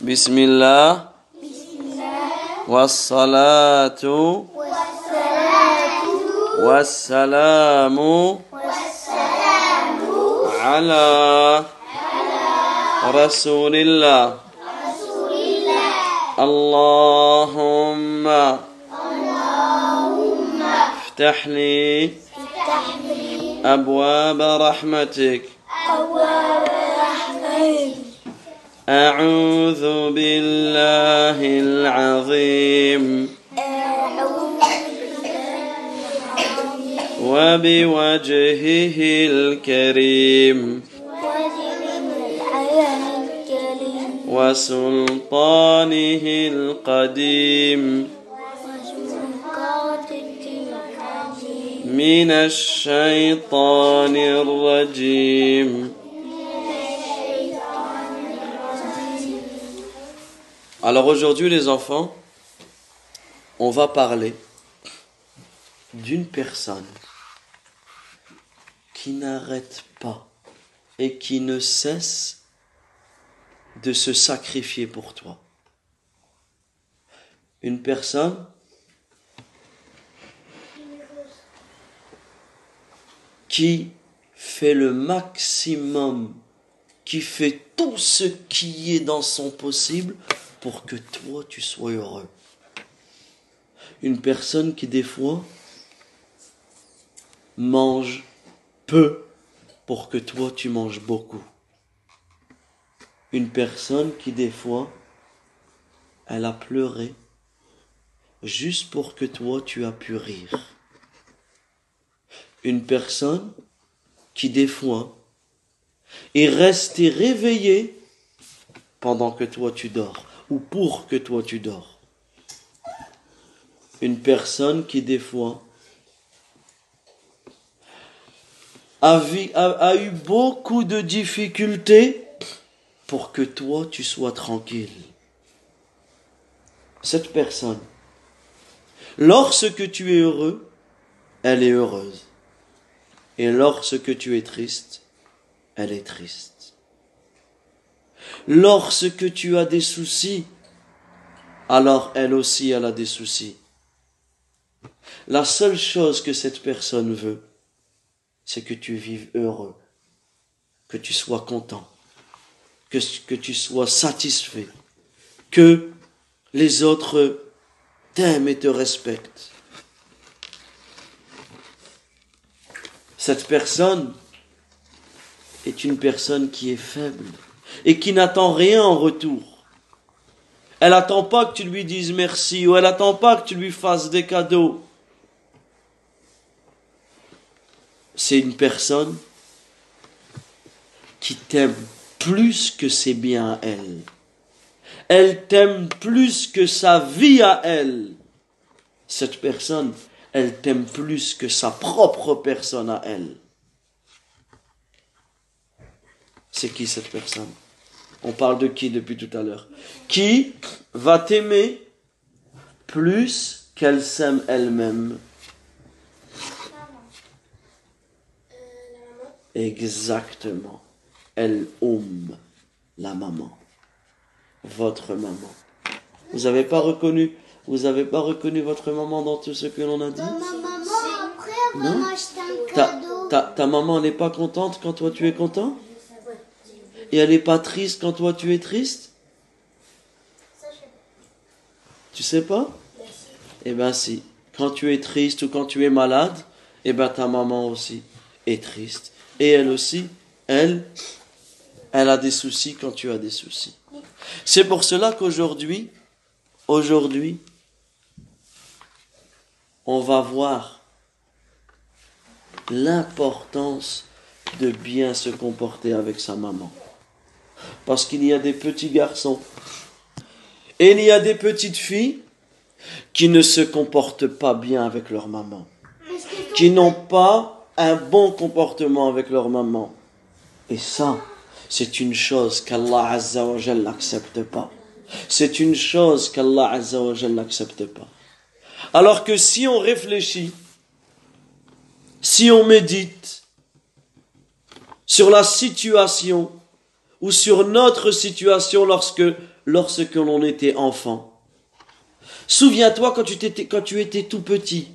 بسم الله. والصلاة والسلام على رسول الله اللهم افتح لي أبواب رحمتك. أعوذ بالله العظيم. وبوجهه الكريم. وسلطانه القديم. من الشيطان الرجيم. Alors aujourd'hui les enfants, on va parler d'une personne qui n'arrête pas et qui ne cesse de se sacrifier pour toi. Une personne qui fait le maximum, qui fait tout ce qui est dans son possible pour que toi tu sois heureux. Une personne qui des fois mange peu pour que toi tu manges beaucoup. Une personne qui des fois elle a pleuré juste pour que toi tu as pu rire. Une personne qui des fois est restée réveillée pendant que toi tu dors ou pour que toi tu dors. Une personne qui des fois a, eu beaucoup de difficultés pour que toi tu sois tranquille. Cette personne, lorsque tu es heureux, elle est heureuse. Et lorsque tu es triste, elle est triste. Lorsque tu as des soucis, alors elle aussi elle a des soucis. La seule chose que cette personne veut, c'est que tu vives heureux, que tu sois content, que, que tu sois satisfait, que les autres t'aiment et te respectent. Cette personne est une personne qui est faible et qui n'attend rien en retour. Elle n'attend pas que tu lui dises merci ou elle n'attend pas que tu lui fasses des cadeaux. C'est une personne qui t'aime plus que ses biens à elle. Elle t'aime plus que sa vie à elle. Cette personne, elle t'aime plus que sa propre personne à elle. C'est qui cette personne? On parle de qui depuis tout à l'heure? Qui va t'aimer plus qu'elle s'aime elle-même? Exactement. Elle oum, la maman. Votre maman. Vous n'avez pas reconnu, vous avez pas reconnu votre maman dans tout ce que l'on a dit? Ma maman, après, elle va Non? m'acheter un ta, cadeau. ta, ta maman n'est pas contente quand toi tu es content? Et elle n'est pas triste quand toi tu es triste? Tu sais pas? Eh ben si. Quand tu es triste ou quand tu es malade, eh ben ta maman aussi est triste. Et elle aussi, elle, elle a des soucis quand tu as des soucis. C'est pour cela qu'aujourd'hui, aujourd'hui, on va voir l'importance de bien se comporter avec sa maman. Parce qu'il y a des petits garçons et il y a des petites filles qui ne se comportent pas bien avec leur maman, qui n'ont pas un bon comportement avec leur maman. Et ça, c'est une chose qu'Allah Azza wa Jal n'accepte pas. C'est une chose qu'Allah Azza wa Jal n'accepte pas. Alors que si on réfléchit, si on médite sur la situation ou sur notre situation lorsque, lorsque l'on était enfant. Souviens-toi quand tu, étais, quand tu étais tout petit.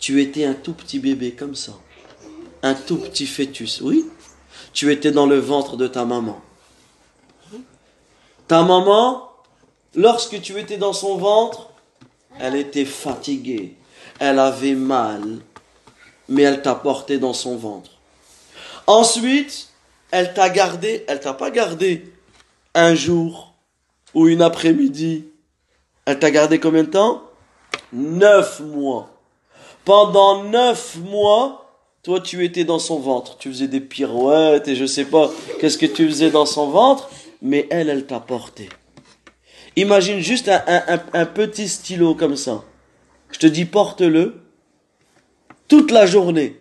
Tu étais un tout petit bébé comme ça. Un tout petit fœtus, oui. Tu étais dans le ventre de ta maman. Ta maman, lorsque tu étais dans son ventre, elle était fatiguée, elle avait mal, mais elle t'a porté dans son ventre. Ensuite, elle t'a gardé, elle t'a pas gardé un jour ou une après-midi. Elle t'a gardé combien de temps? Neuf mois. Pendant neuf mois, toi tu étais dans son ventre, tu faisais des pirouettes et je sais pas qu'est-ce que tu faisais dans son ventre, mais elle, elle t'a porté. Imagine juste un, petit stylo comme ça. Je te dis porte-le toute la journée.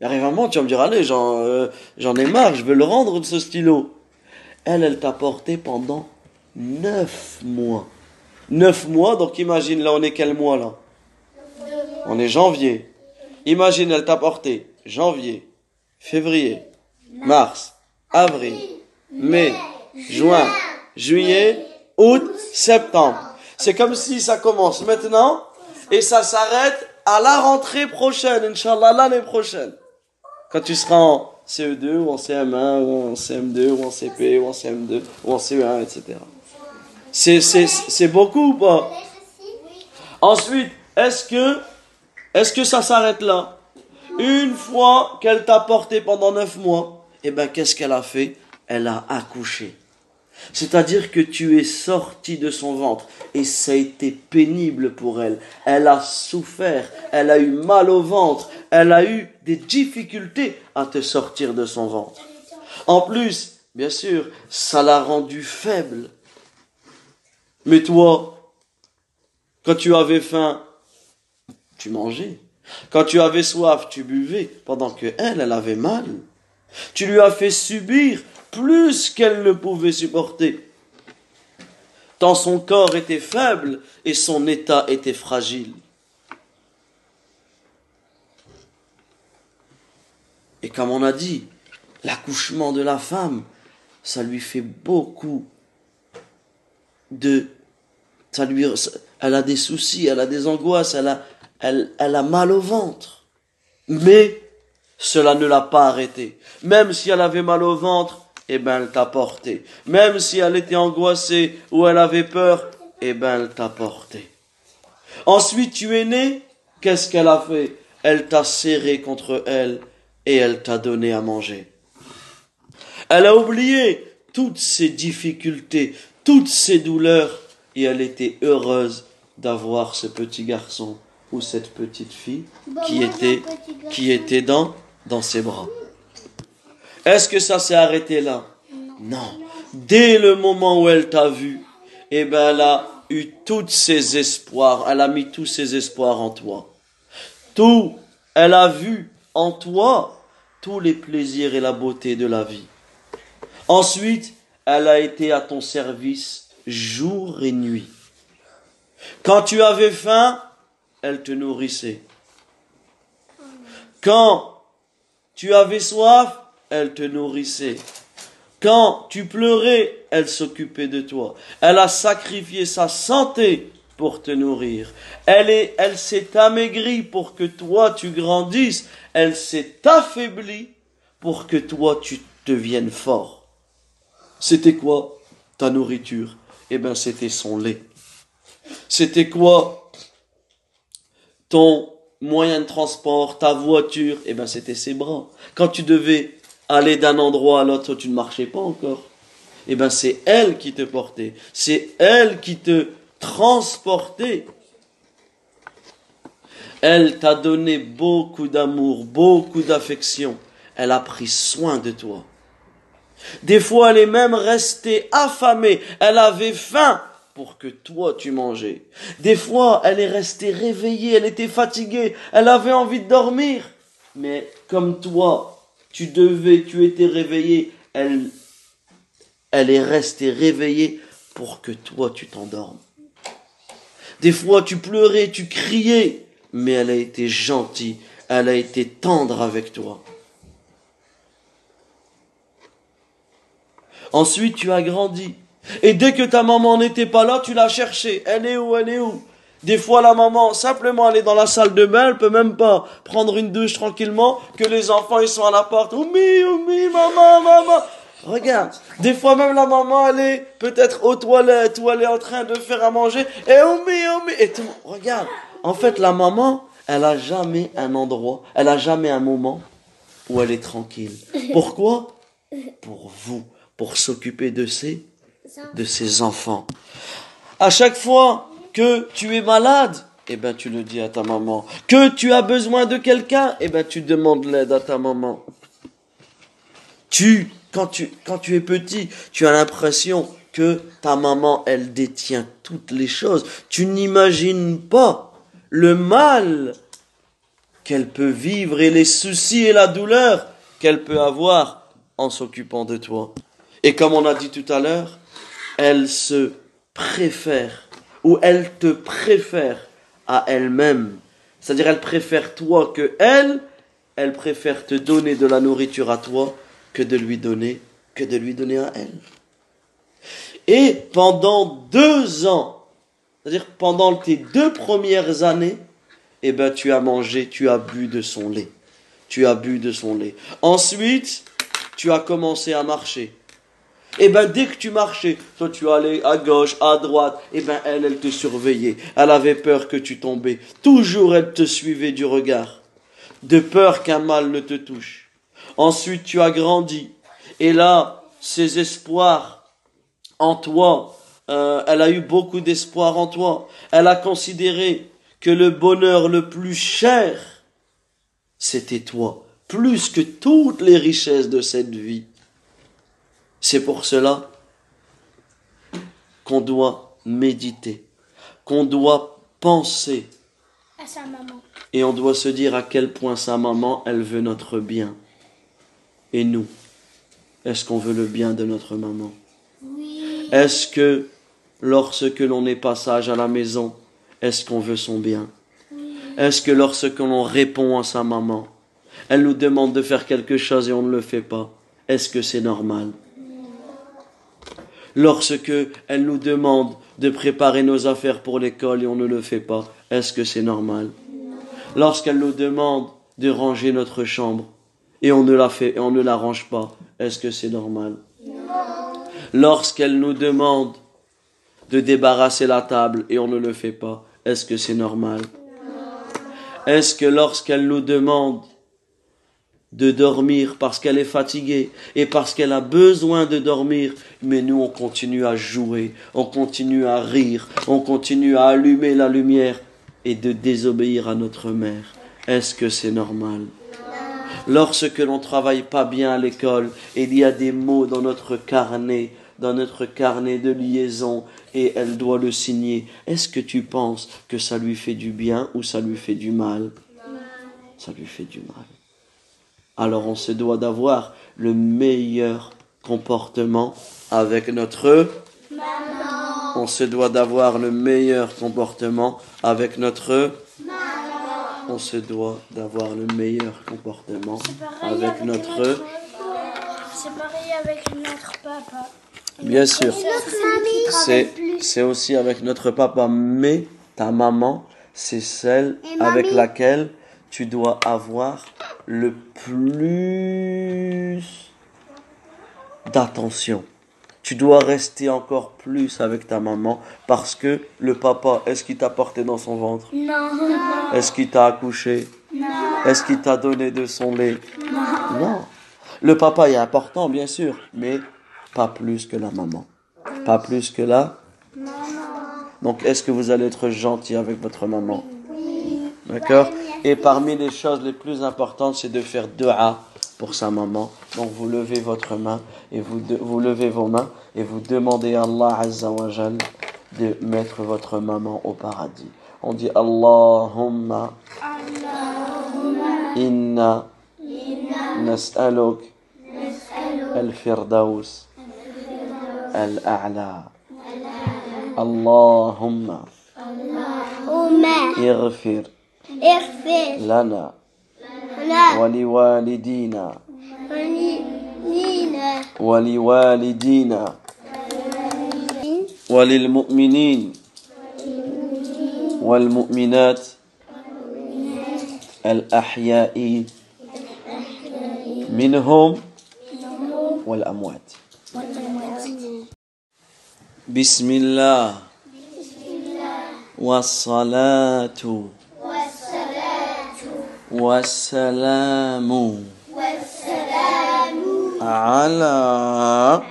Il arrive un moment, tu vas me dire, allez, euh, j'en ai marre, je veux le rendre de ce stylo. Elle, elle t'a porté pendant neuf mois. Neuf mois, donc imagine, là on est quel mois là? On est janvier. Imagine, elle t'a porté janvier, février, mars, avril, mai, juin, juillet, août, septembre. C'est comme si ça commence maintenant et ça s'arrête à la rentrée prochaine, Inch'Allah, l'année prochaine. Quand tu seras en CE2 ou en CM1 ou en CM2 ou en CP ou en CM2 ou en CE1, etc. C'est beaucoup ou pas? Ensuite, est-ce que, est-ce que ça s'arrête là? Une fois qu'elle t'a porté pendant neuf mois, eh ben, qu'est-ce qu'elle a fait? Elle a accouché. C'est-à-dire que tu es sorti de son ventre et ça a été pénible pour elle. Elle a souffert, elle a eu mal au ventre, elle a eu des difficultés à te sortir de son ventre. En plus, bien sûr, ça l'a rendue faible. Mais toi, quand tu avais faim, tu mangeais. Quand tu avais soif, tu buvais, pendant que elle, elle avait mal. Tu lui as fait subir plus qu'elle ne pouvait supporter. Tant son corps était faible et son état était fragile. Et comme on a dit, l'accouchement de la femme, ça lui fait beaucoup de... Ça lui, elle a des soucis, elle a des angoisses, elle a, elle, elle a mal au ventre. Mais cela ne l'a pas arrêté. Même si elle avait mal au ventre, eh ben elle t'a porté. Même si elle était angoissée ou elle avait peur, eh ben elle t'a porté. Ensuite tu es né, qu'est-ce qu'elle a fait? Elle t'a serré contre elle et elle t'a donné à manger. Elle a oublié toutes ses difficultés, toutes ses douleurs, et elle était heureuse d'avoir ce petit garçon ou cette petite fille qui était, qui était dans, dans ses bras. Est-ce que ça s'est arrêté là? Non. Dès le moment où elle t'a vu, eh ben elle a eu tous ses espoirs, elle a mis tous ses espoirs en toi. Tout, elle a vu en toi tous les plaisirs et la beauté de la vie. Ensuite, elle a été à ton service jour et nuit. Quand tu avais faim, elle te nourrissait. Quand tu avais soif, elle te nourrissait. Quand tu pleurais, elle s'occupait de toi. Elle a sacrifié sa santé pour te nourrir. Elle est, elle s'est amaigrie pour que toi tu grandisses. Elle s'est affaiblie pour que toi tu deviennes fort. C'était quoi ta nourriture? Eh bien, c'était son lait. C'était quoi ton moyen de transport, ta voiture? Eh bien, c'était ses bras. Quand tu devais aller d'un endroit à l'autre, tu ne marchais pas encore. Eh bien, c'est elle qui te portait. C'est elle qui te transportait. Elle t'a donné beaucoup d'amour, beaucoup d'affection. Elle a pris soin de toi. Des fois, elle est même restée affamée. Elle avait faim pour que toi tu mangeais. Des fois, elle est restée réveillée, elle était fatiguée, elle avait envie de dormir. Mais comme toi, tu devais, tu étais réveillé, elle, elle est restée réveillée pour que toi tu t'endormes. Des fois tu pleurais, tu criais, mais elle a été gentille, elle a été tendre avec toi. Ensuite, tu as grandi. Et dès que ta maman n'était pas là, tu l'as cherchée. Elle est où Elle est où? Des fois, la maman, simplement, elle est dans la salle de bain, elle peut même pas prendre une douche tranquillement, que les enfants, ils sont à la porte. Oumi, oumi, maman, maman. Regarde, des fois même la maman, elle est peut-être aux toilettes ou elle est en train de faire à manger. Et oumi, oumi. Et tout, regarde. En fait, la maman, elle a jamais un endroit, elle a jamais un moment où elle est tranquille. Pourquoi? Pour vous, pour s'occuper de ses, de ses enfants. À chaque fois que tu es malade, eh ben tu le dis à ta maman. Que tu as besoin de quelqu'un, eh ben tu demandes l'aide à ta maman. Tu, quand tu, quand tu es petit, tu as l'impression que ta maman, elle détient toutes les choses. Tu n'imagines pas le mal qu'elle peut vivre et les soucis et la douleur qu'elle peut avoir en s'occupant de toi. Et comme on a dit tout à l'heure, elle se préfère ou elle te préfère à elle-même. C'est-à-dire elle préfère toi que elle, elle préfère te donner de la nourriture à toi que de lui donner que de lui donner à elle. Et pendant deux ans, c'est-à-dire pendant tes deux premières années, eh ben tu as mangé, tu as bu de son lait. Tu as bu de son lait. Ensuite, tu as commencé à marcher. Et ben dès que tu marchais, toi tu allais à gauche, à droite, et ben elle, elle te surveillait. Elle avait peur que tu tombais. Toujours elle te suivait du regard, de peur qu'un mal ne te touche. Ensuite tu as grandi. Et là, ses espoirs en toi, euh, elle a eu beaucoup d'espoir en toi. Elle a considéré que le bonheur le plus cher, c'était toi, plus que toutes les richesses de cette vie. C'est pour cela qu'on doit méditer, qu'on doit penser. À sa maman. Et on doit se dire à quel point sa maman, elle veut notre bien. Et nous, est-ce qu'on veut le bien de notre maman? Oui. Est-ce que lorsque l'on est passage à la maison, est-ce qu'on veut son bien? Est-ce que lorsque l'on répond à sa maman, elle nous demande de faire quelque chose et on ne le fait pas, est-ce que c'est normal? Lorsque elle nous demande de préparer nos affaires pour l'école et on ne le fait pas, est-ce que c'est normal? Lorsqu'elle nous demande de ranger notre chambre et on ne la fait et on ne la range pas, est-ce que c'est normal? Lorsqu'elle nous demande de débarrasser la table et on ne le fait pas, est-ce que c'est normal? Est-ce que lorsqu'elle nous demande de dormir parce qu'elle est fatiguée et parce qu'elle a besoin de dormir, mais nous on continue à jouer, on continue à rire, on continue à allumer la lumière et de désobéir à notre mère. Est-ce que c'est normal? Lorsque l'on travaille pas bien à l'école, il y a des mots dans notre carnet, dans notre carnet de liaison, et elle doit le signer. Est-ce que tu penses que ça lui fait du bien ou ça lui fait du mal? Ça lui fait du mal. Alors on se doit d'avoir le meilleur comportement avec notre Maman. on se doit d'avoir le meilleur comportement avec notre on se doit d'avoir le meilleur comportement avec notre C'est pareil avec notre papa. bien sûr Notre mamie. c'est c'est aussi avec notre papa mais ta maman c'est celle Et avec mamie. laquelle tu dois avoir le plus d'attention tu dois rester encore plus avec ta maman parce que le papa, est-ce qu'il t'a porté dans son ventre? Non. Est-ce qu'il t'a accouché? Non. Est-ce qu'il t'a donné de son lait? Non. Le papa est important, bien sûr, mais pas plus que la maman. Pas plus que la. Donc, est-ce que vous allez être gentil avec votre maman? D'accord? Et parmi les choses les plus importantes, c'est de faire dua pour sa maman. Donc, vous levez votre main et vous, de- vous levez vos mains et vous demandez à Allah Azza wa Jal de mettre votre maman au paradis. On dit Allahumma inna nas'aluk al-firdaus al-a'la. Allahumma وما اغفر اغفر لنا. لنا. ولوالدينا. ولوالدينا. وللمؤمنين. والمؤمنات. الأحياء. منهم. والأموات. بسم الله. والصلاة. والسلام على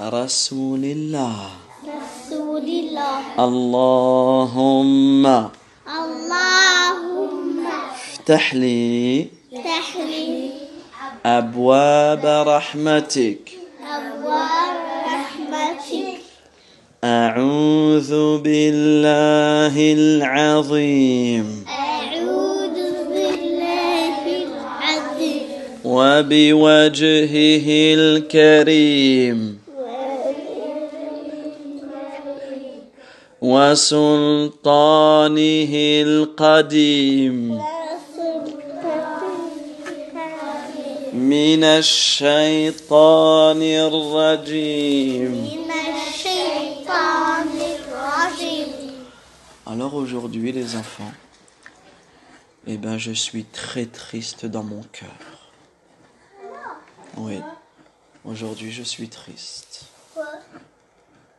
رسول الله رسول الله اللهم اللهم افتح لي افتح لي أبواب رحمتك أبواب رحمتك. أعوذ بالله العظيم. وبوجهه الكريم وسلطانه القديم من الشيطان الرجيم من الشيطان الرجيم Alors aujourd'hui les enfants, eh ben je suis très triste dans mon cœur. Oui, aujourd'hui je suis triste.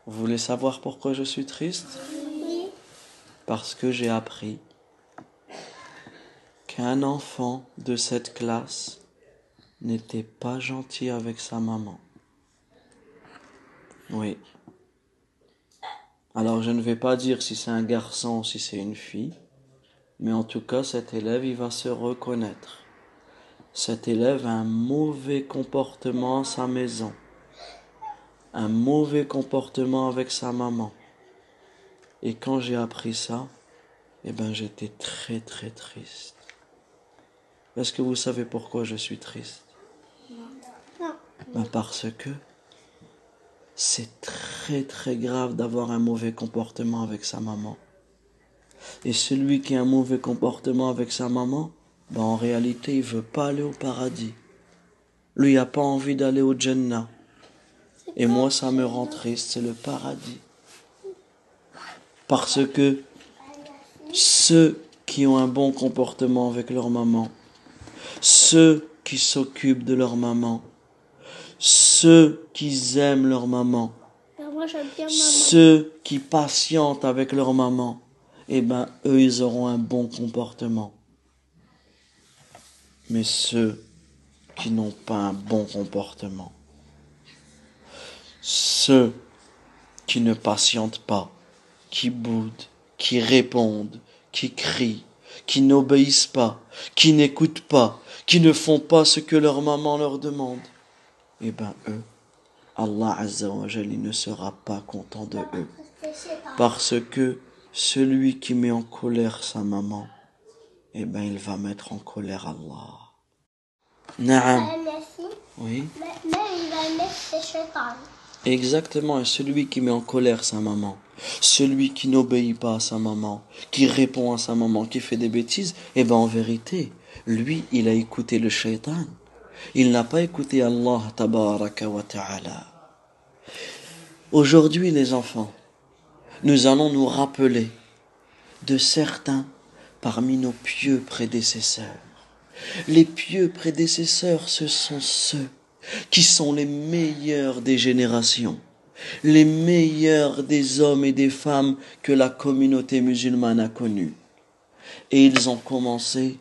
Vous voulez savoir pourquoi je suis triste? Parce que j'ai appris qu'un enfant de cette classe n'était pas gentil avec sa maman. Oui. Alors je ne vais pas dire si c'est un garçon ou si c'est une fille, mais en tout cas cet élève il va se reconnaître. Cet élève a un mauvais comportement à sa maison, un mauvais comportement avec sa maman. Et quand j'ai appris ça, eh ben j'étais très très triste. Est-ce que vous savez pourquoi je suis triste? Ben parce que c'est très très grave d'avoir un mauvais comportement avec sa maman. Et celui qui a un mauvais comportement avec sa maman, ben en réalité, il veut pas aller au paradis. Lui, il a pas envie d'aller au Jannah. Et moi, ça me rend triste, c'est le paradis. Parce que ceux qui ont un bon comportement avec leur maman, ceux qui s'occupent de leur maman, ceux qui aiment leur maman, Moi j'aime bien maman. ceux qui patientent avec leur maman, eh ben, eux, ils auront un bon comportement. Mais ceux qui n'ont pas un bon comportement, ceux qui ne patientent pas, qui boudent, qui répondent, qui crient, qui n'obéissent pas, qui n'écoutent pas, qui ne font pas ce que leur maman leur demande, eh ben, eux, Allah Azza wa Jal, il ne sera pas content de eux. Parce que celui qui met en colère sa maman, eh ben il va mettre en colère Allah. Naam. Oui. Exactement, et celui qui met en colère sa maman, celui qui n'obéit pas à sa maman, qui répond à sa maman, qui fait des bêtises, eh ben en vérité, lui, il a écouté le shaitan. Il n'a pas écouté Allah tabaraka wa ta'ala. Aujourd'hui, les enfants, nous allons nous rappeler de certains parmi nos pieux prédécesseurs. Les pieux prédécesseurs, ce sont ceux qui sont les meilleurs des générations, les meilleurs des hommes et des femmes que la communauté musulmane a connus. Et ils ont commencé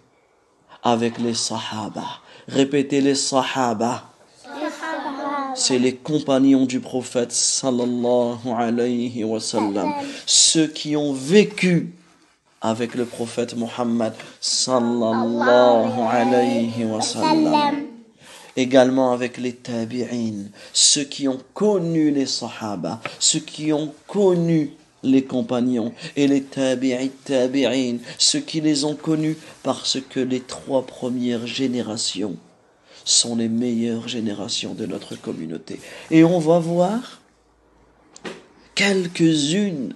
avec les sahaba. Répétez les sahaba. C'est les compagnons du prophète sallallahu alayhi wa sallam. Ceux qui ont vécu avec le prophète Muhammad sallallahu alayhi wa sallam. Également avec les tabi'in, ceux qui ont connu les sahaba, ceux qui ont connu les compagnons et les tabi'i tabi'in, ceux qui les ont connus parce que les trois premières générations sont les meilleures générations de notre communauté. Et on va voir quelques-unes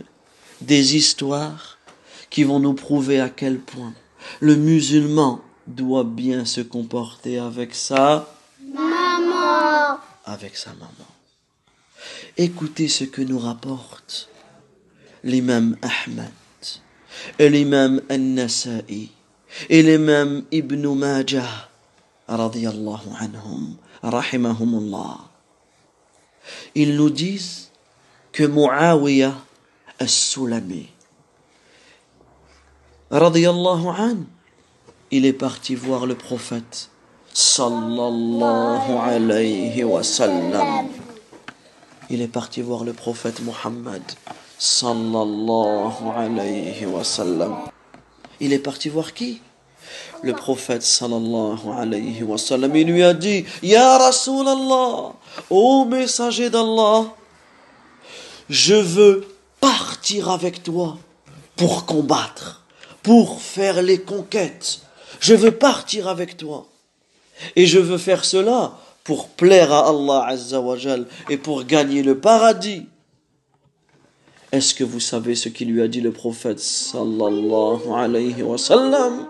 des histoires qui vont nous prouver à quel point le musulman doit bien se comporter avec ça. Maman. avec sa maman. Écoutez ce que nous rapporte l'imam Ahmad et l'imam An-Nasa'i et l'imam Ibn Majah radiyallahu anhum rahimahumullah. Ils nous disent que Muawiyah as-Sulami radiyallahu anhu il est parti voir le prophète sallallahu alayhi wa. Il est parti voir le prophète Muhammad sallallahu. Il est parti voir qui? Le prophète sallallahu alayhi wa sallam. Il lui a dit Ya Rasulallah, ô messager d'Allah, je veux partir avec toi pour combattre, pour faire les conquêtes. Je veux partir avec toi. Et je veux faire cela pour plaire à Allah Azza wa Jal et pour gagner le paradis. Est-ce que vous savez ce qu'il lui a dit le prophète sallallahu alayhi wa sallam?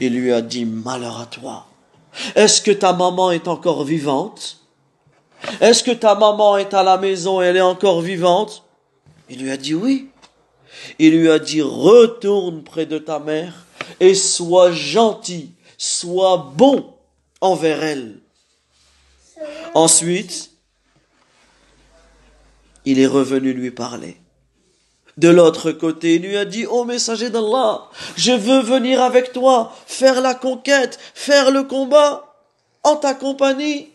Il lui a dit malheur à toi. Est-ce que ta maman est encore vivante? Est-ce que ta maman est à la maison et elle est encore vivante? Il lui a dit oui. Il lui a dit retourne près de ta mère et sois gentil, sois bon envers elle. Ensuite, il est revenu lui parler. De l'autre côté, il lui a dit, ô messager d'Allah, je veux venir avec toi, faire la conquête, faire le combat, en ta compagnie.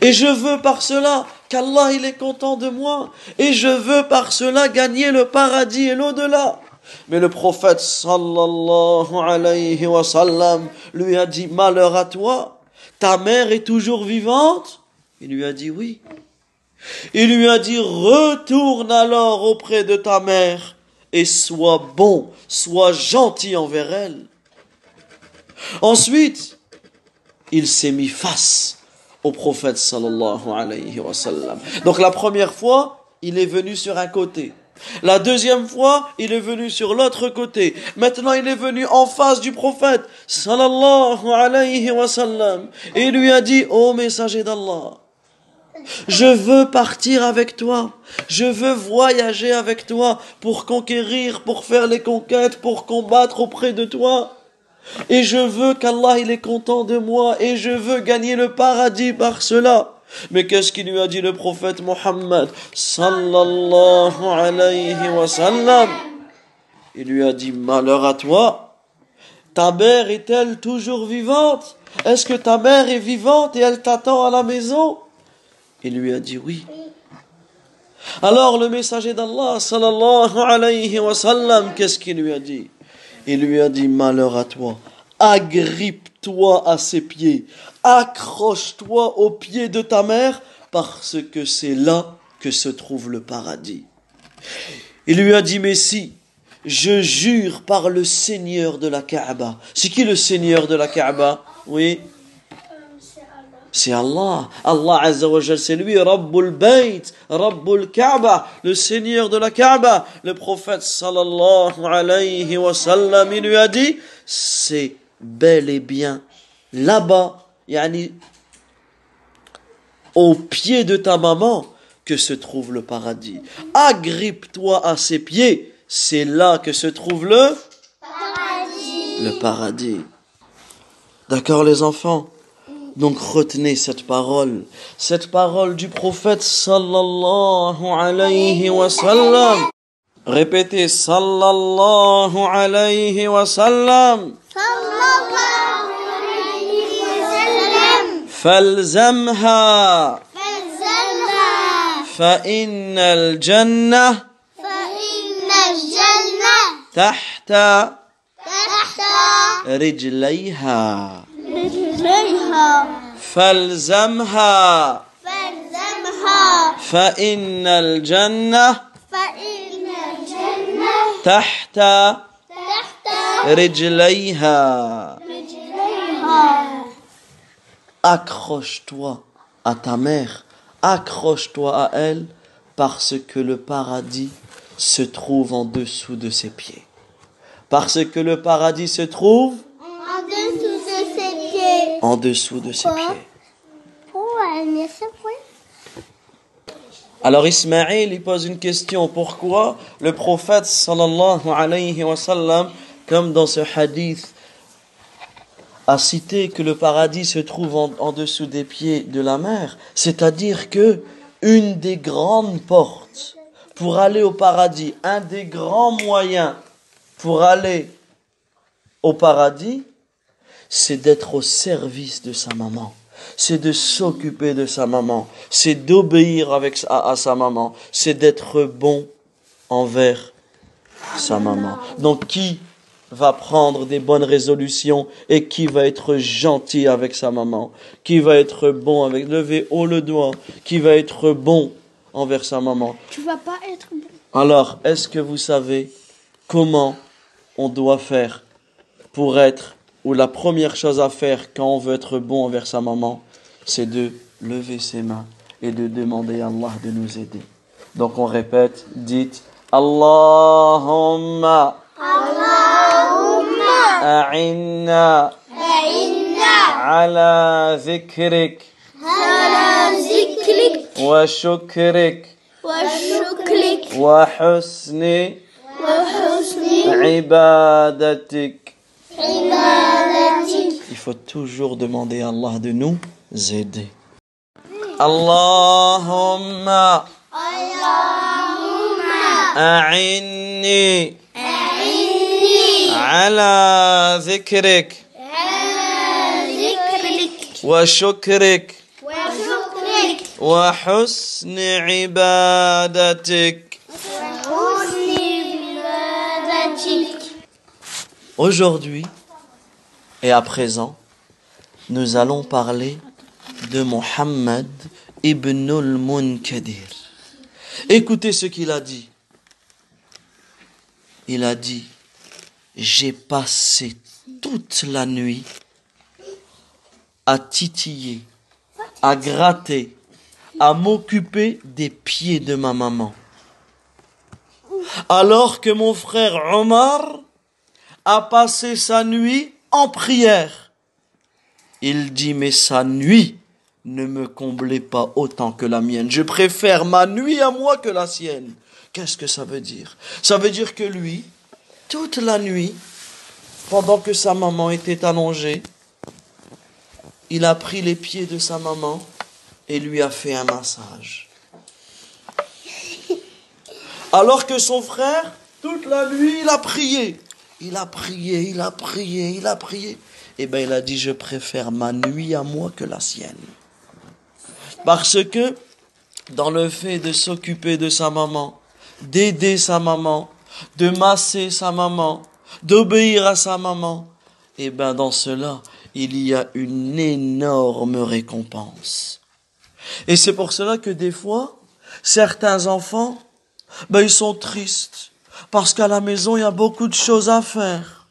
Et je veux par cela qu'Allah il est content de moi, et je veux par cela gagner le paradis et l'au-delà. Mais le prophète sallallahu alayhi wa sallam lui a dit malheur à toi, ta mère est toujours vivante Il lui a dit oui. Il lui a dit retourne alors auprès de ta mère et sois bon, sois gentil envers elle. Ensuite, il s'est mis face au prophète sallallahu alayhi wa sallam. Donc la première fois, il est venu sur un côté. La deuxième fois, il est venu sur l'autre côté. Maintenant, il est venu en face du prophète, sallallahu alayhi wa sallam, et il lui a dit, ô messager d'Allah, je veux partir avec toi. Je veux voyager avec toi pour conquérir, pour faire les conquêtes, pour combattre auprès de toi. Et je veux qu'Allah il est content de moi et je veux gagner le paradis par cela. Mais qu'est-ce qu'il lui a dit le prophète Mohammed sallallahu alayhi wa sallam? Il lui a dit malheur à toi. Ta mère est-elle toujours vivante? Est-ce que ta mère est vivante et elle t'attend à la maison? Il lui a dit oui. Alors le messager d'Allah sallallahu alayhi wa sallam, qu'est-ce qu'il lui a dit? Il lui a dit malheur à toi. Agrippe-toi à ses pieds accroche-toi aux pieds de ta mère, parce que c'est là que se trouve le paradis. Il lui a dit, mais si, je jure par le Seigneur de la Kaaba. C'est qui le Seigneur de la Kaaba? Oui c'est Allah. Allah Azza wa c'est lui, Rabbul Bayt, Rabbul Kaaba, le Seigneur de la Kaaba. Le prophète sallallahu alayhi wa sallam, il lui a dit, c'est bel et bien là-bas yani, au pied de ta maman que se trouve le paradis. Agrippe-toi à ses pieds, c'est là que se trouve le paradis. Le paradis. D'accord les enfants? Donc retenez cette parole, cette parole du prophète sallallahu alayhi wa sallam. Répétez sallallahu alayhi wa sallam. فالزمها فالزمها فإن الجنة فإن الجنة تحت تحت رجليها رجليها فالزمها فالزمها فإن الجنة فإن الجنة تحت تحت رجليها رجليها accroche-toi à ta mère, accroche-toi à elle, parce que le paradis se trouve en dessous de ses pieds. Parce que le paradis se trouve en dessous de ses pieds. en dessous de ses pieds. Alors Ismaël, il pose une question. Pourquoi le prophète sallallahu alayhi wa sallam, comme dans ce hadith, a cité que le paradis se trouve en, en dessous des pieds de la mer? C'est-à-dire que une des grandes portes pour aller au paradis, un des grands moyens pour aller au paradis, c'est d'être au service de sa maman c'est de s'occuper de sa maman, c'est d'obéir avec à, sa maman, c'est d'être bon envers sa maman. Donc qui va prendre des bonnes résolutions et qui va être gentil avec sa maman, qui va être bon avec lever haut le doigt, qui va être bon envers sa maman? Tu vas pas être bon. Alors, est-ce que vous savez comment on doit faire pour être où la première chose à faire quand on veut être bon envers sa maman, c'est de lever ses mains et de demander à Allah de nous aider. Donc on répète, dites Allahumma. Allahumma. A'inna. A'inna. Ala zikrik. Ala zikrik. Wa shukrik. Wa wa wa Il faut toujours demander à Allah de nous aider. Allahumma اللهم a'inni أعني ala dhikrik على ذكرك wa shukrik وشكرك wa husni Aujourd'hui et à présent, nous allons parler de Muhammad ibn al-Munkadir. Écoutez ce qu'il a dit. Il a dit, j'ai passé toute la nuit à titiller, à gratter, à m'occuper des pieds de ma maman. Alors que mon frère Omar a passé sa nuit en prière. Il dit, mais sa nuit ne me comblait pas autant que la mienne. Je préfère ma nuit à moi que la sienne. Qu'est-ce que ça veut dire? Ça veut dire que lui, toute la nuit, pendant que sa maman était allongée, il a pris les pieds de sa maman et lui a fait un massage. Alors que son frère, toute la nuit, il a prié. Il a prié, il a prié, il a prié. Eh bien, il a dit, je préfère ma nuit à moi que la sienne. Parce que dans le fait de s'occuper de sa maman, d'aider sa maman, de masser sa maman, d'obéir à sa maman, eh bien, dans cela, il y a une énorme récompense. Et c'est pour cela que des fois, certains enfants, ben, ils sont tristes. Parce qu'à la maison, il y a beaucoup de choses à faire.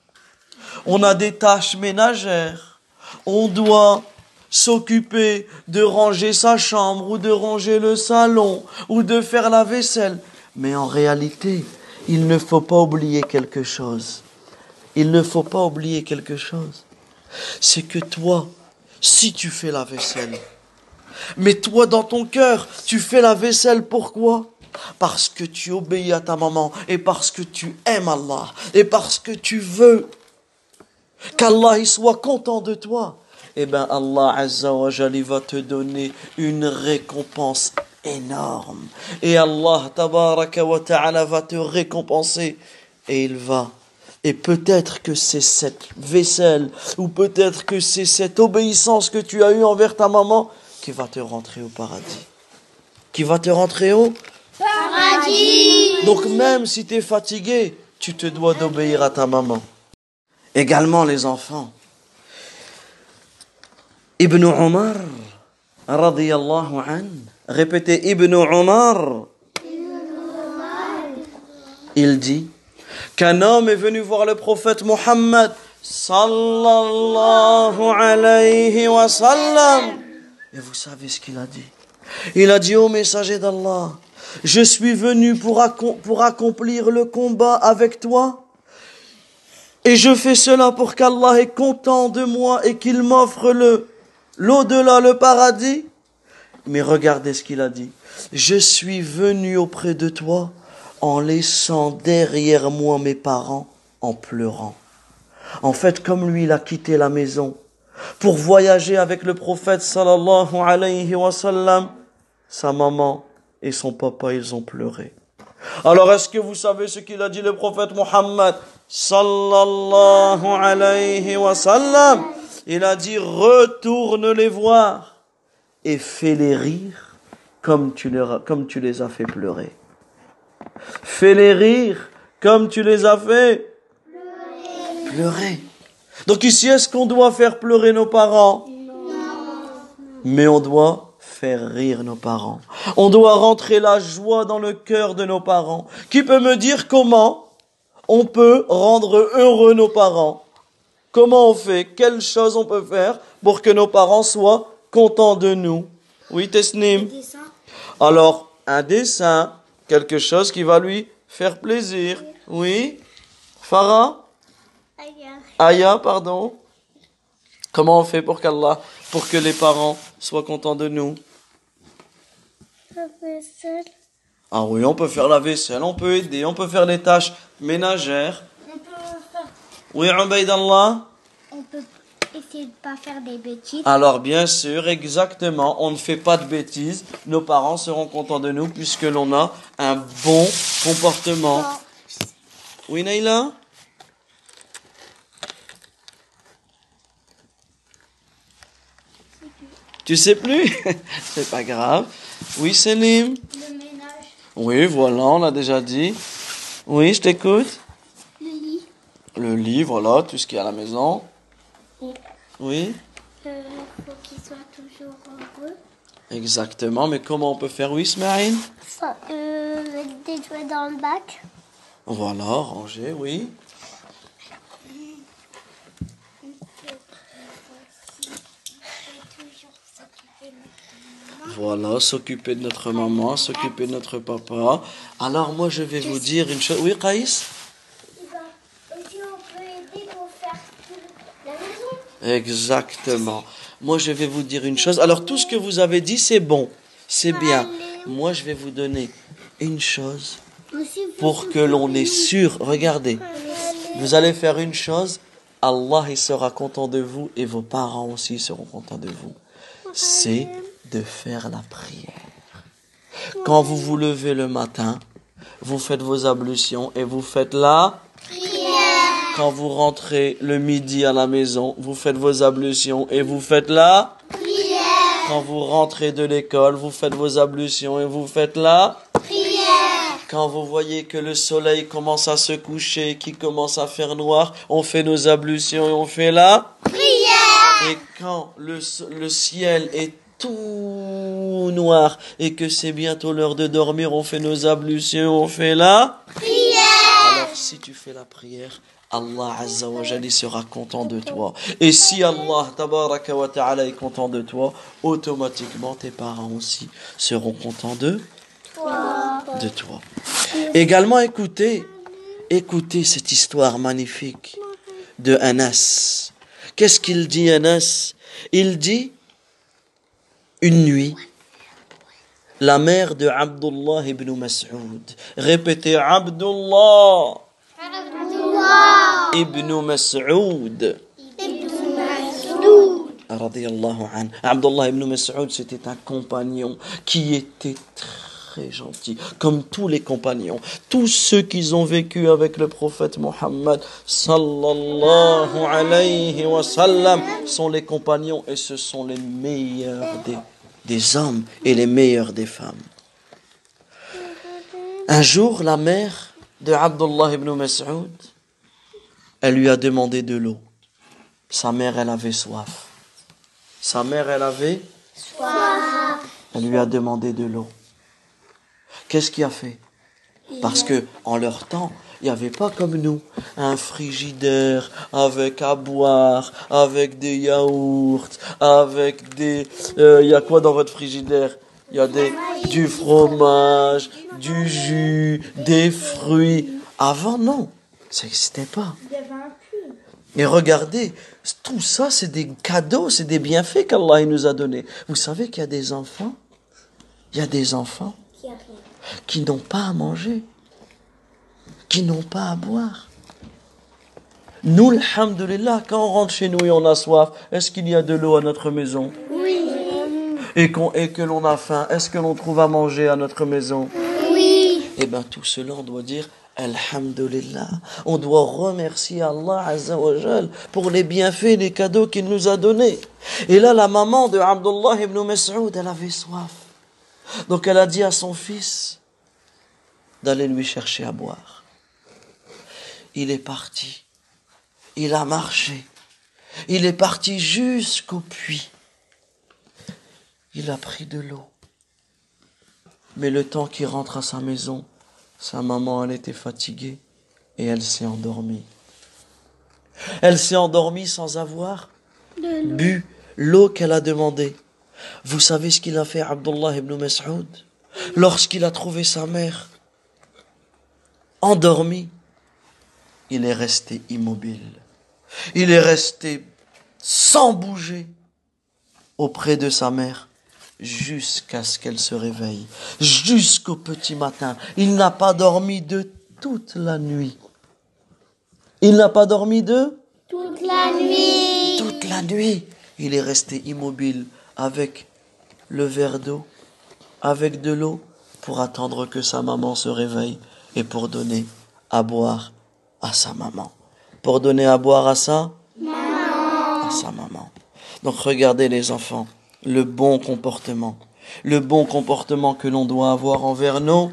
On a des tâches ménagères. On doit s'occuper de ranger sa chambre ou de ranger le salon ou de faire la vaisselle. Mais en réalité, il ne faut pas oublier quelque chose. Il ne faut pas oublier quelque chose. C'est que toi, si tu fais la vaisselle, mais toi dans ton cœur, tu fais la vaisselle pourquoi Parce que tu obéis à ta maman et parce que tu aimes Allah et parce que tu veux qu'Allah soit content de toi. Eh bien Allah Azza wa va te donner une récompense énorme. Et Allah tabaraka wa va te récompenser et il va et peut-être que c'est cette vaisselle, ou peut-être que c'est cette obéissance que tu as eue envers ta maman qui va te rentrer au paradis. Qui va te rentrer au Donc même si tu es fatigué, tu te dois d'obéir à ta maman. Également les enfants. Ibn Omar, radiyallahu an, répétez Ibn Omar, il dit qu'un homme est venu voir le prophète Mohammed sallallahu alayhi wa sallam. Et vous savez ce qu'il a dit? Il a dit au messager d'Allah, je suis venu pour, pour accomplir le combat avec toi. Et je fais cela pour qu'Allah est content de moi et qu'il m'offre le l'au-delà, le paradis. Mais regardez ce qu'il a dit. Je suis venu auprès de toi en laissant derrière moi mes parents en pleurant. En fait, comme lui, il a quitté la maison pour voyager avec le prophète sallallahu alayhi wa sallam, sa maman et son papa, ils ont pleuré. Alors, est-ce que vous savez ce qu'il a dit le prophète Muhammad sallallahu alayhi wa sallam? Il a dit, retourne les voir et fais-les rire comme tu, les, comme tu les as fait pleurer. Fais-les rire comme tu les as fait pleurer. Donc ici, est-ce qu'on doit faire pleurer nos parents? Mais on doit faire rire nos parents. On doit rentrer la joie dans le cœur de nos parents. Qui peut me dire comment on peut rendre heureux nos parents? Comment on fait? Quelle chose on peut faire pour que nos parents soient contents de nous? Oui, Tesnim. Alors, un dessin, quelque chose qui va lui faire plaisir. Oui. Farah? Aya, pardon. Comment on fait pour qu'Allah, pour que les parents soient contents de nous? Ah oui, on peut faire la vaisselle, on peut aider, on peut faire les tâches ménagères. On peut faire... Oui, Allah. On peut essayer de pas faire des bêtises. Alors bien sûr, exactement, on ne fait pas de bêtises. Nos parents seront contents de nous puisque l'on a un bon comportement. Oui, Naïla Tu sais plus? C'est pas grave. Oui, Selim Le ménage. Oui, voilà, on l'a déjà dit. Oui, je t'écoute. Le lit. Le lit, voilà, tout ce qu'il y a à la maison. Oui. Oui, Euh, faut qu'il soit toujours heureux. exactement. Mais comment on peut faire, oui, Ça, euh, des jouets dans le bac. Voilà, ranger, oui. Voilà, s'occuper de notre maman, s'occuper de notre papa. Alors moi, je vais vous dire une chose. Oui, maison. Exactement. Moi, je vais vous dire une chose. Alors, tout ce que vous avez dit, c'est bon. C'est bien. Moi, je vais vous donner une chose pour que l'on est sûr. Regardez. Vous allez faire une chose. Allah, il sera content de vous et vos parents aussi seront contents de vous. C'est de faire la prière. Quand vous vous levez le matin, vous faites vos ablutions et vous faites la Quand vous rentrez le midi à la maison, vous faites vos ablutions et vous faites la Quand vous rentrez de l'école, vous faites vos ablutions et vous faites la Quand vous voyez que le soleil commence à se coucher, qui commence à faire noir, on fait nos ablutions et on fait la Et quand le, le ciel est tout noir et que c'est bientôt l'heure de dormir, on fait nos ablutions, on fait la Alors si tu fais la prière, Allah Azza wa sera content de toi. Et si Allah Tabaraka wa Ta'ala est content de toi, automatiquement tes parents aussi seront contents de de toi. Également écoutez, écoutez cette histoire magnifique de Anas. Qu'est-ce qu'il dit Anas? Il dit une nuit la mère de Abdullah ibn Mas'ud. Répétez Abdullah ibn Mas'ud. Abdullah ibn Mas'ud, c'était un compagnon qui était très gentil, comme tous les compagnons. Tous ceux qui ont vécu avec le prophète Mohammed sallallahu alayhi wa sallam sont les compagnons et ce sont les meilleurs des, des hommes et les meilleurs des femmes. Un jour, la mère de Abdullah ibn Mas'ud, elle lui a demandé de l'eau. Sa mère, elle avait soif. Sa mère, elle avait Elle lui a demandé de l'eau. Qu'est-ce qu'il a fait? Parce que en leur temps, il n'y avait pas comme nous un frigidaire avec à boire, avec des yaourts, avec des. euh, Il y a quoi dans votre frigidaire? Il y a des, du fromage, du jus, des fruits. Avant, non, ça n'existait pas. Et regardez, tout ça, c'est des cadeaux, c'est des bienfaits qu'Allah nous a donnés. Vous savez qu'il y a des enfants? Il y a des enfants Qui n'ont pas à manger, qui n'ont pas à boire. Nous, alhamdulillah, quand on rentre chez nous et on a soif, est-ce qu'il y a de l'eau à notre maison? Oui. et, qu'on- et que l'on a faim, est-ce que l'on trouve à manger à notre maison? Oui. Eh bien, tout cela, on doit dire Alhamdulillah. On doit remercier Allah Azza wa Jal pour les bienfaits, les cadeaux qu'il nous a donnés. Et là, la maman de Abdullah ibn Mas'ud, elle avait soif. Donc, elle a dit à son fils d'aller lui chercher à boire. Il est parti. Il a marché. Il est parti jusqu'au puits. Il a pris de l'eau. Mais le temps qu'il rentre à sa maison, sa maman, elle était fatiguée et elle s'est endormie. Elle s'est endormie sans avoir bu l'eau qu'elle a demandée. Vous savez ce qu'il a fait Abdullah ibn Mas'ud? Lorsqu'il a trouvé sa mère endormie Il est resté immobile. Il est resté sans bouger auprès de sa mère jusqu'à ce qu'elle se réveille, jusqu'au petit matin. Il n'a pas dormi de toute la nuit. Il n'a pas dormi de Toute la nuit. toute la nuit. Il est resté immobile avec le verre d'eau, avec de l'eau, pour attendre que sa maman se réveille et pour donner à boire à sa maman. Pour donner à boire à sa à sa maman. Donc regardez les enfants, le bon comportement, le bon comportement que l'on doit avoir envers nos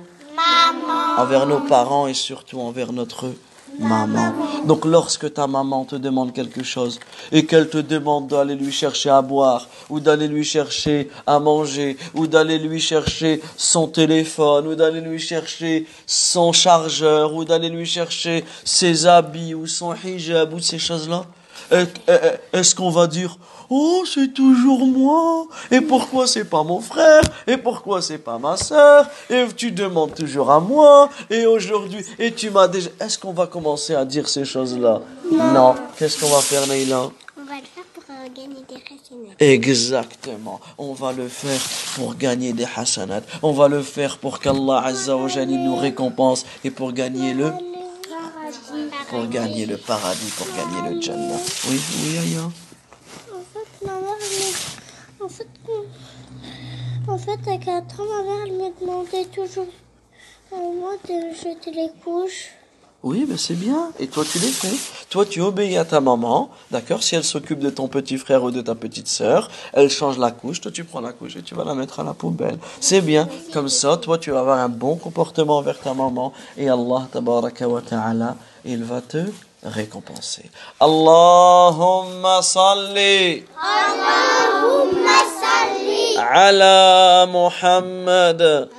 envers nos parents et surtout envers notre maman. Donc lorsque ta maman te demande quelque chose et qu'elle te demande d'aller lui chercher à boire ou d'aller lui chercher à manger ou d'aller lui chercher son téléphone ou d'aller lui chercher son chargeur ou d'aller lui chercher ses habits ou son hijab ou ces choses-là, est-ce qu'on va dire Oh, c'est toujours moi. Et pourquoi c'est pas mon frère? Et pourquoi c'est pas ma sœur? Et tu demandes toujours à moi. Et aujourd'hui, et tu m'as déjà. Est-ce qu'on va commencer à dire ces choses-là? Non. Qu'est-ce qu'on va faire, Leïla? On va le faire pour euh, gagner des racines. Exactement. On va le faire pour gagner des hasanat. On va le faire pour qu'Allah Azza wa nous récompense et pour gagner le pour gagner le paradis, pour gagner le Jannah. Oui, oui, Aya. En fait, ma mère, elle me- en fait, en fait, à 4 ans, ma mère, elle me demandait toujours moi de jeter les couches. Oui, ben c'est bien. Et toi, tu les fais. Toi, tu obéis à ta maman, d'accord? Si elle s'occupe de ton petit frère ou de ta petite sœur, elle change la couche, toi, tu prends la couche et tu vas la mettre à la poubelle. C'est bien. Comme ça, toi, tu vas avoir un bon comportement envers ta maman. Et Allah, tabaraka wa ta'ala, il va te récompenser. Allahumma salli Allahumma salli ala Muhammad.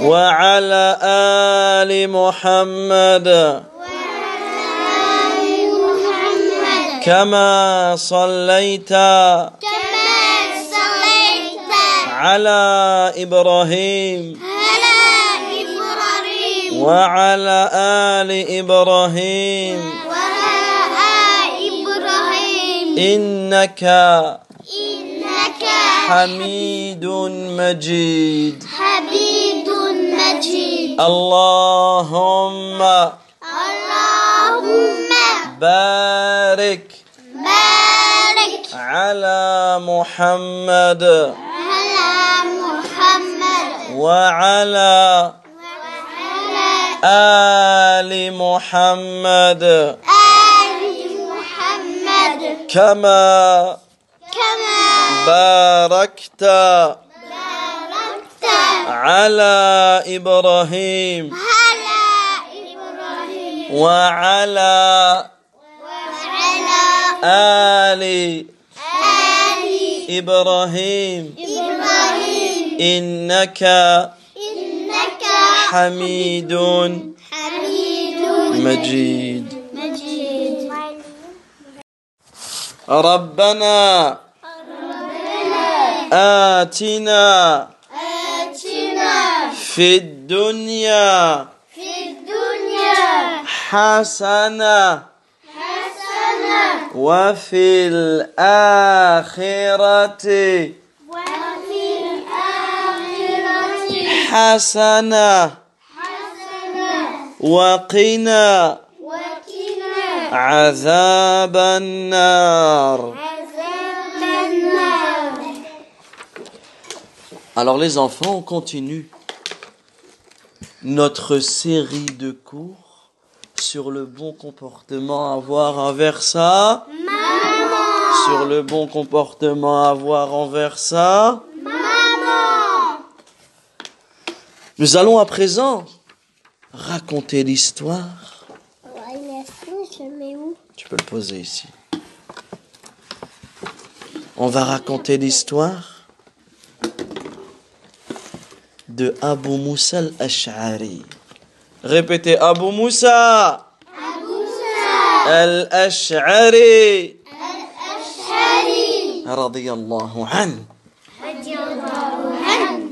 وعلى آل محمد محمد كما صليت كما صليت على إبراهيم على إبراهيم وعلى آل إبراهيم. وعلى إبراهيم. إنك إنك حميد مجيد. حميد مجيد. اللهم اللهم بارك بارك على محمد. على محمد. وعلى آل محمد. آل محمد. كما كما باركت باركت على إبراهيم. على إبراهيم. وعلى وعلى آل آل إبراهيم. إبراهيم. إنك إنك حميد حميد مجيد. مجيد ربنا آتنا آتنا في الدنيا في الدنيا حسنة حسنة وفي الآخرة وفي حسنة. وقنا وقنا عذاب النار عذاب النار Alors les enfants, on continue notre série de cours sur le bon comportement à avoir envers ça. Sur le bon comportement à avoir envers ça. Nous allons à présent raconter l'histoire. Ouais, merci, je le mets où? Tu peux le poser ici. On va raconter l'histoire de Abu Moussa al-Ash'ari. Répétez Abu Moussa al-Ash'ari. Radiyallahu an.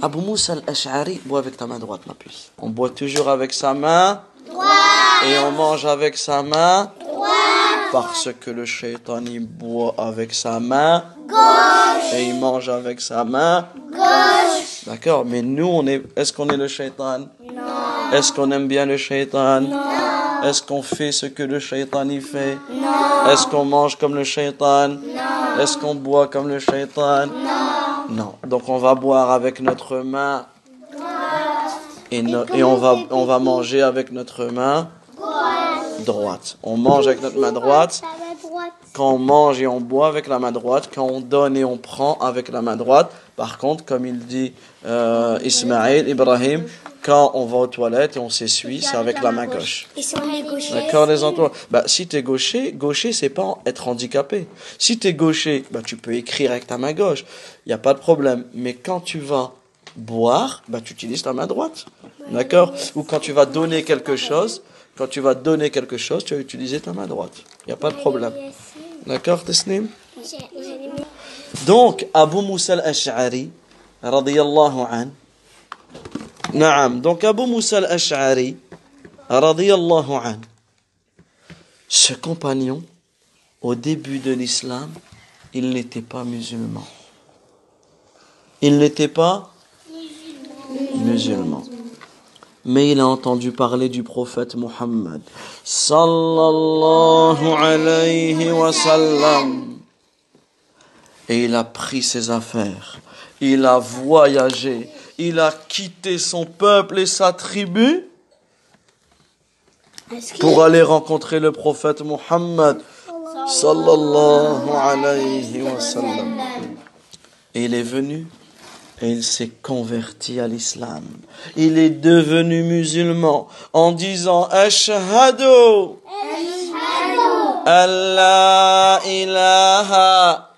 Abu Moussa al-Ash'ari, bois avec ta main droite, ma puce. On boit toujours avec sa main. Et on mange avec sa main. Parce que le shaitan il boit avec sa main. Et il mange avec sa main. D'accord, mais nous on est est-ce qu'on est le shaitan? Non. Est-ce qu'on aime bien le shaitan? Non. Est-ce qu'on fait ce que le shaitan y fait? Non. Est-ce qu'on mange comme le shaitan? Non. Est-ce qu'on boit comme le shaitan? Non. Non. Donc on va boire avec notre main et, no- et on va on va manger avec notre main droite. On mange avec notre main droite. Quand on mange et on boit avec la main droite, quand on donne et on prend avec la main droite. Par contre, comme il dit euh, Ismaël, Ibrahim, quand on va aux toilettes et on s'essuie, c'est avec la main gauche. Et si on est gaucher D'accord, les enfants bah, Si tu es gaucher, gaucher, c'est pas être handicapé. Si tu es gaucher, bah, tu peux écrire avec ta main gauche. Il n'y a pas de problème. Mais quand tu vas boire, bah, tu utilises ta main droite. D'accord? Ou quand tu vas donner quelque chose, quand tu vas donner quelque chose, tu vas utiliser ta main droite. Il n'y a pas de problème. D'accord, Tesnim Donc, Abu Moussa al-Ash'ari, radiyallahu an. Naam. Donc, Abu Moussa al-Ash'ari, radiyallahu an. Ce compagnon, au début de l'islam, il n'était pas musulman. Il n'était pas musulman. Mais il a entendu parler du prophète Muhammad. Sallallahu alayhi wa sallam. Et il a pris ses affaires. Il a voyagé. Il a quitté son peuple et sa tribu pour aller rencontrer le prophète Muhammad. Sallallahu alayhi wa sallam. Et il est venu et il s'est converti à l'islam. Il est devenu musulman en disant Ashhadu an la ilaha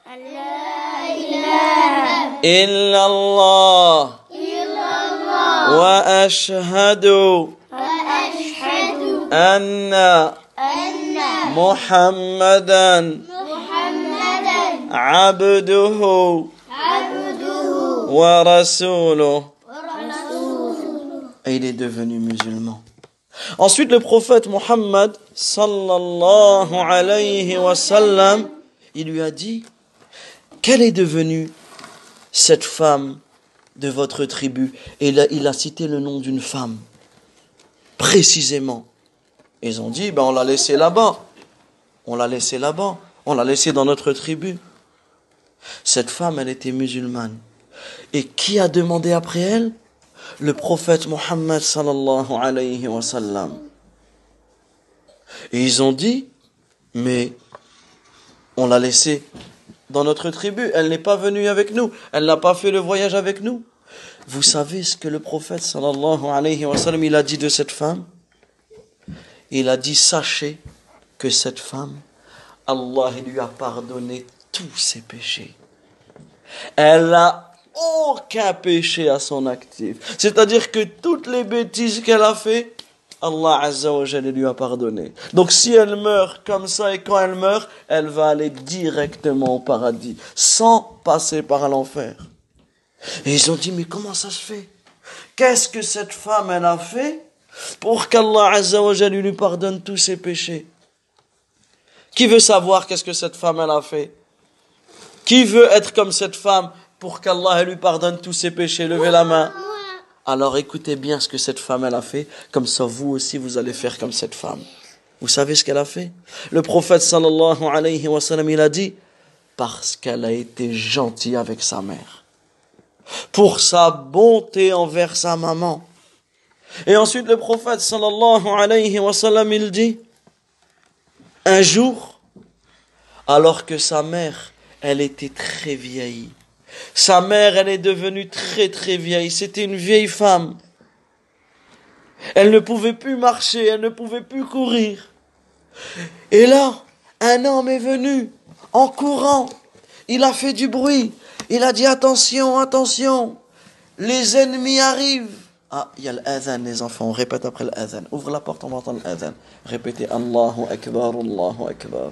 wa ashhadu anna muhammadan abduhu wa rasuluh. Et il est devenu musulman. Ensuite, le prophète Muhammad, sallallahu alayhi wa sallam, il lui a dit, quelle est devenue cette femme de votre tribu Et il a, il a cité le nom d'une femme, précisément. Ils ont dit, ben on l'a laissée là-bas. On l'a laissée là-bas. On l'a laissée dans notre tribu. Cette femme, elle était musulmane. Et qui a demandé après elle? Le prophète Mohammed sallallahu alayhi wa sallam. Et ils ont dit, mais on l'a laissée dans notre tribu, elle n'est pas venue avec nous, elle n'a pas fait le voyage avec nous. Vous savez ce que le prophète sallallahu alayhi wa sallam, il a dit de cette femme? Il a dit, sachez que cette femme, Allah lui a pardonné tous ses péchés. Elle n'a aucun péché à son actif. C'est-à-dire que toutes les bêtises qu'elle a fait, Allah Azza lui a pardonné. Donc si elle meurt comme ça et quand elle meurt, elle va aller directement au paradis, sans passer par l'enfer. Et ils ont dit, mais comment ça se fait? Qu'est-ce que cette femme, elle a fait pour qu'Allah Azza lui pardonne tous ses péchés? Qui veut savoir qu'est-ce que cette femme, elle a fait? Qui veut être comme cette femme pour qu'Allah lui pardonne tous ses péchés? Levez la main. Alors écoutez bien ce que cette femme elle a fait, comme ça vous aussi vous allez faire comme cette femme. Vous savez ce qu'elle a fait? Le prophète sallallahu alayhi wa sallam il a dit parce qu'elle a été gentille avec sa mère. Pour sa bonté envers sa maman. Et ensuite le prophète sallallahu alayhi wa sallam il dit un jour alors que sa mère elle était très vieille sa mère, elle est devenue très très vieille. C'était une vieille femme. Elle ne pouvait plus marcher, elle ne pouvait plus courir. Et là, un homme est venu en courant. Il a fait du bruit. Il a dit attention, attention. Les ennemis arrivent. Ah, il y a l'adhan, les enfants. On répète après l'adhan. Ouvre la porte, on va entendre l'adhan. Répétez Allahu Akbar, Allahu Akbar.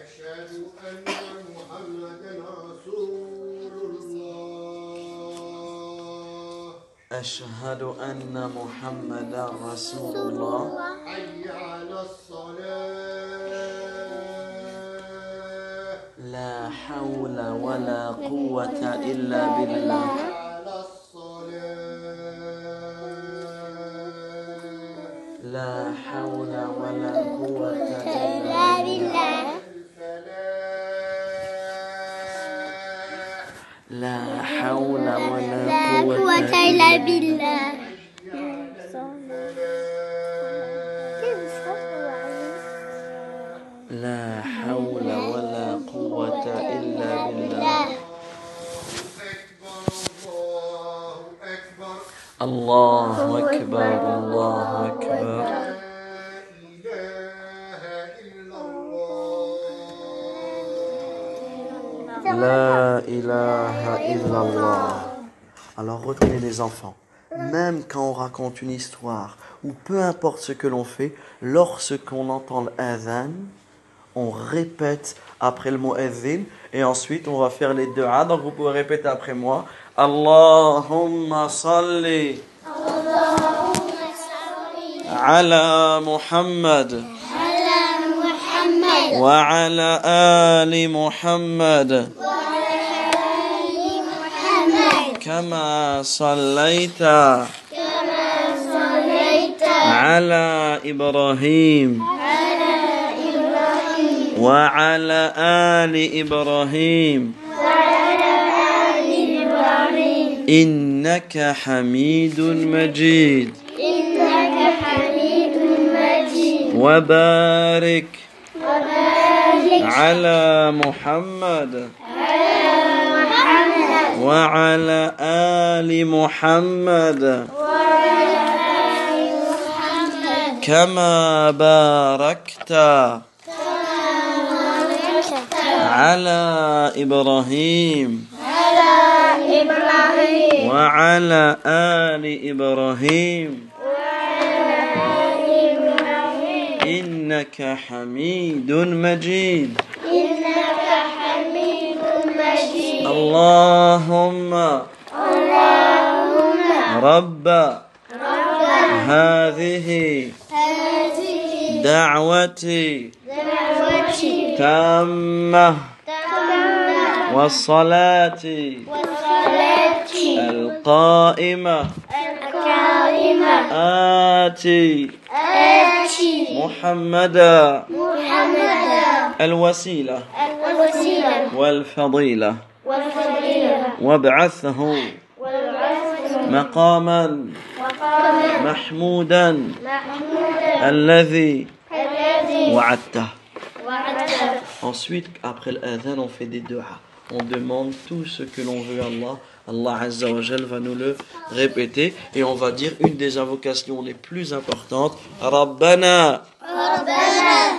أشهد أن محمدا رسول الله. حي على الصلاة. لا حول ولا قوة إلا بالله. لا حول ولا قوة إلا لا بالله. لا حول ولا لا قوة إلا بالله. لا حول ولا قوة إلا بالله. الله أكبر الله أكبر. La ilaha illallah. Alors retenez les enfants, même quand on raconte une histoire, ou peu importe ce que l'on fait, lorsqu'on entend l'adhan, on répète après le mot adhan, et ensuite on va faire les deux A. Donc vous pouvez répéter après moi. Allahumma salli. Ala Muhammad. Ala Muhammad. Wa ala ali Muhammad. كما صليت كما صليت على إبراهيم على إبراهيم وعلى آل إبراهيم وعلى آل إبراهيم إنك حميد مجيد إنك حميد مجيد وبارك وبارك على محمد وعلى آل محمد. كما باركت على إبراهيم. وعلى آل إبراهيم. إنك حميد مجيد. اللهم رب هذه دعوتي تامة والصلاة القائمة آتي محمدا الوسيلة والفضيلة وابعثه مقاما محمودا الذي وعدته Ensuite, après l'adhan, on fait des du'a. On demande tout ce que l'on veut à Allah. Allah Azza wa Jal va nous le répéter et on va dire une des invocations les plus importantes. Rabbana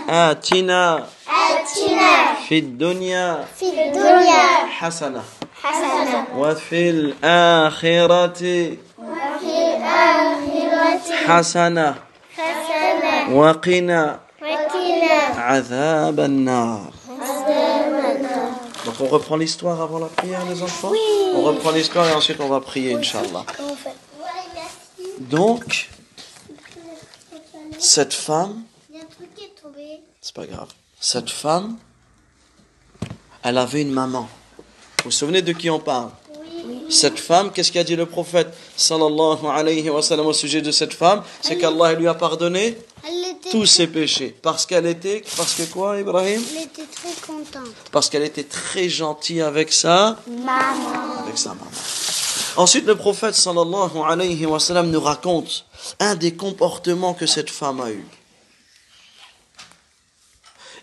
Atina في الدنيا في الدنيا حسنة حسنة وفي الآخرة وفي حسنة حسنة وقنا وقنا عذاب النار Donc on reprend l'histoire avant la prière les enfants On reprend l'histoire et ensuite on va prier Inch'Allah. Comment on fait Ouais, merci. Donc, cette femme, Il y a un truc qui est tombé. c'est pas grave, cette femme, elle avait une maman. Vous vous souvenez de qui on parle Oui. Cette femme, qu'est-ce qu'a dit le prophète sallallahu alayhi wa sallam au sujet de cette femme C'est qu'Allah lui a pardonné tous ses péchés. Parce qu'elle était, parce que quoi Ibrahim elle était très contente. Parce qu'elle était très gentille avec sa, Maman. avec sa maman. Ensuite, le prophète sallallahu alayhi wa sallam nous raconte un des comportements que cette femme a eu.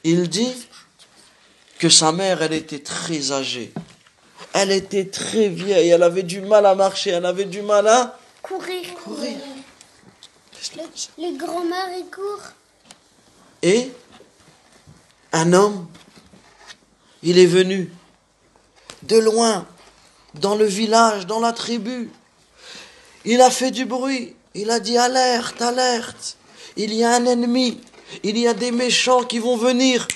Il dit que sa mère, elle était très âgée. Elle était très vieille, elle avait du mal à marcher, elle avait du mal à Courir. courir. Les grands-mères, ils courent. Et un homme, il est venu de loin, dans le village, dans la tribu. Il a fait du bruit. Il a dit alerte, alerte. Il y a un ennemi. Il y a des méchants qui vont venir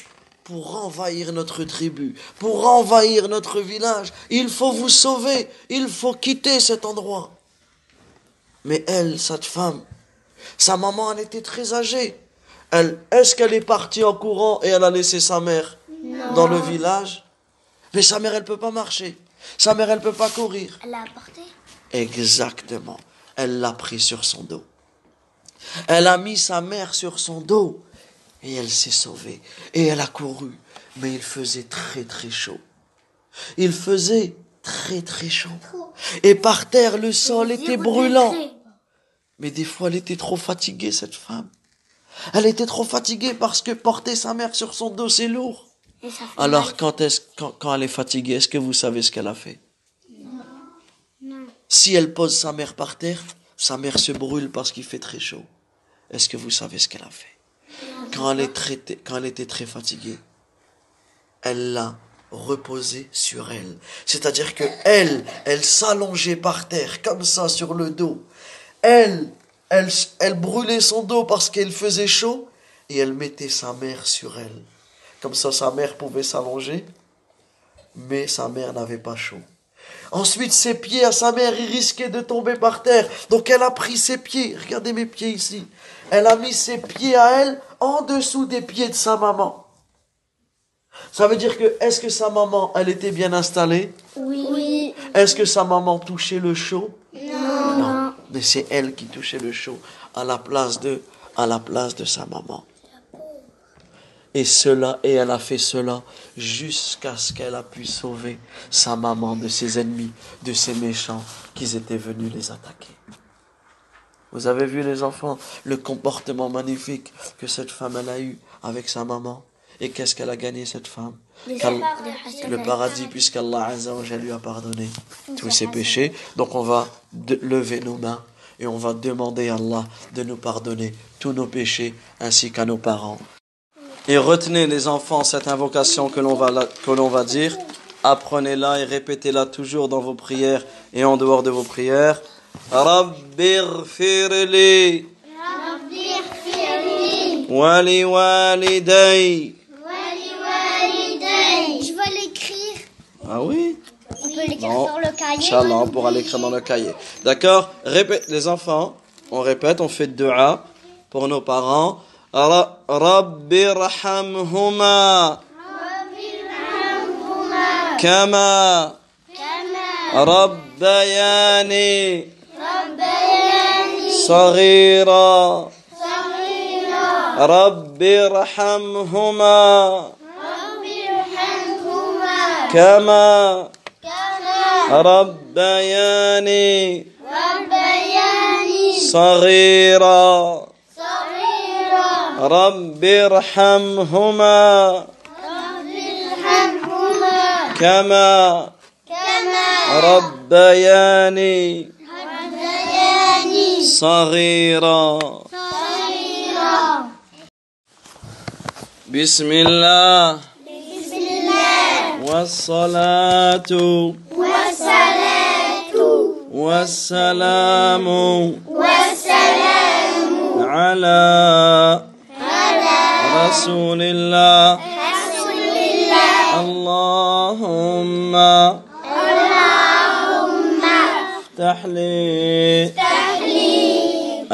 pour envahir notre tribu, pour envahir notre village. Il faut vous sauver. Il faut quitter cet endroit. Mais elle, cette femme, sa maman, elle était très âgée. Elle, est-ce qu'elle est partie en courant et elle a laissé sa mère dans le village? Mais sa mère, elle peut pas marcher. Sa mère, elle peut pas courir. Elle l'a apporté. Exactement. Elle l'a pris sur son dos. Elle a mis sa mère sur son dos et elle s'est sauvée. Et elle a couru. Mais il faisait très très chaud. Il faisait très très chaud. Et par terre, le sol était brûlant. Mais des fois, elle était trop fatiguée, cette femme. Elle était trop fatiguée parce que porter sa mère sur son dos, c'est lourd. Alors, quand, est-ce- quand, quand elle est fatiguée, est-ce que vous savez ce qu'elle a fait? Non. Si elle pose sa mère par terre, sa mère se brûle parce qu'il fait très chaud. Est-ce que vous savez ce qu'elle a fait? Quand elle, était très fatiguée, elle l'a reposée sur elle. C'est-à-dire que elle, elle s'allongeait par terre, comme ça, sur le dos. Elle, elle, elle brûlait son dos parce qu'elle faisait chaud, et elle mettait sa mère sur elle. Comme ça, sa mère pouvait s'allonger, mais sa mère n'avait pas chaud. Ensuite, ses pieds à sa mère, ils risquaient de tomber par terre. Donc elle a pris ses pieds. Regardez mes pieds ici. Elle a mis ses pieds à elle en dessous des pieds de sa maman. Ça veut dire que, est-ce que sa maman, elle était bien installée? Oui. Oui. Est-ce que sa maman touchait le chaud? Non. Mais c'est elle qui touchait le chaud à la place de, à la place de sa maman. Et cela, et elle a fait cela jusqu'à ce qu'elle a pu sauver sa maman de ses ennemis, de ses méchants qui étaient venus les attaquer. Vous avez vu les enfants, le comportement magnifique que cette femme elle a eu avec sa maman. Et qu'est-ce qu'elle a gagné cette femme? Le paradis puisqu'Allah Azza wa Jalla lui a pardonné tous ses péchés. Donc on va lever nos mains et on va demander à Allah de nous pardonner tous nos péchés ainsi qu'à nos parents. Et retenez les enfants cette invocation que l'on va, que l'on va dire. Apprenez-la et répétez-la toujours dans vos prières et en dehors de vos prières. Rabbir firli wali waliday. Je vais l'écrire. Ah oui? On peut l'écrire sur le cahier. Inch'Allah, on pourra l'écrire dans le cahier. D'accord? Répète, les enfants, on répète, on fait dua pour nos parents. Ra- Rabbi rahamhuma kama rabbayani صغيرا. صغيرا. رب ارحمهما. رب ارحمهما. كما كما ربياني. ربياني. صغيرا. صغيرا. رب ارحمهما. رب ارحمهما. كما كما ربياني. صغيرا. صغيرا. بسم الله. بسم الله. والصلاة. والصلاة. والسلام. والسلام. على على رسول الله رسول الله اللهم اللهم. افتح لي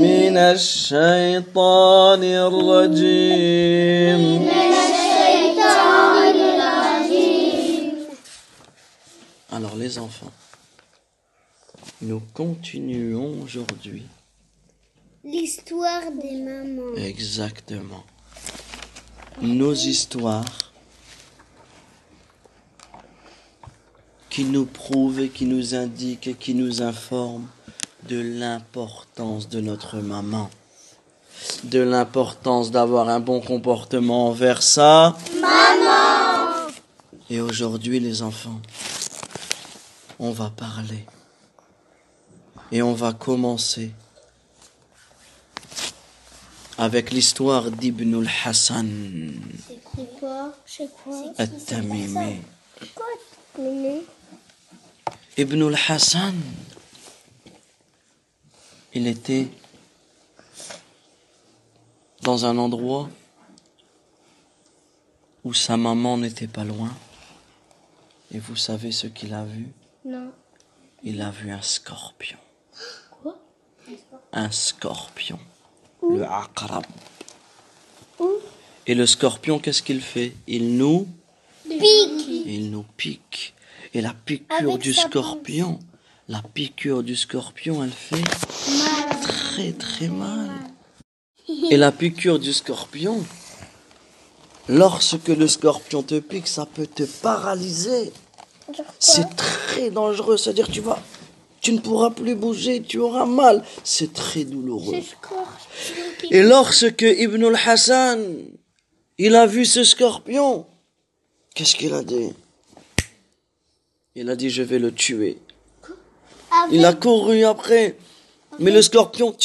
من الشيطان الرجيم Alors les enfants, nous continuons aujourd'hui L'histoire des mamans. exactement nos histoires qui nous prouvent et qui nous indiquent et qui nous informent de l'importance de notre maman, de l'importance d'avoir un bon comportement envers sa maman. Et aujourd'hui les enfants, on va parler et on va commencer avec l'histoire d'Ibn al-Hassan C'est quoi C'est quoi Ibn al-Hassan, il était dans un endroit où sa maman n'était pas loin. Et vous savez ce qu'il a vu? Non. Il a vu un scorpion. Quoi? Un scorpion. Le aqrab. Et le scorpion, qu'est-ce qu'il fait? Il nous Pique. il nous pique. Et la piqûre Avec du scorpion, la piqûre du scorpion, elle fait très très mal. Et la piqûre du scorpion, lorsque le scorpion te pique, ça peut te paralyser. C'est très dangereux, c'est-à-dire tu vas, tu ne pourras plus bouger, tu auras mal. C'est très douloureux. Et lorsque Ibn al-Hassan, il a vu ce scorpion, qu'est-ce qu'il a dit? Il a dit, je vais le tuer. Il a couru après. Mais le scorpion,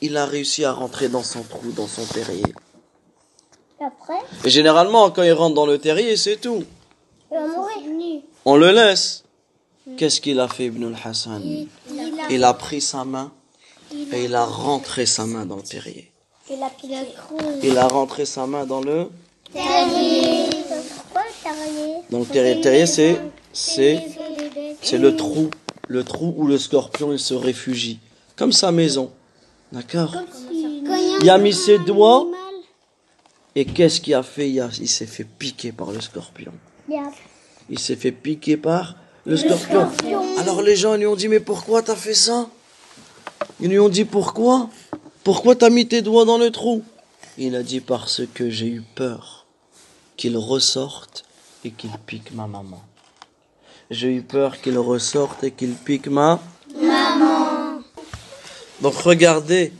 il a réussi à rentrer dans son trou, dans son terrier. Après, Et généralement, quand il rentre dans le terrier, c'est tout. il va mourir. On le laisse. Qu'est-ce qu'il a fait, Ibn al-Hassan Il a, Il a pris sa main et il a rentré sa main dans le terrier. il a, il a cru. Il a rentré sa main dans le Terrier. Pourquoi le terrier Dans le terrier, le terrier c'est c'est c'est le trou, le trou où le scorpion il se réfugie, comme sa maison. D'accord Il a mis ses doigts et qu'est-ce qu'il a fait il s'est fait piquer par le scorpion. Il s'est fait piquer par le scorpion. Alors les gens lui ont dit mais pourquoi t'as fait ça? Ils lui ont dit pourquoi? Pourquoi t'as mis tes doigts dans le trou? Il a dit parce que j'ai eu peur qu'il ressorte et qu'il pique ma maman. J'ai eu peur qu'il ressorte et qu'il pique ma maman. Donc regardez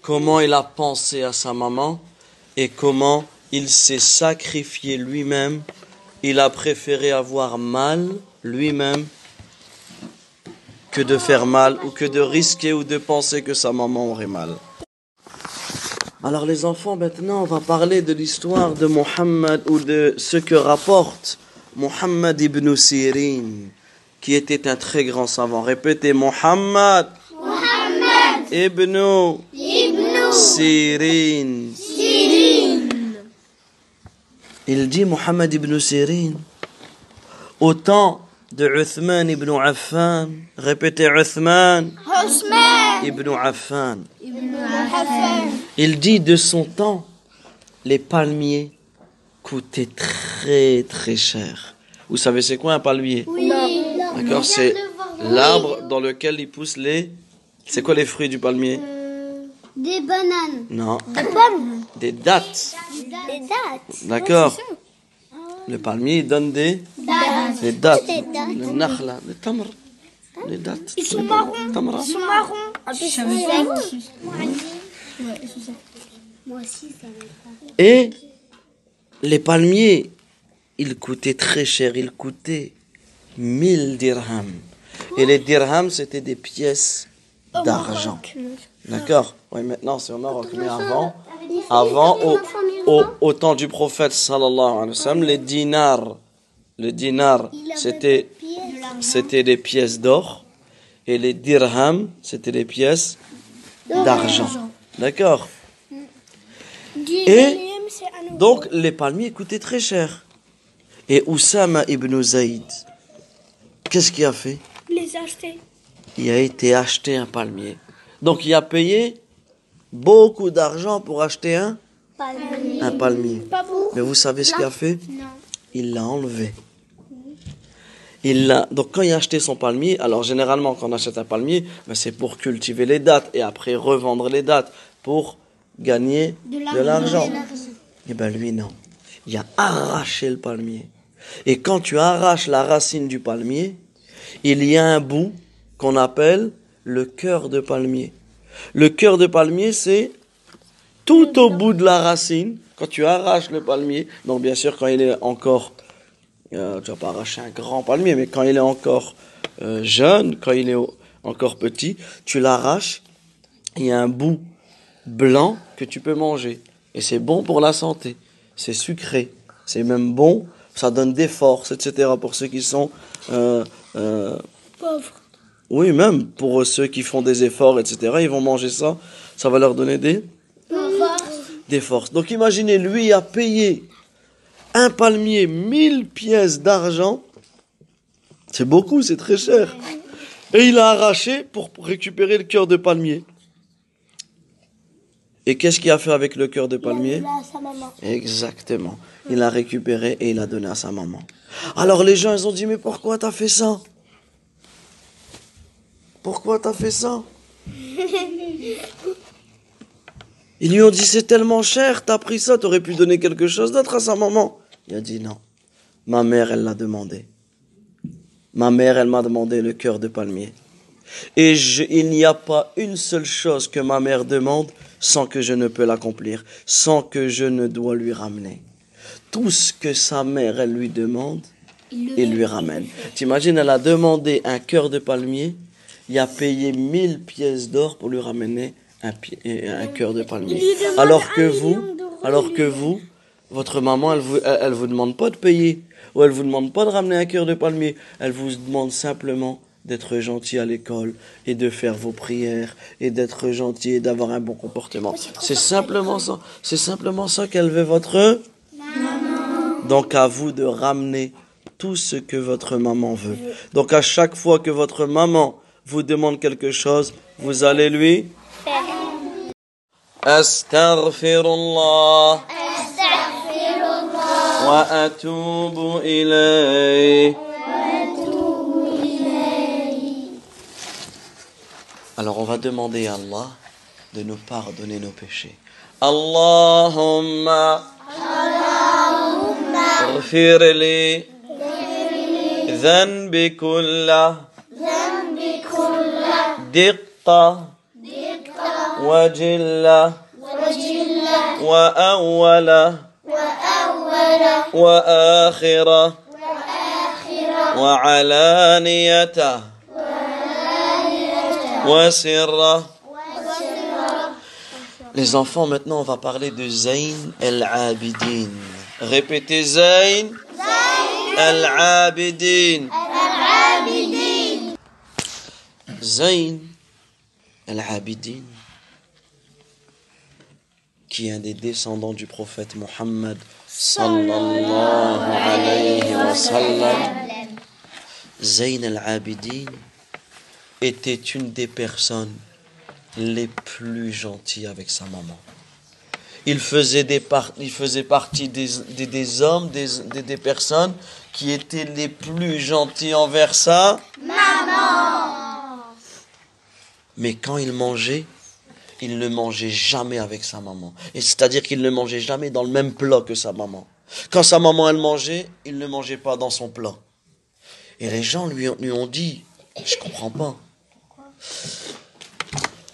comment il a pensé à sa maman et comment il s'est sacrifié lui-même. Il a préféré avoir mal lui-même que de faire mal ou que de risquer ou de penser que sa maman aurait mal. Alors les enfants, maintenant on va parler de l'histoire de Mohammed ou de ce que rapporte Mohammed ibn Sirin, qui était un très grand savant. Répétez, Mohammed, ibn, Sirin. Il dit Mohammed ibn Sirin, au temps de Uthman ibn Affan, répétez Uthman ibn Affan. Il dit de son temps, les palmiers coûtaient très très cher. Vous savez c'est quoi un palmier? D'accord, c'est l'arbre dans lequel il pousse les... C'est quoi les fruits du palmier? Des bananes. Non, Des pommes. des dattes. Des dattes. D'accord Le palmier il donne des... Des dattes. Des dattes. Le nakhla, le tamr. Les dattes. Ils sont marrons. Tamra. Ils sont marrons. Ils sont secs. Moi aussi, ça va pas. Et les palmiers, ils coûtaient très cher, ils coûtaient 1000 dirhams. Et les dirhams, c'était des pièces d'argent. D'accord. Oui, maintenant c'est au Maroc, mais avant, avant au, au, au temps du prophète sallallahu alayhi wa sallam, les dinars, le dinar, c'était c'était des pièces d'or. Et les dirhams, c'était des pièces d'argent. D'accord. Et donc les palmiers coûtaient très cher. Et Oussama ibn Zayd, qu'est-ce qu'il a fait? Les acheter. Il a été acheter un palmier. Donc il a payé beaucoup d'argent pour acheter un, un palmier. Pas vous Mais vous savez ce qu'il a fait? Non. Il l'a enlevé. Il l'a. Donc quand il a acheté son palmier, alors généralement quand on achète un palmier, ben, c'est pour cultiver les dates et après revendre les dates pour gagner de l'argent. Eh ben lui non. Il a arraché le palmier. Et quand tu arraches la racine du palmier, il y a un bout qu'on appelle le cœur de palmier. Le cœur de palmier, c'est tout au bout de la racine, quand tu arraches le palmier, donc bien sûr quand il est encore, euh, tu vas pas arracher un grand palmier, mais quand il est encore euh, jeune, quand il est encore petit, tu l'arraches, il y a un bout blanc que tu peux manger. Et c'est bon pour la santé, c'est sucré, c'est même bon, ça donne des forces, etc. pour ceux qui sont... euh, euh, Pauvre. oui, même pour ceux qui font des efforts, etc. Ils vont manger ça, ça va leur donner des des forces. Donc imaginez, lui a payé un palmier 1000 pièces d'argent. C'est beaucoup, c'est très cher. Et il a arraché pour récupérer le cœur de palmier. Et qu'est-ce qu'il a fait avec le cœur de palmier sa maman. Exactement. Il l'a récupéré et il l'a donné à sa maman. Alors les gens, ils ont dit, mais pourquoi t'as fait ça? Pourquoi t'as fait ça? Ils lui ont dit, c'est tellement cher, t'as pris ça, t'aurais pu donner quelque chose d'autre à sa maman. Il a dit, non. Ma mère, elle l'a demandé. Ma mère, elle m'a demandé le cœur de palmier. Et je- il n'y a pas une seule chose que ma mère demande sans que je ne peux l'accomplir, sans que je ne dois lui ramener. Tout ce que sa mère, elle lui demande, il lui ramène. T'imagines, elle a demandé un cœur de palmier, il a payé 1000 pièces d'or pour lui ramener un, un cœur de palmier. Alors que vous, alors que vous, votre maman, elle vous, elle vous demande pas de payer, ou elle vous demande pas de ramener un cœur de palmier, elle vous demande simplement d'être gentil à l'école et de faire vos prières et d'être gentil et d'avoir un bon comportement. C'est simplement ça. C'est simplement ça qu'elle veut votre donc à vous de ramener tout ce que votre maman veut. Donc à chaque fois que votre maman vous demande quelque chose, vous allez lui Astaghfirullah wa atubu ilayh. Alors on va demander à Allah de nous pardonner nos péchés. Allahumma اغفر لي ذنبي كله دقة وجلة وأولة وآخرة وعلانية وسرة les enfants, maintenant, on va parler de Zayn el-Abidin. Répétez Zayn el-Abidin. Zayn el-Abidin, qui est un des descendants du prophète Mohammed sallallahu alayhi wa sallam. Zayn el-Abidin était une des personnes les plus gentilles avec sa maman. Il faisait, des par- il faisait partie des, des, hommes, des, des, personnes qui étaient les plus gentils envers sa maman. Mais quand il mangeait, il ne mangeait jamais avec sa maman. Et c'est-à-dire qu'il ne mangeait jamais dans le même plat que sa maman. Quand sa maman, elle mangeait, il ne mangeait pas dans son plat. Et les gens lui lui ont dit, je comprends pas.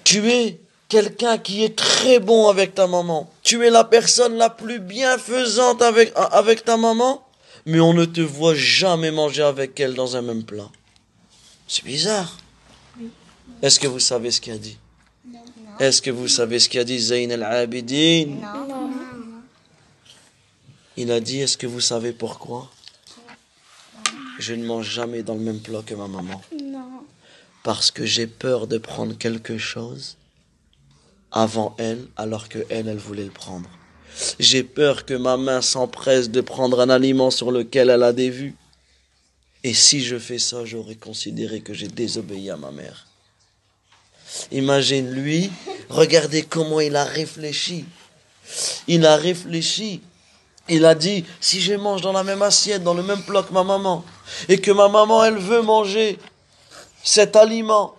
Tu es quelqu'un qui est très bon avec ta maman. Tu es la personne la plus bienfaisante avec, avec ta maman, mais on ne te voit jamais manger avec elle dans un même plat. C'est bizarre. Est-ce que vous savez ce qu'il a dit? Est-ce que vous savez ce qu'a dit Zayn al-Abidin? Il a dit, est-ce que vous savez pourquoi? Je ne mange jamais dans le même plat que ma maman. Parce que j'ai peur de prendre quelque chose avant elle, alors que elle, elle voulait le prendre. J'ai peur que ma main s'empresse de prendre un aliment sur lequel elle a des vues. Et si je fais ça, j'aurais considéré que j'ai désobéi à ma mère. Imagine lui, regardez comment il a réfléchi. Il a réfléchi. Il a dit, si je mange dans la même assiette, dans le même plat que ma maman, et que ma maman, elle veut manger cet aliment,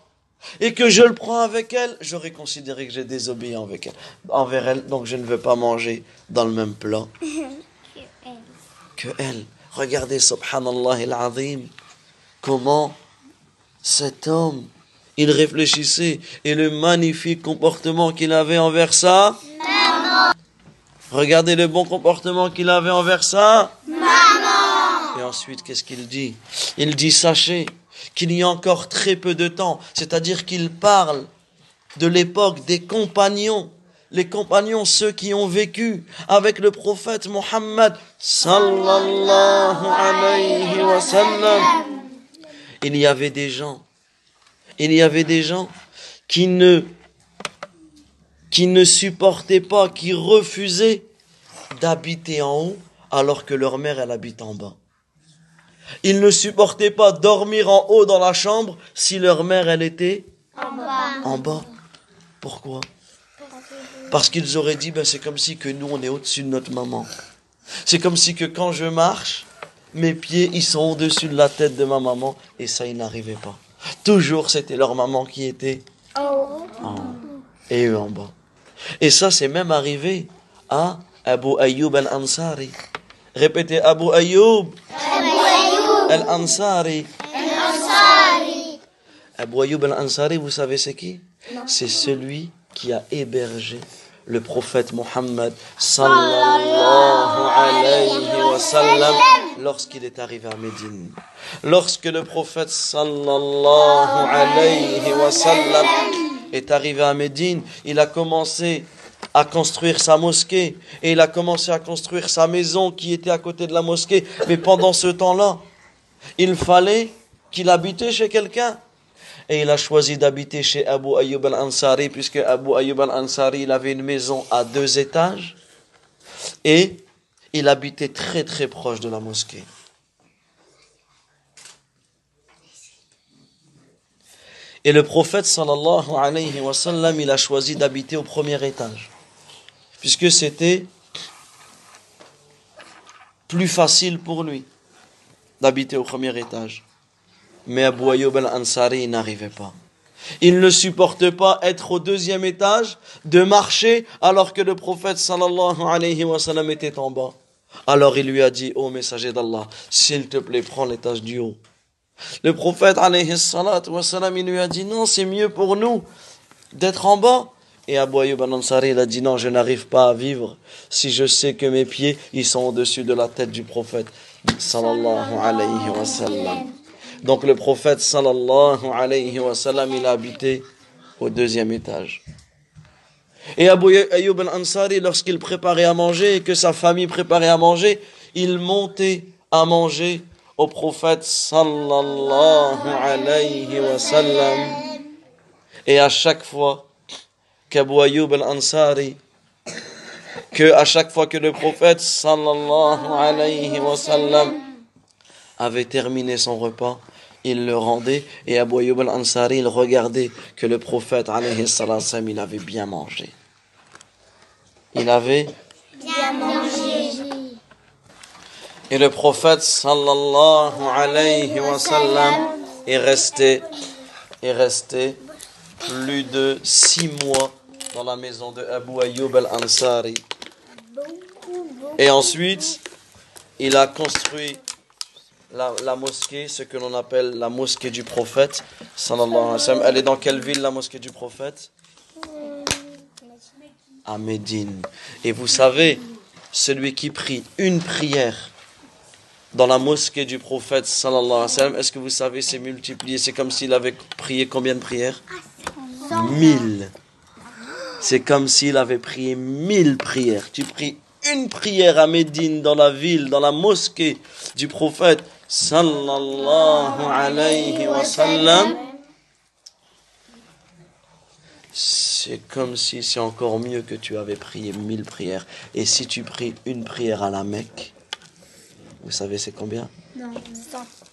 et que je le prends avec elle, j'aurais considéré que j'ai désobéi avec elle, envers elle, donc je ne veux pas manger dans le même plat que elle. Regardez, subhanallah al-azim, comment cet homme, il réfléchissait et le magnifique comportement qu'il avait envers ça. Regardez le bon comportement qu'il avait envers ça. Et ensuite, qu'est-ce qu'il dit? Il dit, sachez qu'il y a encore très peu de temps, c'est-à-dire qu'il parle de l'époque des compagnons, les compagnons, ceux qui ont vécu avec le prophète Mohammed. Il y avait des gens, il y avait des gens qui ne, qui ne supportaient pas, qui refusaient d'habiter en haut alors que leur mère, elle habite en bas. Ils ne supportaient pas dormir en haut dans la chambre si leur mère, elle était En bas. en bas. Pourquoi? Parce qu'ils auraient dit, ben, c'est comme si que nous, on est au-dessus de notre maman. C'est comme si que quand je marche, mes pieds, ils sont au-dessus de la tête de ma maman, et ça, ils n'arrivaient pas. Toujours, c'était leur maman qui était En haut. en haut, et eux en bas. Et ça, c'est même arrivé à Abu Ayyub al-Ansari. Répétez, Abu Ayyub al-Ansari. Abu Ayyub al-Ansari, vous savez c'est qui? C'est celui qui a hébergé le prophète Mohammed sallallahu alayhi wa sallam lorsqu'il est arrivé à Médine. Lorsque le prophète sallallahu alayhi wa sallam est arrivé à Médine, il a commencé à construire sa mosquée et il a commencé à construire sa maison qui était à côté de la mosquée. Mais pendant ce temps-là, il fallait qu'il habitait chez quelqu'un. Et il a choisi d'habiter chez Abu Ayyub al-Ansari, puisque Abu Ayyub al-Ansari, il avait une maison à deux étages. Et il habitait très très proche de la mosquée. Et le prophète sallallahu alayhi wa sallam, il a choisi d'habiter au premier étage. Puisque c'était plus facile pour lui d'habiter au premier étage. Mais Abu Ayyub al-Ansari, n'arrivait pas. Il ne supporte pas être au deuxième étage, de marcher, alors que le prophète sallallahu alayhi wa sallam était en bas. Alors il lui a dit, ô messager d'Allah, s'il te plaît, prends l'étage du haut. Le prophète alayhi wa sallam, il lui a dit, non, c'est mieux pour nous d'être en bas. Et Abu Ayyub al-Ansari, il a dit, non, je n'arrive pas à vivre si je sais que mes pieds, ils sont au-dessus de la tête du prophète sallallahu alayhi wa sallam. Donc le prophète sallallahu alayhi wa sallam, il a habité au deuxième étage. Et Abu Ayyub al-Ansari, lorsqu'il préparait à manger et que sa famille préparait à manger, il montait à manger au prophète sallallahu alayhi wa sallam. Et à chaque fois qu'Abu Ayyub al-Ansari, que à chaque fois que le prophète sallallahu alayhi wa sallam avait terminé son repas, il le rendait et Abu Ayyub al-Ansari, il regardait que le prophète alayhi sallam, il avait bien mangé. Il avait Bien mangé. et le prophète sallallahu alayhi wa sallam est resté est resté plus de six mois dans la maison de Abu Ayyub al-Ansari. Et ensuite, il a construit la, la mosquée, ce que l'on appelle la mosquée du prophète. Elle est dans quelle ville la mosquée du prophète? À à Médine. Et vous savez, celui qui prie une prière dans la mosquée du prophète sallallahu alayhi wa sallam, est-ce que vous savez c'est multiplié C'est comme s'il avait prié combien de prières? Mille. C'est comme s'il avait prié mille prières. Tu pries une prière à Médine, dans la ville, dans la mosquée du prophète sallallahu alayhi wa sallam. C'est comme si c'est encore mieux que tu avais prié mille prières. Et si tu pries une prière à la Mecque, vous savez c'est combien? Non,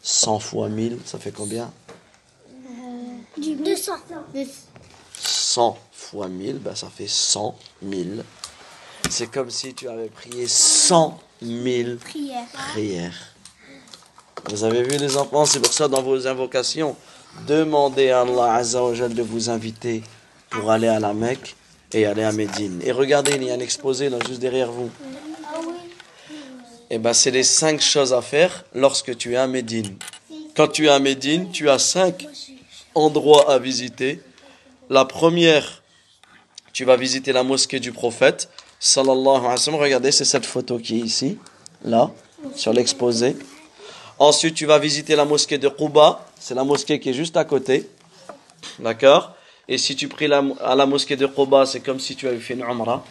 100 fois 1000, ça fait combien? 200. 100 fois 1000, ben ça fait 100 000. C'est comme si tu avais prié 100 000 Prière. prières. Vous avez vu les enfants, c'est pour ça dans vos invocations, demandez à Allah Azza wa Jal de vous inviter pour aller à la Mecque et aller à Médine. Et regardez, il y a un exposé là juste derrière vous. Et ben c'est les cinq choses à faire lorsque tu es à Médine. Quand tu es à Médine, tu as cinq endroits à visiter. La première, tu vas visiter la mosquée du prophète, sallallahu alayhi wa sallam. Regardez, c'est cette photo qui est ici, là, sur l'exposé. Ensuite, tu vas visiter la mosquée de Quba, c'est la mosquée qui est juste à côté. D'accord? Et si tu pries la- à la mosquée de Quba, c'est comme si tu avais fait une umrah.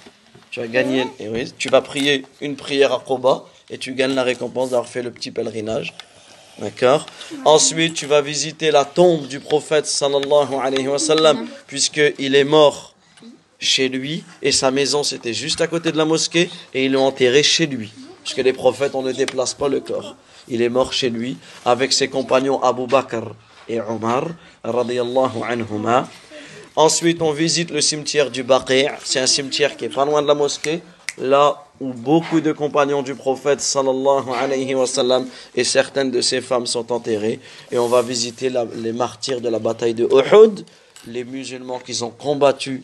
Tu as gagné, et tu vas prier une prière à Quba et tu gagnes la récompense d'avoir fait le petit pèlerinage. D'accord? Ensuite, tu vas visiter la tombe du prophète sallallahu alayhi wa sallam, puisqu'il est mort chez lui et sa maison c'était juste à côté de la mosquée et ils l'ont enterré chez lui. Parce que les prophètes, on ne déplace pas le corps. Il est mort chez lui avec ses compagnons Abu Bakr et Omar, radiyallahu anhuma. Ensuite, on visite le cimetière du Baqi'. C'est un cimetière qui est pas loin de la mosquée, là où beaucoup de compagnons du prophète sallallahu alayhi wa et certaines de ses femmes sont enterrées. Et on va visiter les martyrs de la bataille de Uhud, les musulmans qui ont combattu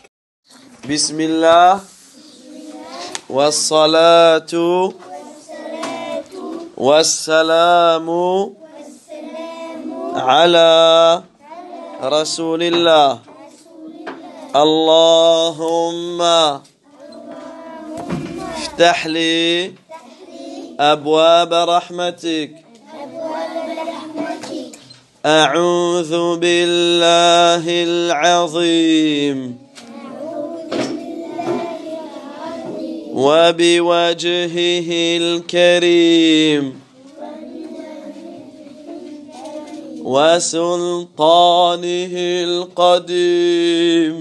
بسم الله والصلاة والسلام على رسول الله. اللهم افتح لي أبواب رحمتك. أعوذ بالله العظيم. وبوجهه الكريم وسلطانه القديم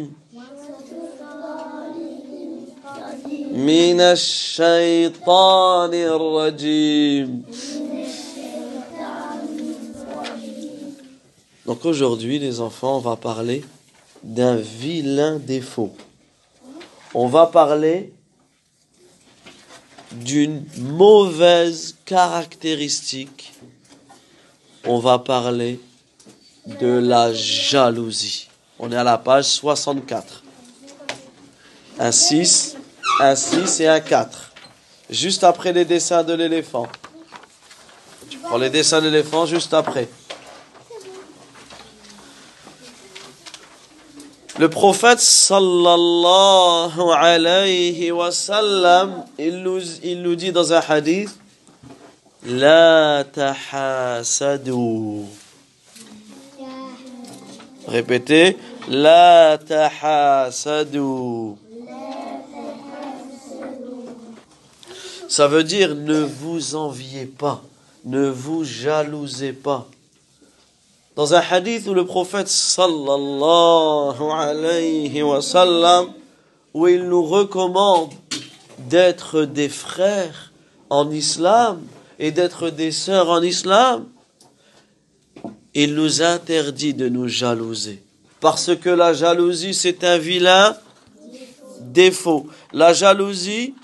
من الشيطان الرجيم Donc aujourd'hui, les enfants, on va parler d'un vilain défaut. On va parler d'une mauvaise caractéristique. On va parler de la jalousie. On est à la page 64. Un 6, un 6 et un 4. Juste après les dessins de l'éléphant. Tu prends les dessins de l'éléphant juste après. Le prophète sallallahu alayhi wa sallam, il nous, dit dans un hadith, La tahasadu. Répétez, La tahasadu. Ça veut dire ne vous enviez pas, ne vous jalousez pas. Dans un hadith où le prophète sallallahu alayhi wa sallam, où il nous recommande d'être des frères en islam et d'être des sœurs en islam, il nous interdit de nous jalouser. Parce que la jalousie, c'est un vilain défaut. La jalousie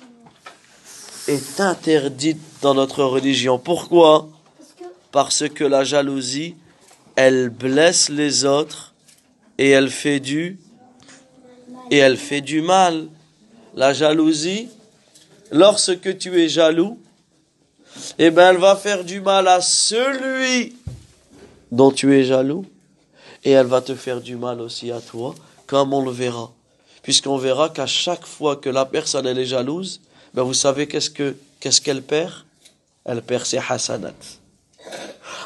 est interdite dans notre religion. Pourquoi? Parce que la jalousie, elle blesse les autres et elle fait du et elle fait du mal. La jalousie, lorsque tu es jaloux, eh ben elle va faire du mal à celui dont tu es jaloux et elle va te faire du mal aussi à toi, comme on le verra. Puisqu'on verra qu'à chaque fois que la personne elle est jalouse, ben vous savez qu'est-ce que qu'est-ce qu'elle perd? Elle perd ses hasanat.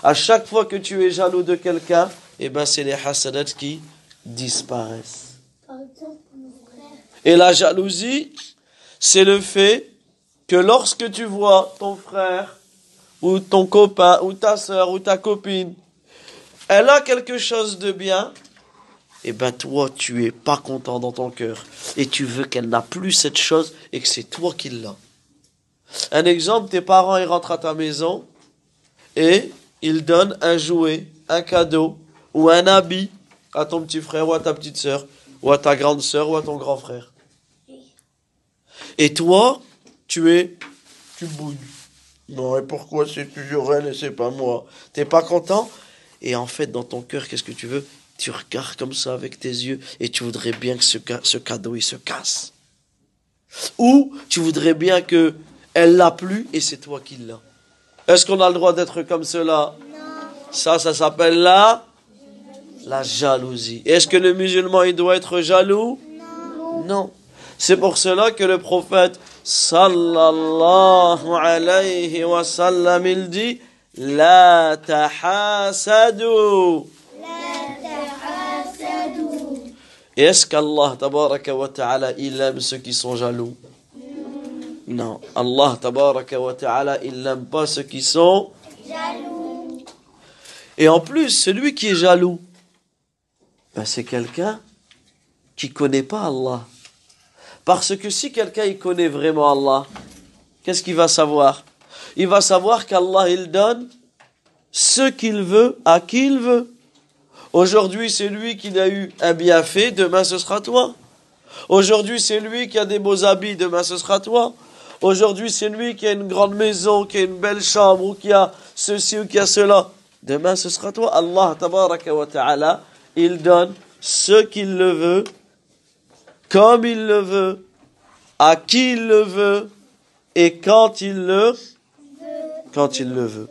À chaque fois que tu es jaloux de quelqu'un, eh ben c'est les hasanat qui disparaissent. Et la jalousie, c'est le fait que lorsque tu vois ton frère ou ton copain ou ta soeur ou ta copine, elle a quelque chose de bien, et ben toi tu es pas content dans ton cœur et tu veux qu'elle n'a plus cette chose et que c'est toi qui l'as. Un exemple, tes parents ils rentrent à ta maison et ils donnent un jouet, un cadeau ou un habit à ton petit frère ou à ta petite sœur ou à ta grande sœur ou à ton grand frère. Et toi, tu es, tu bouilles. Non, et pourquoi c'est toujours elle et c'est pas moi? T'es pas content? Et en fait, dans ton cœur, qu'est-ce que tu veux? Tu regardes comme ça avec tes yeux et tu voudrais bien que ce cadeau, il se casse. Ou tu voudrais bien que elle l'a plus et c'est toi qui l'as. Est-ce qu'on a le droit d'être comme cela? Ça, ça s'appelle la la jalousie. Est-ce que le musulman il doit être jaloux? Non. C'est pour cela que le prophète sallallahu alayhi wa sallam il dit la tahasadu. Est-ce qu'Allah tabaraka wa ta'ala il aime ceux qui sont jaloux? Non. Allah tabaraka wa ta'ala il n'aime pas ceux qui sont Et en plus, celui qui est jaloux, ben, c'est quelqu'un qui connaît pas Allah. Parce que si quelqu'un il connaît vraiment Allah, qu'est-ce qu'il va savoir? Il va savoir qu'Allah il donne ce qu'il veut à qui il veut. Aujourd'hui, c'est lui qui a eu un bienfait, demain ce sera toi. Aujourd'hui, c'est lui qui a des beaux habits, demain ce sera toi. Aujourd'hui, c'est lui qui a une grande maison, qui a une belle chambre, ou qui a ceci ou qui a cela. Demain, ce sera toi. Allah, tabaraka wa ta'ala, il donne ce qu'il le veut, comme il le veut, à qui il le veut, et quand il le, quand il le veut.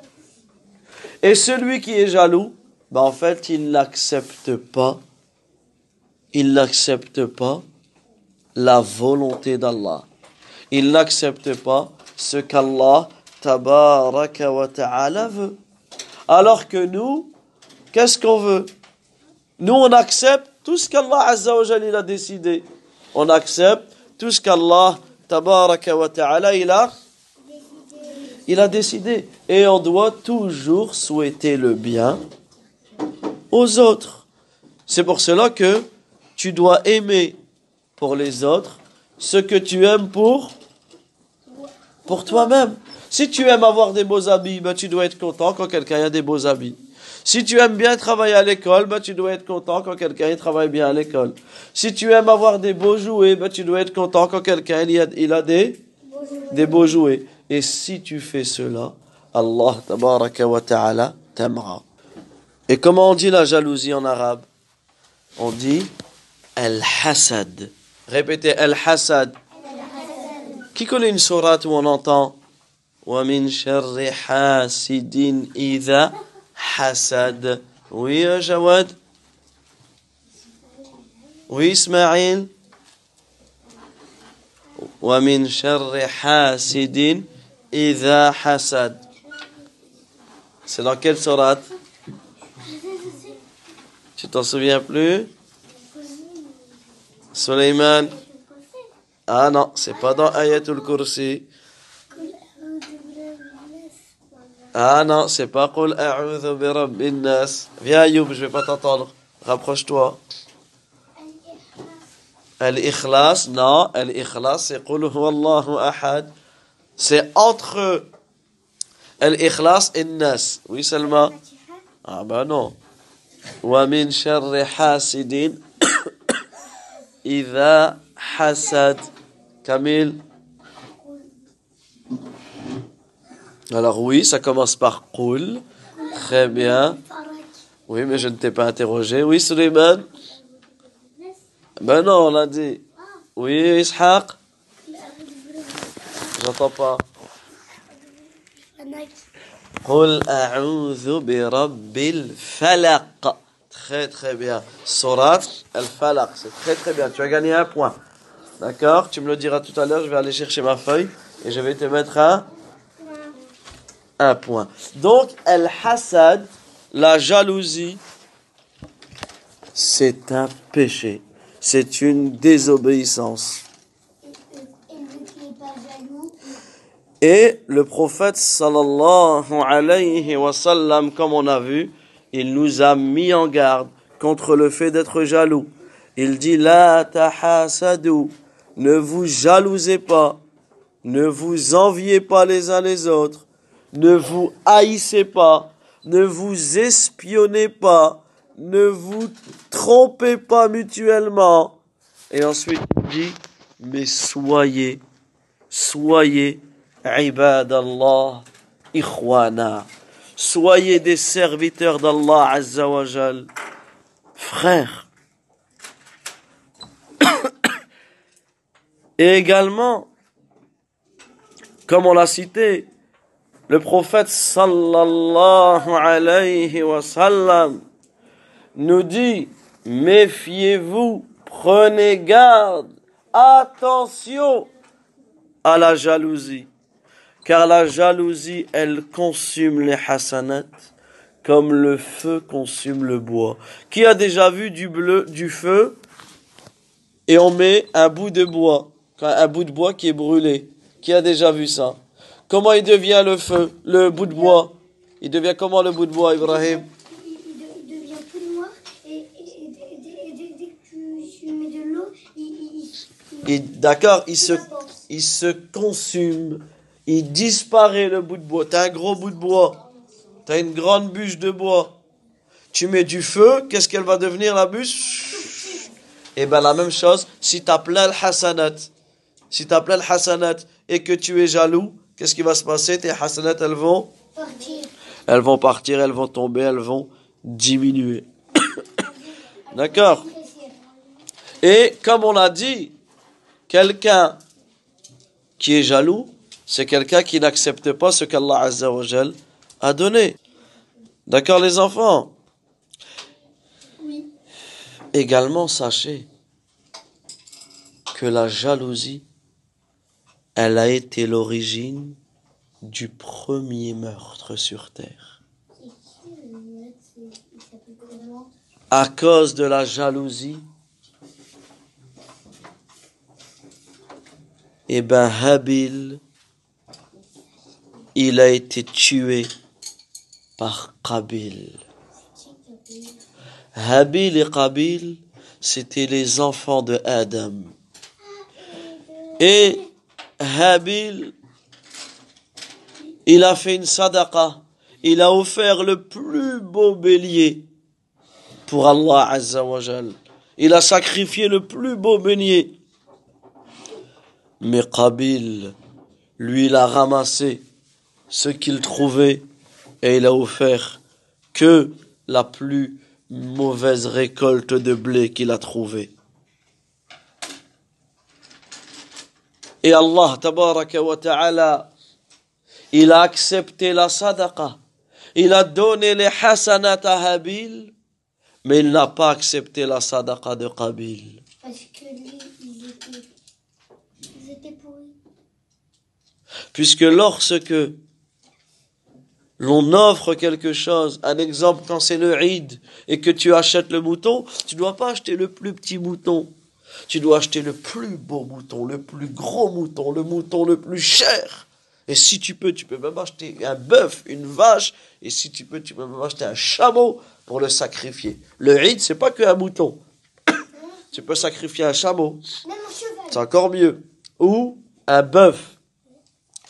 Et celui qui est jaloux, ben en fait, il n'accepte pas, il n'accepte pas la volonté d'Allah. Il n'accepte pas ce qu'Allah, tabaraka wa ta'ala, veut. Alors que nous, qu'est-ce qu'on veut? Nous, on accepte tout ce qu'Allah Azza wa a décidé. On accepte tout ce qu'Allah, tabaraka wa ta'ala, il a, il a décidé. Et on doit toujours souhaiter le bien aux autres. C'est pour cela que tu dois aimer pour les autres ce que tu aimes pour pour toi-même. Si tu aimes avoir des beaux habits, ben, tu dois être content quand quelqu'un a des beaux habits. Si tu aimes bien travailler à l'école, ben, tu dois être content quand quelqu'un il travaille bien à l'école. Si tu aimes avoir des beaux jouets, ben, tu dois être content quand quelqu'un il a, des, beaux jouets. Et si tu fais cela, Allah tabaraka t'aimera. Et comment on dit la jalousie en arabe? On dit al-hasad. Répétez al-hasad. Qui connaît une sourate où on entend وَمِن شَرِّ حَاسِدٍ إِذَا حَسَدَ Oui, euh, Jawad Oui, Ismaïl وَمِن شَرِّ حَاسِدٍ إِذَا حَسَدَ C'est dans quelle sourate Tu t'en souviens plus Suleiman ah non, c'est pas dans Ayatul Kursi. Ah non, c'est pas Qul a'udhu bi rabbin. Viens Ayoub, je vais pas t'entendre. Rapproche-toi. Al-Ikhlas, non, Al-Ikhlas, c'est Qul huwallahu ahad. C'est entre Al-Ikhlas et Nas. Oui, Salma? Ah bah non. Wa min sharri hasidin idha hasad. Camille. Alors oui, ça commence par Koul. Très bien. Oui, mais je ne t'ai pas interrogé. Oui, Suleiman Ben non, on l'a dit. Oui, Ishaq J'entends pas. Koul a'oudhu bi rabbil falaq. Très très bien. Surat al-Falaq, c'est très très bien. Tu as gagné un point. D'accord Tu me le diras tout à l'heure. Je vais aller chercher ma feuille et je vais te mettre un, un point. Donc, al-Hasad, la jalousie, c'est un péché. C'est une désobéissance. Et le prophète sallallahu alayhi wa sallam, comme on a vu, il nous a mis en garde contre le fait d'être jaloux. Il dit La tahasadu, ne vous jalousez pas. Ne vous enviez pas les uns les autres. Ne vous haïssez pas. Ne vous espionnez pas. Ne vous trompez pas mutuellement. Et ensuite, il dit, mais soyez, soyez, ibadallah, ikhwana. Soyez des serviteurs d'Allah Azzawajal. Frères et également comme on l'a cité le prophète sallallahu alayhi wa sallam nous dit méfiez-vous prenez garde attention à la jalousie. Car la jalousie, elle consume les hasanat comme le feu consume le bois. Qui a déjà vu du bleu, du feu? Et on met un bout de bois, un bout de bois qui est brûlé. Qui a déjà vu ça? Comment il devient le feu, le bout de bois? Il devient comment le bout de bois, Ibrahim? Il devient tout noir et, dès que tu, mets de l'eau, il, D'accord, il se, il se consume il disparaît le bout de bois. Tu as un gros bout de bois. Tu as une grande bûche de bois. Tu mets du feu, qu'est-ce qu'elle va devenir la bûche? Et bien la même chose, si tu as plein le hasanat, si tu le hasanat et que tu es jaloux, qu'est-ce qui va se passer? Tes hasanat, elles vont partir. Elles vont partir, elles vont tomber, elles vont diminuer. D'accord? Et comme on l'a dit, quelqu'un qui est jaloux, c'est quelqu'un qui n'accepte pas ce qu'Allah Azza wa a donné. D'accord les enfants? Oui. Également, sachez que la jalousie, elle a été l'origine du premier meurtre sur terre. À cause de la jalousie, eh ben Habil il a été tué par Qabil. Habil et Qabil, c'était les enfants de Adam. Et Habil, il a fait une sadaqa. Il a offert le plus beau bélier pour Allah Azza wa Il a sacrifié le plus beau bélier. Mais Qabil, lui, il a ramassé ce qu'il trouvait et il a offert que la plus mauvaise récolte de blé qu'il a trouvée. Et Allah tabaraka wa ta'ala, il a accepté la sadaqa. Il a donné les hasanat à Habil, mais il n'a pas accepté la sadaqa de Qabil. Parce que lui, ils étaient, ils étaient pourris. Puisque lorsque l'on offre quelque chose, un exemple quand c'est le Eid et que tu achètes le mouton, tu ne dois pas acheter le plus petit mouton. Tu dois acheter le plus beau mouton, le plus gros mouton, le mouton le plus cher. Et si tu peux, tu peux même acheter un bœuf, une vache, et si tu peux, tu peux même acheter un chameau pour le sacrifier. Le Eid, c'est pas qu'un mouton. tu peux sacrifier un chameau. C'est encore mieux. Ou un bœuf.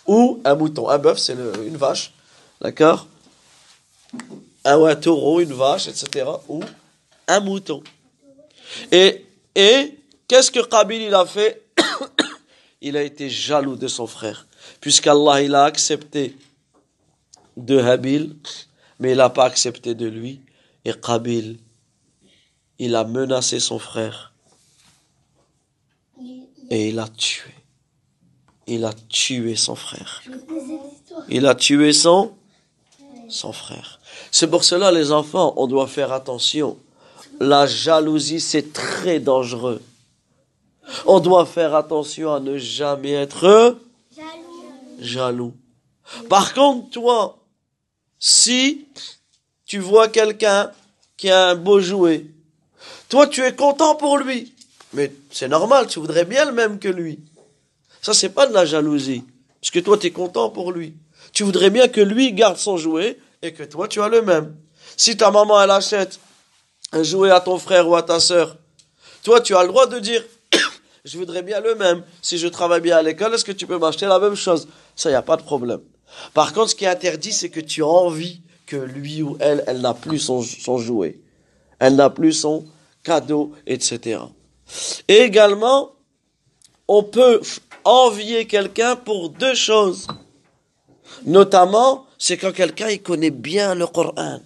Ou un mouton. Un bœuf, c'est une vache. D'accord? Un, un taureau, une vache, etc. Ou un mouton. Et, et Qu'est-ce que Qabil il a fait? Il a été jaloux de son frère. Puisqu'Allah il a accepté de Habil, mais il n'a pas accepté de lui. Et Qabil, il a menacé son frère. Et il a tué. Il a tué son frère. Il a tué son frère. C'est pour cela, les enfants, on doit faire attention. La jalousie, c'est très dangereux. On doit faire attention à ne jamais être jaloux. Par contre, toi, si tu vois quelqu'un qui a un beau jouet, toi tu es content pour lui, mais c'est normal, tu voudrais bien le même que lui. Ça, c'est pas de la jalousie, puisque toi tu es content pour lui. Tu voudrais bien que lui garde son jouet et que toi tu as le même. Si ta maman elle achète un jouet à ton frère ou à ta sœur, toi tu as le droit de dire je voudrais bien le même. Si je travaille bien à l'école, est-ce que tu peux m'acheter la même chose? Ça, il n'y a pas de problème. Par contre, ce qui est interdit, c'est que tu as envie que lui ou elle, elle n'a plus son, son jouet. Elle n'a plus son cadeau, etc. Et également, on peut envier quelqu'un pour deux choses. Notamment, c'est quand quelqu'un il connaît bien le Coran.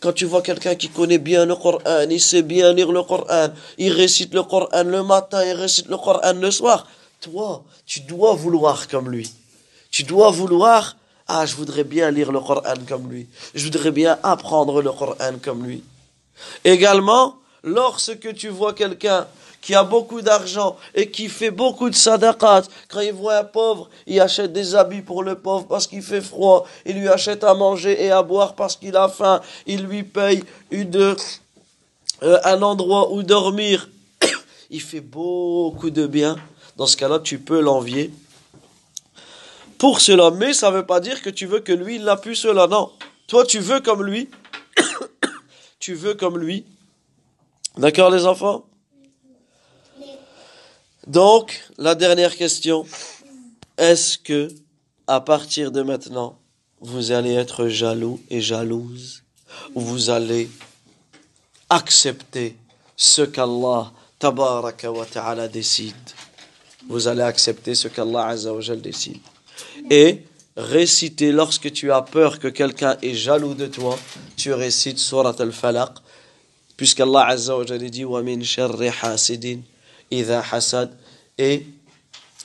Quand tu vois quelqu'un qui connaît bien le Coran, il sait bien lire le Coran, il récite le Coran le matin, il récite le Coran le soir, toi, tu dois vouloir comme lui. Tu dois vouloir, ah, je voudrais bien lire le Coran comme lui. Je voudrais bien apprendre le Coran comme lui. Également, lorsque tu vois quelqu'un qui a beaucoup d'argent et qui fait beaucoup de sadaqat, quand il voit un pauvre, il achète des habits pour le pauvre parce qu'il fait froid, il lui achète à manger et à boire parce qu'il a faim, il lui paye une, euh, un endroit où dormir. il fait beaucoup de bien. Dans ce cas-là, tu peux l'envier pour cela. Mais ça ne veut pas dire que tu veux que lui, il n'a plus cela. Non. Toi, tu veux comme lui. tu veux comme lui. D'accord, les enfants? Donc, la dernière question. Est-ce que, à partir de maintenant, vous allez être jaloux et jalouse? Ou vous allez accepter ce qu'Allah ta'ala décide? Vous allez accepter ce qu'Allah décide et réciter lorsque tu as peur que quelqu'un est jaloux de toi, tu récites Surat al-Falaq, puisqu'Allah Azza wa dit Wa min sharri hasidin idha hasad. Et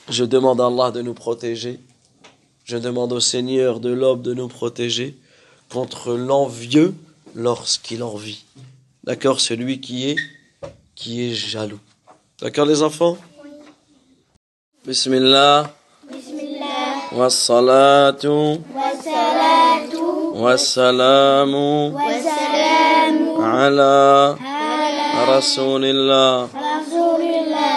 je demande à Allah de nous protéger. Je demande au Seigneur de l'aube de nous protéger contre l'envieux lorsqu'il envie. D'accord Celui qui est, qui est jaloux. D'accord les enfants? Oui. Bismillah. Bismillah. Wassalatu. Wassalatu. Wassalamu. Wassalamu. Ala. Ala.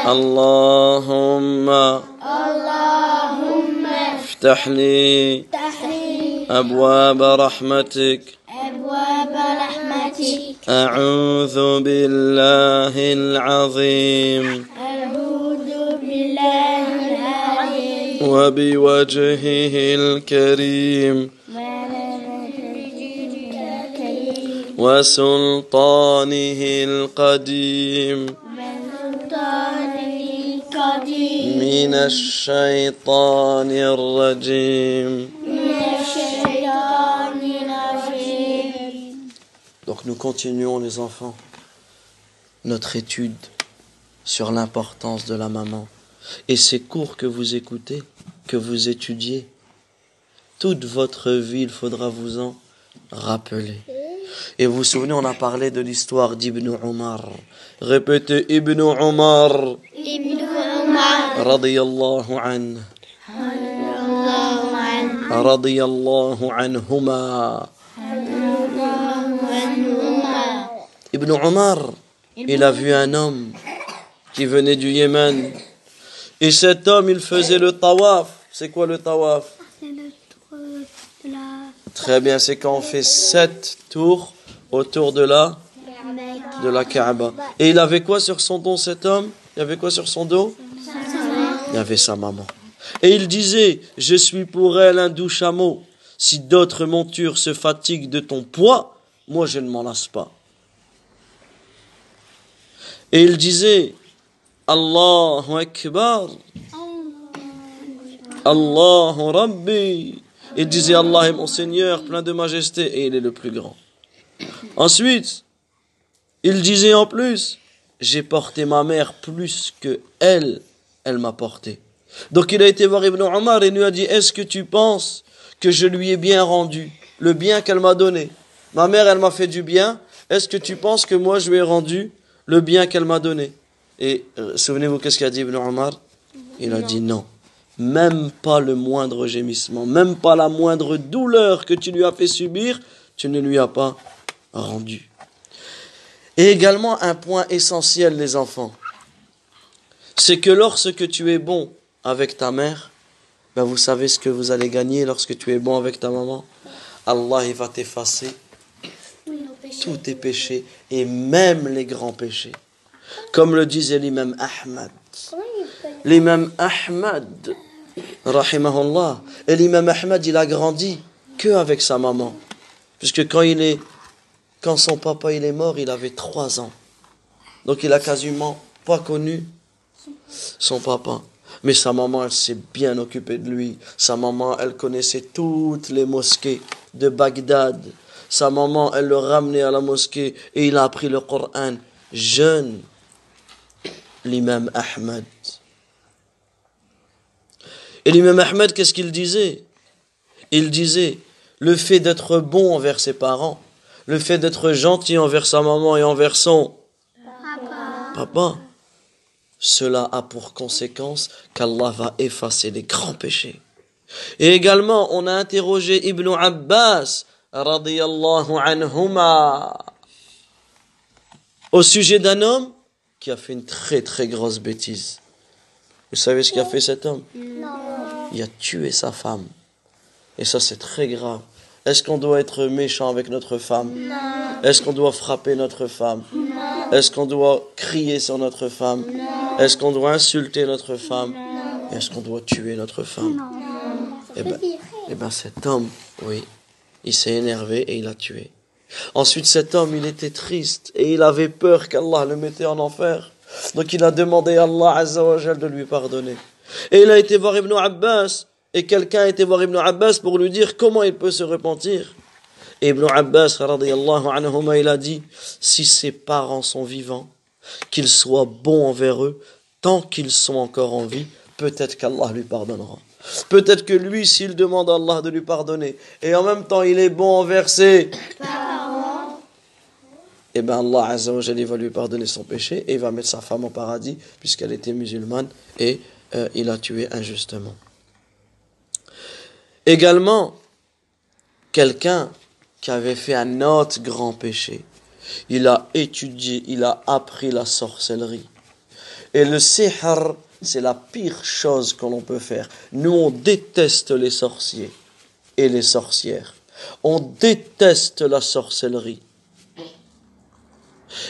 اللهم اللهم افتح لي تحريم أبواب رحمتك. أبواب رحمتك. أعوذ بالله العظيم. أعوذ بالله العظيم. وبوجهه الكريم. وسلطانه القديم. من سلطانه القديم من الشيطان الرجيم من الشيطان الرجيم Donc nous continuons les enfants notre étude sur l'importance de la maman. Et ces cours que vous écoutez, que vous étudiez, toute votre vie, il faudra vous en rappeler. Et vous vous souvenez, on a parlé de l'histoire d'Ibn Omar. Répétez Ibn Omar, ابن عمر radiyallahu an, الله عنه radiyallahu anhuma. عنهما Ibn Omar, il a vu un homme qui venait du Yémen. Et cet homme, il faisait le tawaf. C'est quoi le tawaf Très bien, c'est quand on fait sept tours autour de la, de la Kaaba. Et il avait quoi sur son dos, cet homme Il avait quoi sur son dos Avait sa maman. Et il disait, je suis pour elle un doux chameau. Si d'autres montures se fatiguent de ton poids, moi je ne m'en lasse pas. Et il disait, Allahu Akbar. Allahu Rabbi. Il disait Allah est mon Seigneur, plein de majesté, et il est le plus grand. Ensuite, il disait en plus, j'ai porté ma mère plus que elle, elle m'a porté. Donc il a été voir Ibn Omar et lui a dit, est-ce que tu penses que je lui ai bien rendu le bien qu'elle m'a donné? Ma mère, elle m'a fait du bien. Est-ce que tu penses que moi, je lui ai rendu le bien qu'elle m'a donné? Et euh, souvenez-vous, qu'est-ce qu'a dit Ibn Omar? Il a dit non. Même pas le moindre gémissement, même pas la moindre douleur que tu lui as fait subir, tu ne lui as pas rendu. Et également un point essentiel, les enfants, c'est que lorsque tu es bon avec ta mère, ben vous savez ce que vous allez gagner lorsque tu es bon avec ta maman. Allah il va t'effacer tous tes péchés et même les grands péchés. Comme le disait l'imam Ahmad. L'imam Ahmad, rahimahullah, et l'imam Ahmad, il a grandi que avec sa maman. Puisque quand il est, quand son papa il est mort, il avait trois ans. Donc il a quasiment pas connu son papa. Mais sa maman, elle s'est bien occupée de lui. Sa maman, elle connaissait toutes les mosquées de Bagdad. Sa maman, elle le ramenait à la mosquée et il a appris le Coran jeune. L'imam Ahmed. Et l'imam Ahmed, qu'est-ce qu'il disait? Il disait, le fait d'être bon envers ses parents, le fait d'être gentil envers sa maman et envers son papa, cela a pour conséquence qu'Allah va effacer les grands péchés. Et également, on a interrogé Ibn Abbas, radiyallahu anhuma, au sujet d'un homme qui a fait une très très grosse bêtise. Vous savez ce qu'a fait cet homme? Il a tué sa femme. Et ça, c'est très grave. Est-ce qu'on doit être méchant avec notre femme? Est-ce qu'on doit frapper notre femme? Est-ce qu'on doit crier sur notre femme? Est-ce qu'on doit insulter notre femme? Est-ce qu'on doit tuer notre femme? Eh bien, eh ben, cet homme, oui, il s'est énervé et il a tué. Ensuite, cet homme, il était triste et il avait peur qu'Allah le mettait en enfer. Donc il a demandé à Allah Azzawajal de lui pardonner. Et il a été voir Ibn Abbas, et quelqu'un a été voir Ibn Abbas pour lui dire comment il peut se repentir. Et Ibn Abbas, anhuma, il a dit, si ses parents sont vivants, qu'ils soient bons envers eux, tant qu'ils sont encore en vie, peut-être qu'Allah lui pardonnera. Peut-être que lui, s'il demande à Allah de lui pardonner, et en même temps il est bon envers ses eh bien Allah Azza wa Jalla, il va lui pardonner son péché et il va mettre sa femme au paradis puisqu'elle était musulmane et euh, il a tué injustement. Également, quelqu'un qui avait fait un autre grand péché, il a étudié, il a appris la sorcellerie. Et le sihr, c'est la pire chose que l'on peut faire. Nous, on déteste les sorciers et les sorcières. On déteste la sorcellerie.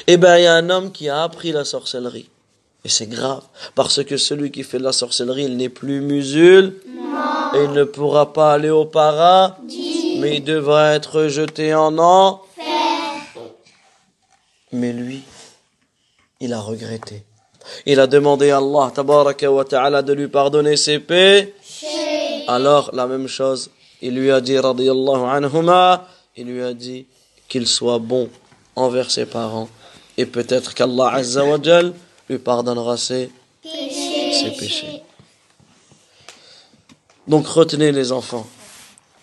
Eh bien, il y a un homme qui a appris la sorcellerie. Et c'est grave, parce que celui qui fait de la sorcellerie, il n'est plus musulman, et il ne pourra pas aller au paradis, mais il devra être jeté en enfer. Mais lui, il a regretté. Il a demandé à Allah ta'ala de lui pardonner ses péchés. Alors, la même chose, il lui a dit, il lui a dit qu'il soit bon envers ses parents. Et peut-être qu'Allah Azza wa lui pardonnera ses péchés. Donc retenez les enfants,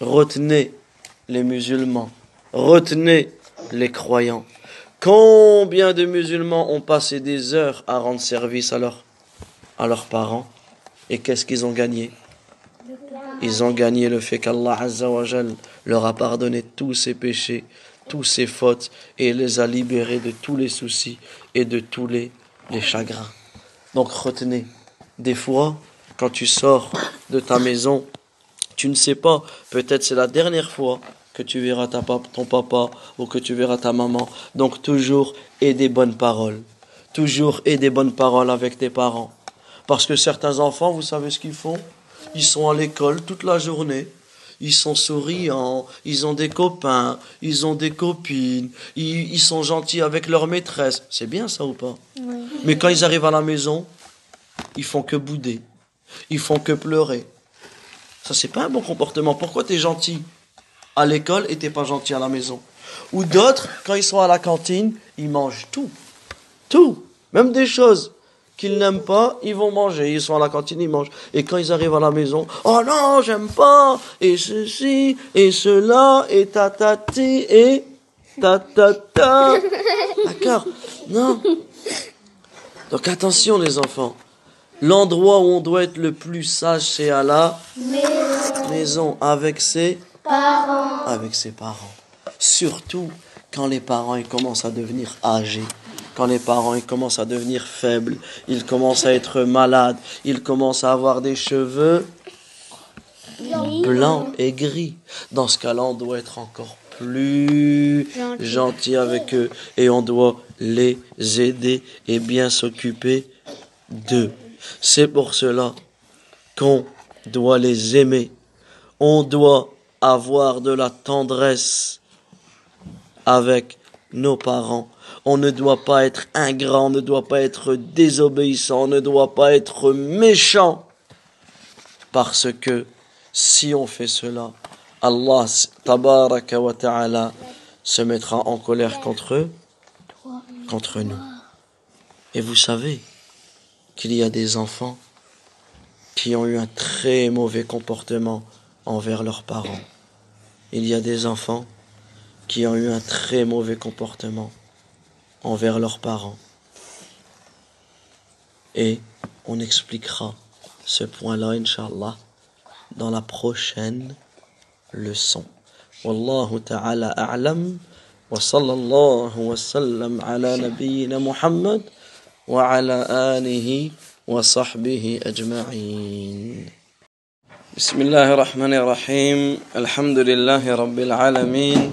retenez les musulmans, retenez les croyants. Combien de musulmans ont passé des heures à rendre service à, à leurs parents et qu'est-ce qu'ils ont gagné? Ils ont gagné le fait qu'Allah leur a pardonné tous ses péchés, tous ses fautes et les a libérés de tous les soucis et de tous les, les chagrins. Donc retenez, des fois, quand tu sors de ta maison, tu ne sais pas, peut-être c'est la dernière fois que tu verras ta ton papa ou que tu verras ta maman. Donc toujours aie des bonnes paroles. Toujours aie des bonnes paroles avec tes parents. Parce que certains enfants, vous savez ce qu'ils font? Ils sont à l'école toute la journée. Ils sont souriants, ils ont des copains, ils ont des copines, ils, ils sont gentils avec leur maîtresse. C'est bien ça ou pas? Mais quand ils arrivent à la maison, ils font que bouder, ils font que pleurer. Ça, c'est pas un bon comportement. Pourquoi t'es gentil? À l'école et t'es pas gentil à la maison Ou d'autres, quand ils sont à la cantine, ils mangent tout. Tout. Même des choses qu'ils n'aiment pas, ils vont manger. Ils sont à la cantine, ils mangent. Et quand ils arrivent à la maison, oh non, j'aime pas, et ceci, et cela, et tatati, et tatata. D'accord Non. Donc attention les enfants. L'endroit où on doit être le plus sage, c'est à la maison, avec ses parents. Avec ses parents. Surtout quand les parents ils commencent à devenir âgés, quand les parents ils commencent à devenir faibles, ils commencent à être malades, ils commencent à avoir des cheveux blancs et gris. Dans ce cas-là, on doit être encore plus gentil avec eux et on doit les aider et bien s'occuper d'eux. C'est pour cela qu'on doit les aimer. On doit avoir de la tendresse avec nos parents. On ne doit pas être ingrat, on ne doit pas être désobéissant, on ne doit pas être méchant. Parce que si on fait cela, Allah tabaraka ta'ala se mettra en colère contre eux, contre nous. Et vous savez qu'il y a des enfants qui ont eu un très mauvais comportement envers leurs parents. Il y a des enfants qui ont eu un très mauvais comportement envers leurs parents. Et on expliquera ce point-là, Inch'Allah, dans la prochaine leçon. Wallahu ta'ala a'lam wa sallallahu wa sallam ala nabiyyina Muhammad wa ala alihi wa sahbihi ajma'in. بسم الله الرحمن الرحيم الحمد لله رب العالمين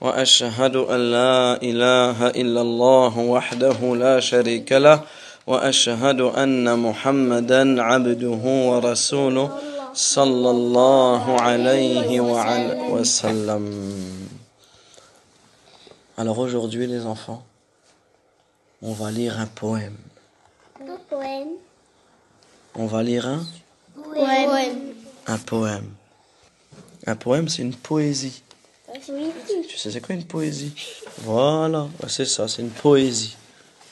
وأشهد أن لا إله إلا الله وحده لا شريك له وأشهد أن محمدا عبده ورسوله صلى الله عليه وعلى وسلم Alors aujourd'hui les enfants, on va lire un poème. Un poème. On va lire un Poème. Un poème. Un poème c'est une poésie. Tu sais c'est quoi une poésie? Voilà, c'est ça, c'est une poésie.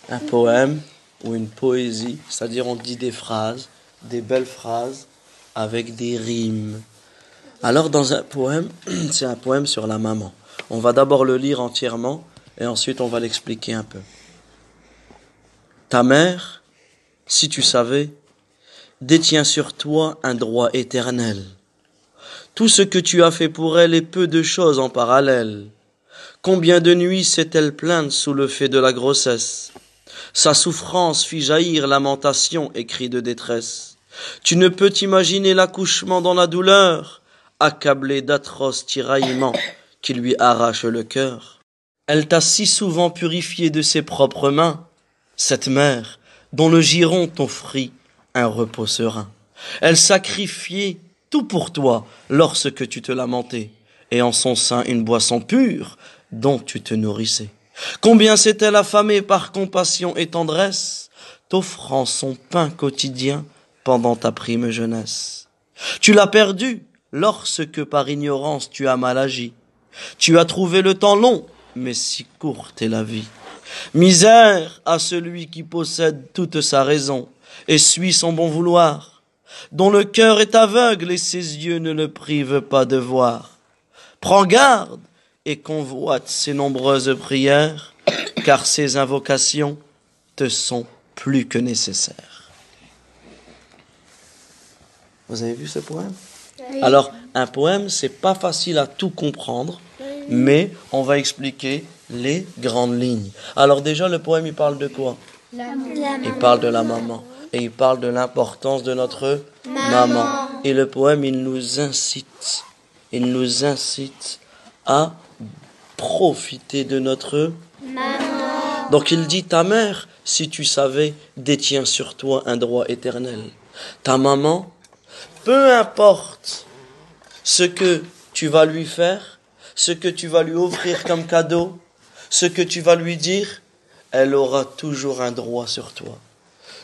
Un poème ou une poésie, c'est-à-dire on dit des phrases, des belles phrases avec des rimes. Alors dans un poème, c'est un poème sur la maman. On va d'abord le lire entièrement et ensuite on va l'expliquer un peu. Ta mère, si tu savais, détient sur toi un droit éternel. Tout ce que tu as fait pour elle est peu de choses en parallèle. Combien de nuits s'est-elle plainte sous le fait de la grossesse? Sa souffrance fit jaillir lamentation et cris de détresse. Tu ne peux t'imaginer l'accouchement dans la douleur, accablé d'atroces tiraillements qui lui arrachent le cœur. Elle t'a si souvent purifié de ses propres mains, cette mère dont le giron t'offrit un repos serein. Elle sacrifiait tout pour toi lorsque tu te lamentais, et en son sein une boisson pure dont tu te nourrissais. Combien s'est-elle affamée par compassion et tendresse, t'offrant son pain quotidien pendant ta prime jeunesse. Tu l'as perdu lorsque par ignorance tu as mal agi. Tu as trouvé le temps long, mais si courte est la vie. Misère à celui qui possède toute sa raison et suit son bon vouloir, dont le cœur est aveugle et ses yeux ne le privent pas de voir. Prends garde et convoite ses nombreuses prières, car ses invocations te sont plus que nécessaires. Vous avez vu ce poème? Alors, un poème, c'est pas facile à tout comprendre, mais on va expliquer les grandes lignes. Alors déjà, le poème, il parle de quoi? Il parle de la maman. Et il parle de l'importance de notre maman. Et le poème, il nous incite, il nous incite à profiter de notre maman. Donc il dit, ta mère, si tu savais, détient sur toi un droit éternel. Ta maman, peu importe ce que tu vas lui faire, ce que tu vas lui offrir comme cadeau, ce que tu vas lui dire, elle aura toujours un droit sur toi.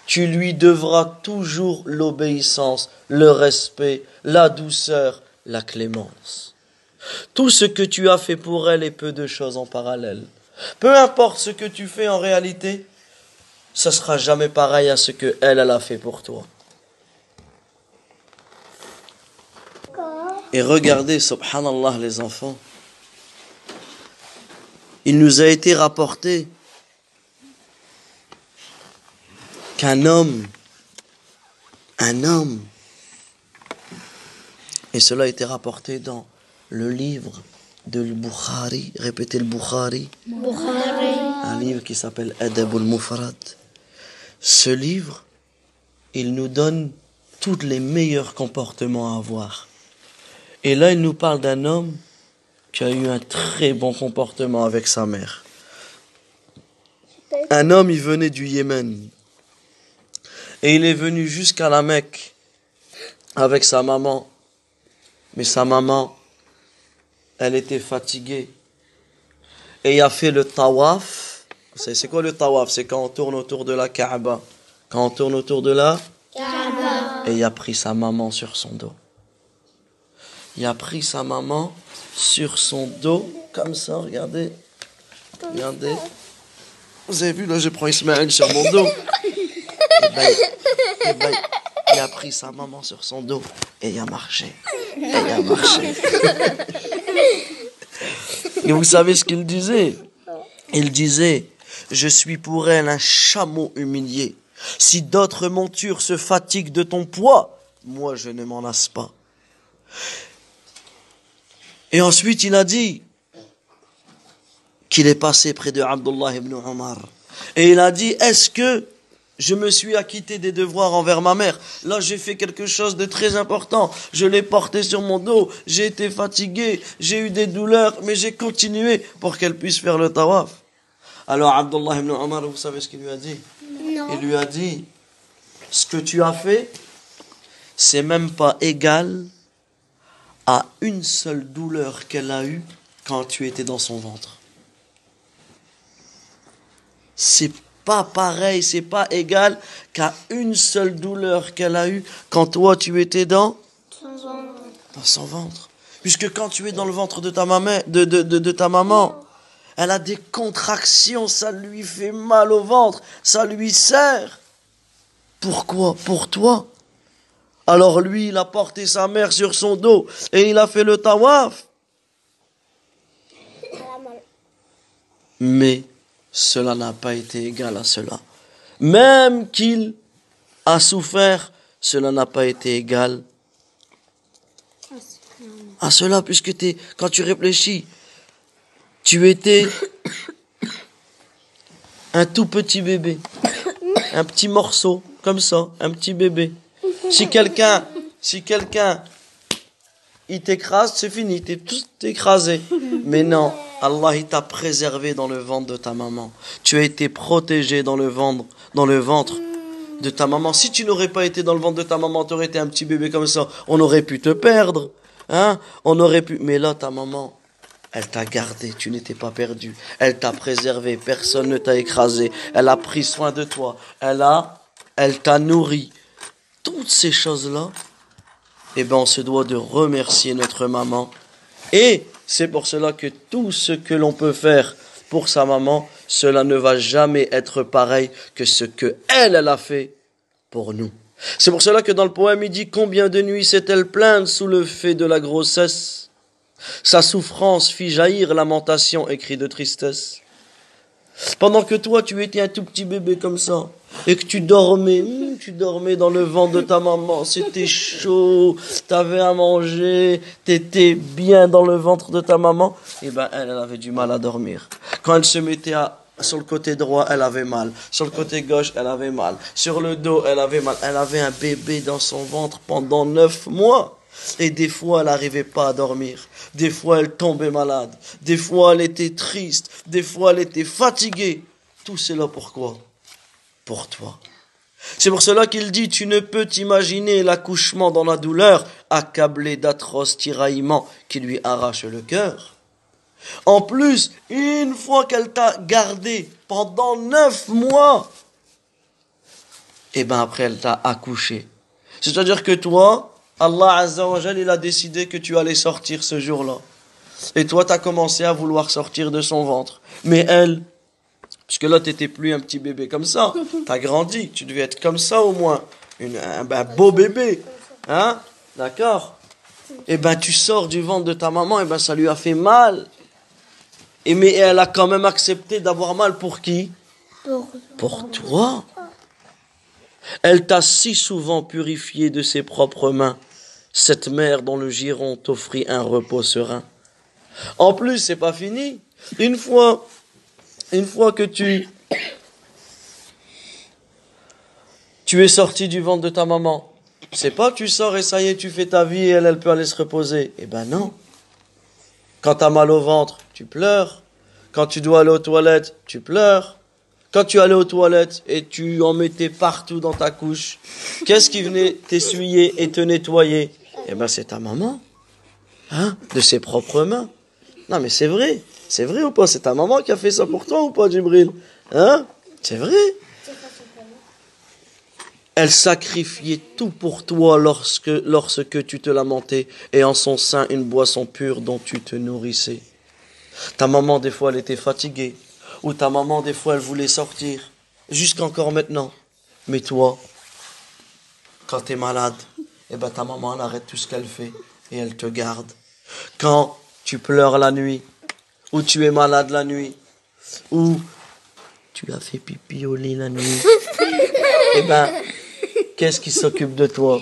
Tu lui devras toujours l'obéissance, le respect, la douceur, la clémence. Tout ce que tu as fait pour elle est peu de choses en parallèle. Peu importe ce que tu fais en réalité, ça sera jamais pareil à ce que elle, elle a fait pour toi. Et regardez, subhanallah, les enfants. Il nous a été rapporté qu'un homme, un homme, et cela a été rapporté dans le livre de Bukhari, répétez le Bukhari, un livre qui s'appelle Adab al-Mufrad. Ce livre, il nous donne tous les meilleurs comportements à avoir. Et là, il nous parle d'un homme qui a eu un très bon comportement avec sa mère. Un homme, il venait du Yémen. Et il est venu jusqu'à la Mecque avec sa maman. Mais sa maman, elle était fatiguée. Et il a fait le tawaf. C'est quoi le tawaf? C'est quand on tourne autour de la Kaaba. Quand on tourne autour de la Kaaba. Et il a pris sa maman sur son dos. Il a pris sa maman sur son dos, comme ça, regardez. Regardez. Vous avez vu, là, je prends Ismaël sur mon dos. Il a pris sa maman sur son dos et il a marché. Et il a marché. Et vous savez ce qu'il disait? Il disait, je suis pour elle un chameau humilié. Si d'autres montures se fatiguent de ton poids, moi je ne m'en lasse pas. Et ensuite il a dit qu'il est passé près de Abdullah ibn Omar. Et il a dit, est-ce que je me suis acquitté des devoirs envers ma mère. Là, j'ai fait quelque chose de très important. Je l'ai porté sur mon dos. J'ai été fatigué. J'ai eu des douleurs, mais j'ai continué pour qu'elle puisse faire le tawaf. Alors, Abdullah ibn Omar, vous savez ce qu'il lui a dit? Il lui a dit, ce que tu as fait, c'est même pas égal à une seule douleur qu'elle a eue quand tu étais dans son ventre. C'est pas pareil, c'est pas égal qu'à une seule douleur qu'elle a eue quand toi tu étais dans dans son ventre. Puisque quand tu es dans le ventre de ta maman, de, de, de, de ta maman, elle a des contractions, ça lui fait mal au ventre, ça lui serre. Pourquoi? Pour toi. Alors lui, il a porté sa mère sur son dos et il a fait le tawaf. Mais cela n'a pas été égal à cela. Même qu'il a souffert, cela n'a pas été égal à cela, puisque t'es, quand tu réfléchis, tu étais un tout petit bébé, un petit morceau, comme ça, un petit bébé. Si quelqu'un, si quelqu'un, il t'écrase, c'est fini, t'es tout écrasé. Mais non, Allah t'a préservé dans le ventre de ta maman. Tu as été protégé dans le ventre, dans le ventre de ta maman. Si tu n'aurais pas été dans le ventre de ta maman, tu aurais été un petit bébé comme ça, on aurait pu te perdre. Hein? On aurait pu. Mais là, ta maman, elle t'a gardé, tu n'étais pas perdu. Elle t'a préservé, personne ne t'a écrasé. Elle a pris soin de toi. Elle a, elle t'a nourri. Toutes ces choses-là, eh ben, on se doit de remercier notre maman. Et c'est pour cela que tout ce que l'on peut faire pour sa maman, cela ne va jamais être pareil que ce que elle, a fait pour nous. C'est pour cela que dans le poème, il dit combien de nuits s'est-elle plainte sous le fait de la grossesse? Sa souffrance fit jaillir lamentation et cri de tristesse. Pendant que toi, tu étais un tout petit bébé comme ça, et que tu dormais, hum, tu dormais dans le ventre de ta maman, c'était chaud, t'avais à manger, t'étais bien dans le ventre de ta maman, et ben elle, elle avait du mal à dormir. Quand elle se mettait à, sur le côté droit, elle avait mal. Sur le côté gauche, elle avait mal. Sur le dos, elle avait mal. Elle avait un bébé dans son ventre pendant neuf mois. Et des fois, elle n'arrivait pas à dormir. Des fois, elle tombait malade. Des fois, elle était triste. Des fois, elle était fatiguée. Tout cela pourquoi? Pour toi. C'est pour cela qu'il dit, tu ne peux t'imaginer l'accouchement dans la douleur, accablé d'atroces tiraillements qui lui arrachent le cœur. En plus, une fois qu'elle t'a gardé pendant neuf mois, et ben après elle t'a accouché. C'est-à-dire que toi, Allah Azza wa Jal, il a décidé que tu allais sortir ce jour-là. Et toi, tu as commencé à vouloir sortir de son ventre. Mais elle, puisque là, tu n'étais plus un petit bébé comme ça, tu as grandi, tu devais être comme ça au moins, Une, un, un beau bébé. Hein? D'accord? Et ben tu sors du ventre de ta maman, et ben ça lui a fait mal. Et mais elle a quand même accepté d'avoir mal pour qui? Pour Pour toi. Elle t'a si souvent purifié de ses propres mains, cette mère dont le giron t'offrit un repos serein. En plus, c'est pas fini. Une fois, une fois que tu, tu es sorti du ventre de ta maman, c'est pas tu sors et ça y est, tu fais ta vie et elle, peut aller se reposer. Eh ben non. Quand t'as mal au ventre, tu pleures. Quand tu dois aller aux toilettes, tu pleures. Quand tu allais aux toilettes et tu en mettais partout dans ta couche, qu'est-ce qui venait t'essuyer et te nettoyer? Eh ben c'est ta maman. Hein De ses propres mains. Non mais c'est vrai. C'est vrai ou pas? C'est ta maman qui a fait ça pour toi ou pas, Djibril? Hein? C'est vrai? Elle sacrifiait tout pour toi lorsque, lorsque tu te lamentais et en son sein une boisson pure dont tu te nourrissais. Ta maman, des fois, elle était fatiguée. Ou ta maman, des fois, elle voulait sortir. Jusqu'encore maintenant. Mais toi, quand tu es malade, eh ben, ta maman, elle arrête tout ce qu'elle fait et elle te garde. Quand tu pleures la nuit, ou tu es malade la nuit, ou tu as fait pipi au lit la nuit, eh ben, qu'est-ce qui s'occupe de toi?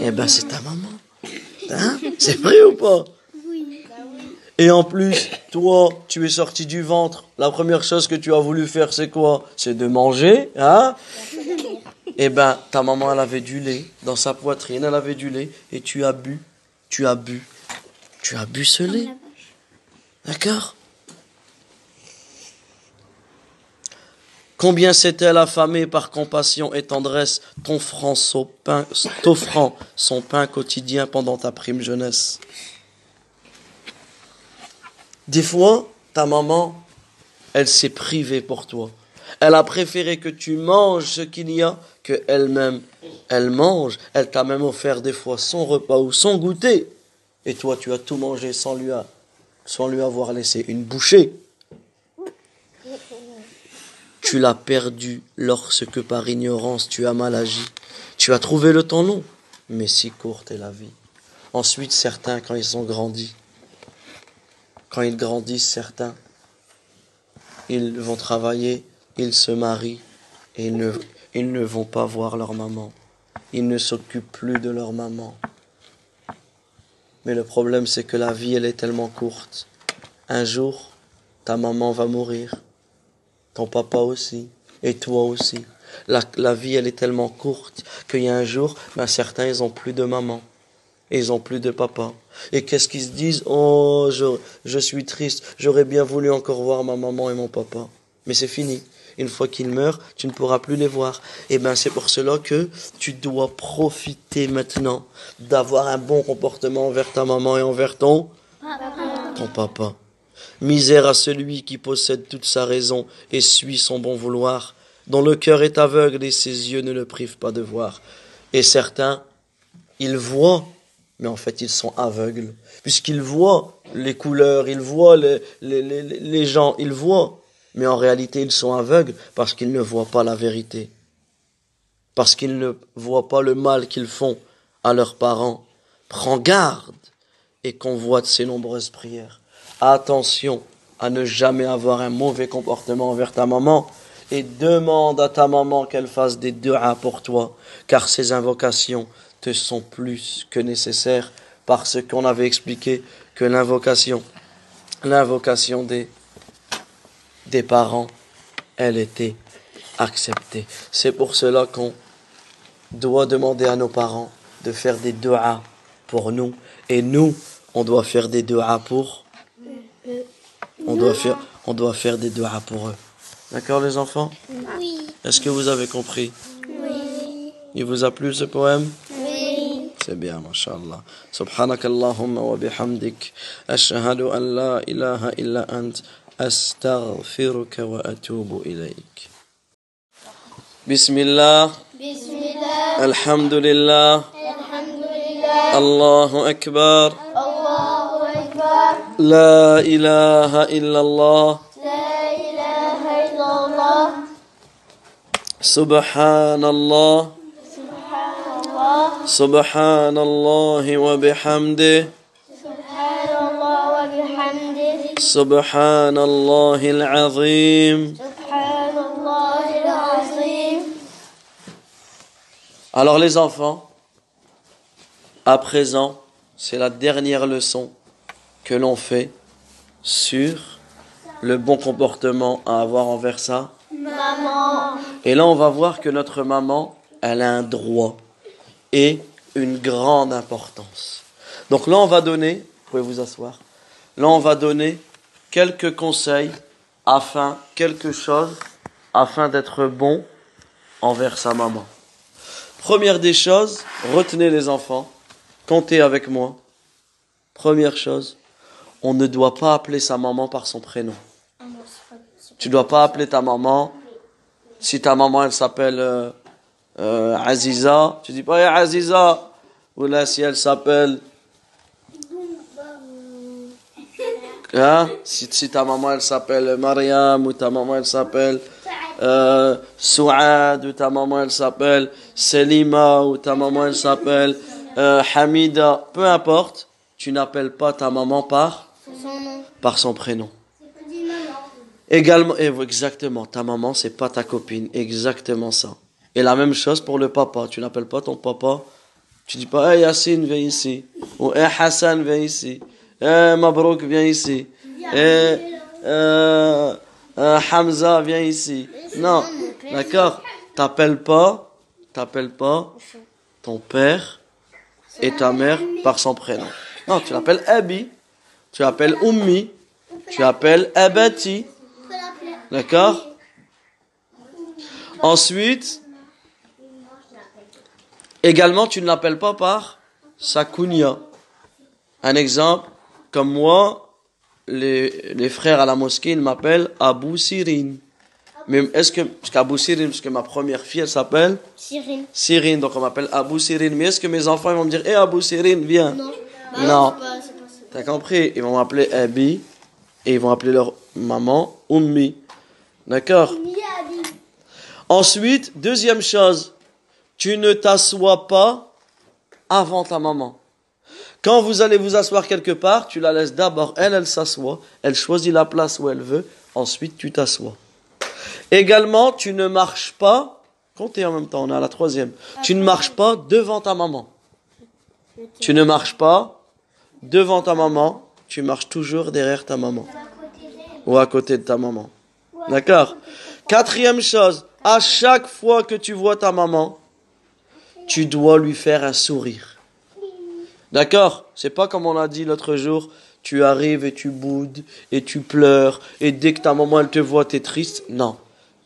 Eh ben, c'est ta maman. Hein? C'est vrai ou pas? Et en plus, toi, tu es sorti du ventre. La première chose que tu as voulu faire, c'est quoi? C'est de manger, hein? Eh ben, ta maman, elle avait du lait. Dans sa poitrine, elle avait du lait, et tu as bu, tu as bu, tu as bu ce lait. D'accord Combien s'est-elle affamée par compassion et tendresse, t'offrant son pain, quotidien pendant ta prime jeunesse? Des fois, ta maman, elle s'est privée pour toi. Elle a préféré que tu manges ce qu'il y a que elle-même, elle mange. Elle t'a même offert des fois son repas ou son goûter. Et toi, tu as tout mangé sans lui, sans lui avoir laissé une bouchée. Tu l'as perdu lorsque par ignorance tu as mal agi. Tu as trouvé le temps long, mais si courte est la vie. Ensuite, certains, quand ils ont grandi, quand ils grandissent, certains, ils vont travailler, ils se marient, et ils ne, ils ne vont pas voir leur maman. Ils ne s'occupent plus de leur maman. Mais le problème, c'est que la vie, elle est tellement courte. Un jour, ta maman va mourir ton papa aussi, et toi aussi. La, vie, elle est tellement courte qu'il y a un jour, ben, certains, ils ont plus de maman, ils ont plus de papa. Et qu'est-ce qu'ils se disent? Oh, je, je suis triste, j'aurais bien voulu encore voir ma maman et mon papa. Mais c'est fini. Une fois qu'ils meurent, tu ne pourras plus les voir. Et ben, c'est pour cela que tu dois profiter maintenant d'avoir un bon comportement envers ta maman et envers ton, ton papa. Misère à celui qui possède toute sa raison et suit son bon vouloir, dont le cœur est aveugle et ses yeux ne le privent pas de voir. Et certains, ils voient, mais en fait ils sont aveugles, puisqu'ils voient les couleurs, ils voient les, les, les, les gens, ils voient, mais en réalité ils sont aveugles parce qu'ils ne voient pas la vérité, parce qu'ils ne voient pas le mal qu'ils font à leurs parents. Prends garde et convoite ces nombreuses prières. Attention à ne jamais avoir un mauvais comportement envers ta maman et demande à ta maman qu'elle fasse des du'as pour toi, car ces invocations te sont plus que nécessaires parce qu'on avait expliqué que l'invocation, l'invocation des, des parents, elle était acceptée. C'est pour cela qu'on doit demander à nos parents de faire des doigts pour nous. Et nous, on doit faire des doigts pour... On doit faire, on doit faire des doigts pour eux. D'accord les enfants? Oui. Est-ce que vous avez compris? Oui. Il vous a plu ce poème? C'est bien, mashallah. Subhanakallahumma wa bihamdik. Ashhadu an la ilaha illa ant. أستغفرك وأتوب إليك. بسم الله. بسم الله. الحمد لله. الحمد لله. الله أكبر. الله أكبر. لا إله إلا الله. لا إله إلا الله. سبحان الله. سبحان الله. سبحان الله وبحمده. Al-azim. Alors les enfants, à présent, c'est la dernière leçon que l'on fait sur le bon comportement à avoir envers ça. Maman. Et là, on va voir que notre maman, elle a un droit et une grande importance. Donc là, on va donner, vous pouvez vous asseoir, là, on va donner quelques conseils afin, quelque chose, afin d'être bon envers sa maman. Première des choses, retenez les enfants, comptez avec moi. Première chose, on ne doit pas appeler sa maman par son prénom. Tu dois pas appeler ta maman. Si ta maman elle s'appelle euh, euh, Aziza, tu dis pas hey, Aziza. Ou là si elle s'appelle Hein? Si, si ta maman elle s'appelle Mariam ou ta maman elle s'appelle euh, Souad ou ta maman elle s'appelle Selima ou ta maman elle s'appelle euh, Hamida, peu importe, tu n'appelles pas ta maman par Son nom. par son prénom. Également, exactement, ta maman, c'est pas ta copine, exactement ça. Et la même chose pour le papa, tu n'appelles pas ton papa, tu dis pas, hey Yassine, viens ici, ou hey Hassan, viens ici, hey Mabrouk, viens ici, hey euh, euh, Hamza, viens ici. Non, d'accord, t'appelles pas, t'appelles pas ton père et ta mère par son prénom. Non, tu l'appelles Abi, tu l'appelles Ummi, tu l'appelles Abati. D'accord? Ensuite, également, tu ne l'appelles pas par sa kunya. Un exemple, comme moi, les, les frères à la mosquée, ils m'appellent Abu Sirin. Mais est-ce que, parce qu'Abu Sirin, parce que ma première fille, elle s'appelle Cyril. Sirin, donc on m'appelle Abu Sirin. Mais est-ce que mes enfants, ils vont me dire, hé Abu Sirin, viens Non. Non. ça. T'as compris? Ils vont m'appeler Abi et ils vont appeler leur maman Ummi. D'accord? Ensuite, deuxième chose, tu ne t'assois pas avant ta maman. Quand vous allez vous asseoir quelque part, tu la laisses d'abord, elle, elle s'assoit, elle choisit la place où elle veut, ensuite tu t'assois. Également, tu ne marches pas, comptez en même temps, on est à la troisième, tu ne marches pas devant ta maman. Tu ne marches pas devant ta maman, tu marches toujours derrière ta maman. Ou à côté de ta maman. D'accord? Quatrième chose, à chaque fois que tu vois ta maman, tu dois lui faire un sourire. D'accord C'est pas comme on l'a dit l'autre jour, tu arrives et tu boudes et tu pleures et dès que ta maman elle te voit, t'es triste. Non.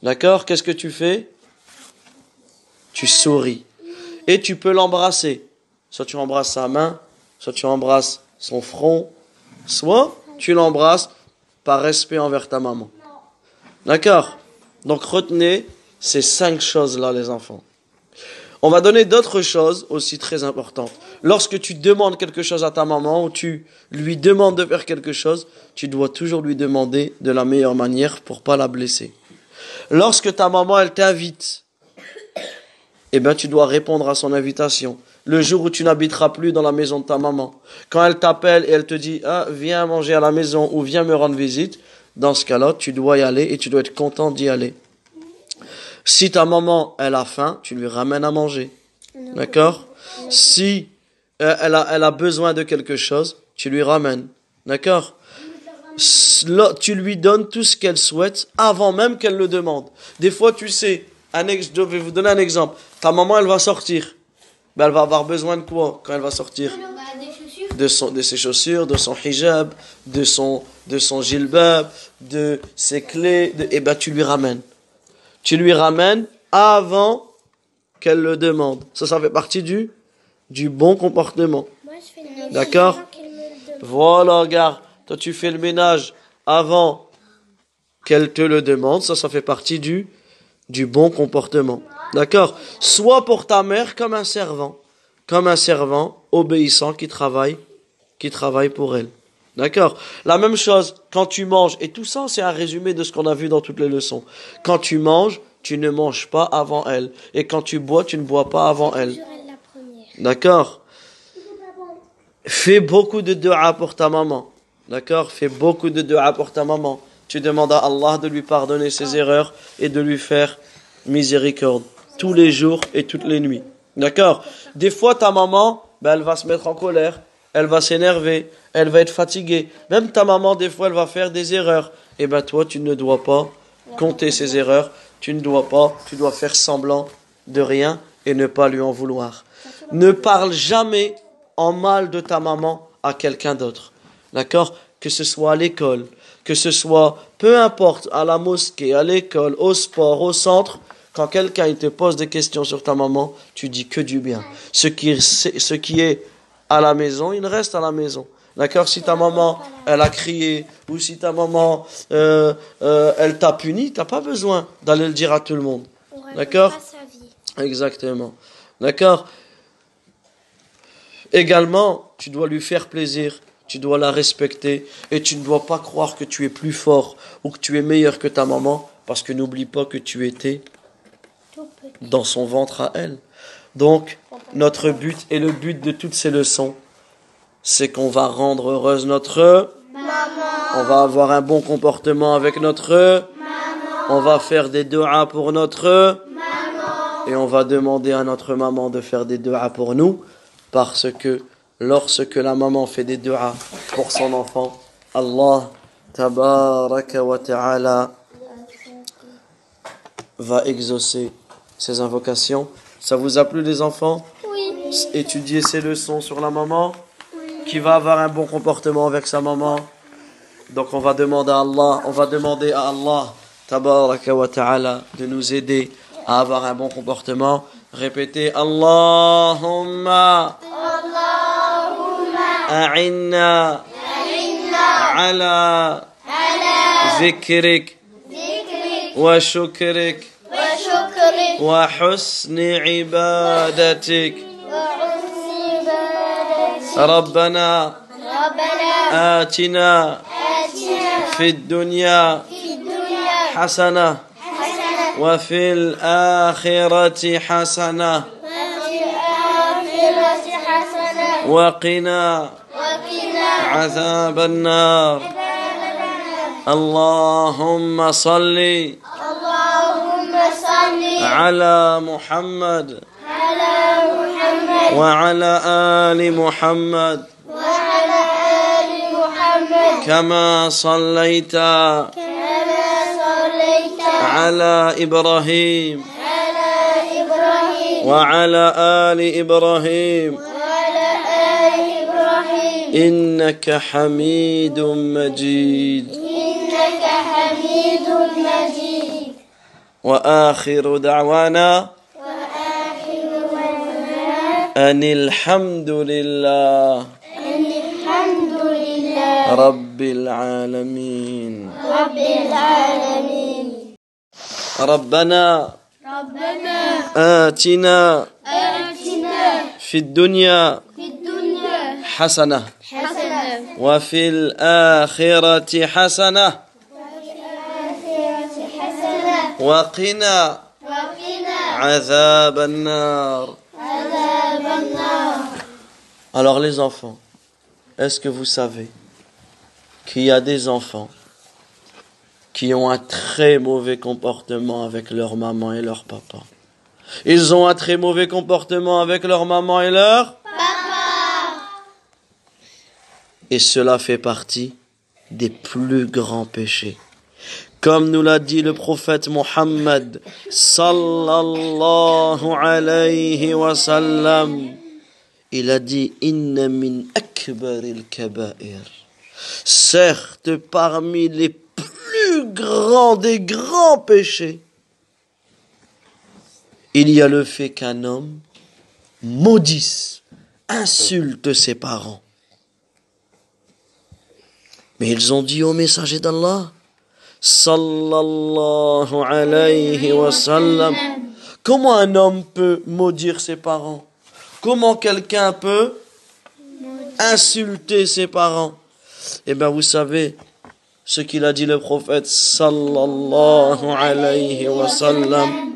D'accord? Qu'est-ce que tu fais? Tu souris. Et tu peux l'embrasser. Soit tu embrasses sa main, soit tu embrasses son front, soit tu l'embrasses par respect envers ta maman. D'accord? Donc retenez ces cinq choses-là, les enfants. On va donner d'autres choses aussi très importantes. Lorsque tu demandes quelque chose à ta maman ou tu lui demandes de faire quelque chose, tu dois toujours lui demander de la meilleure manière pour pas la blesser. Lorsque ta maman elle t'invite, eh ben tu dois répondre à son invitation. Le jour où tu n'habiteras plus dans la maison de ta maman, quand elle t'appelle et elle te dit ah viens manger à la maison ou viens me rendre visite, dans ce cas-là tu dois y aller et tu dois être content d'y aller. Si ta maman elle a faim, tu lui ramènes à manger, d'accord? Si euh, elle a elle a besoin de quelque chose, tu lui ramènes, d'accord? Tu lui donnes tout ce qu'elle souhaite avant même qu'elle le demande. Des fois, tu sais, un ex, je vais vous donner un exemple. Ta maman, elle va sortir. Ben, elle va avoir besoin de quoi quand elle va sortir? Chaussures. de, son, de ses chaussures, de son hijab, de son, de son jilbab, de ses clés. De, et ben, tu lui ramènes. Tu lui ramènes avant qu'elle le demande. Ça, ça fait partie du, du bon comportement. D'accord Voilà, regarde. Toi, tu fais le ménage avant qu'elle te le demande. Ça, ça fait partie du, du bon comportement. D'accord Soit pour ta mère comme un servant, comme un servant obéissant qui travaille, qui travaille pour elle. D'accord La même chose quand tu manges, et tout ça c'est un résumé de ce qu'on a vu dans toutes les leçons. Quand tu manges, tu ne manges pas avant elle. Et quand tu bois, tu ne bois pas avant elle. Toujours elle la première. D'accord? Fais beaucoup de dua pour ta maman. D'accord? Fais beaucoup de dua pour ta maman. Tu demandes à Allah de lui pardonner ses erreurs et de lui faire miséricorde tous les jours et toutes les nuits. D'accord? Des fois, ta maman, ben, elle va se mettre en colère, elle va s'énerver, elle va être fatiguée. Même ta maman, des fois, elle va faire des erreurs. Et ben toi, tu ne dois pas compter ses erreurs. Tu ne dois pas, tu dois faire semblant de rien et ne pas lui en vouloir. Ne parle jamais en mal de ta maman à quelqu'un d'autre. D'accord? Que ce soit à l'école, que ce soit, peu importe, à la mosquée, à l'école, au sport, au centre, quand quelqu'un te pose des questions sur ta maman, tu dis que du bien. Ce qui, est- ce qui est à la maison, il reste à la maison. D'accord? Si ta maman, elle a crié, ou si ta maman, euh, euh, elle t'a puni, t'as pas besoin d'aller le dire à tout le monde. D'accord? Exactement. D'accord? Également, tu dois lui faire plaisir, tu dois la respecter et tu ne dois pas croire que tu es plus fort ou que tu es meilleur que ta maman parce que n'oublie pas que tu étais dans son ventre à elle. Donc, notre but et le but de toutes ces leçons, c'est qu'on va rendre heureuse notre on va avoir un bon comportement avec notre on va faire des du'as pour notre et on va demander à notre maman de faire des du'as pour nous parce que lorsque la maman fait des du'as pour son enfant, Allah tabaraka wa ta'ala va exaucer ses invocations. Ça vous a plu les enfants? Oui. Étudier ces leçons sur la maman qui va avoir un bon comportement avec sa maman. Donc on va demander à Allah, on va demander à Allah tabaraka wa ta'ala de nous aider à avoir un bon comportement. Répétez Allahumma. Allahumma. A'inna. A'inna. Ala. Ala. Zikrik. Zikrik. Wa shukrik. Wa shukrik. Wa husni ibadatik. Wa husni ibadatik. Rabbana. Rabbana. Atina. Atina. في الدنيا, في الدنيا hasana وفي الآخرة حسنة. وفي الآخرة حسنة. وقنا وقنا عذاب النار. اللهم صل اللهم صل على محمد. على محمد. وعلى آل محمد. وعلى آل محمد. كما صليت كما صليت على إبراهيم على إبراهيم وعلى آل إبراهيم. وعلى آل إبراهيم. إنك حميد مجيد. إنك حميد مجيد وآخر دعوانا وآخر دعوانا أن الحمد لله رب العالمين. رب العالمين. ربنا ربنا آتنا آتنا في الدنيا في الدنيا حسنة حسنة وفي الآخرة حسنة وفي الآخرة حسنة وقنا وقنا عذاب النار عذاب النار Alors les enfants, est-ce que vous savez qu'il y a des enfants Qui ont un très mauvais comportement avec leur maman et leur papa Ils ont un très mauvais comportement avec leur maman et leur Et cela fait partie des plus grands péchés. Comme nous l'a dit le prophète Mohammed sallallahu alayhi wa sallam, il a dit Inna min akbaril kaba'ir. Certes, parmi les plus grands des grands péchés, il y a le fait qu'un homme maudisse, insulte ses parents. Mais ils ont dit au messager d'Allah, sallallahu alayhi wa sallam, Comment un homme peut maudire ses parents? Comment quelqu'un peut insulter ses parents? Eh bien, vous savez ce qu'il a dit le prophète sallallahu alayhi wa sallam.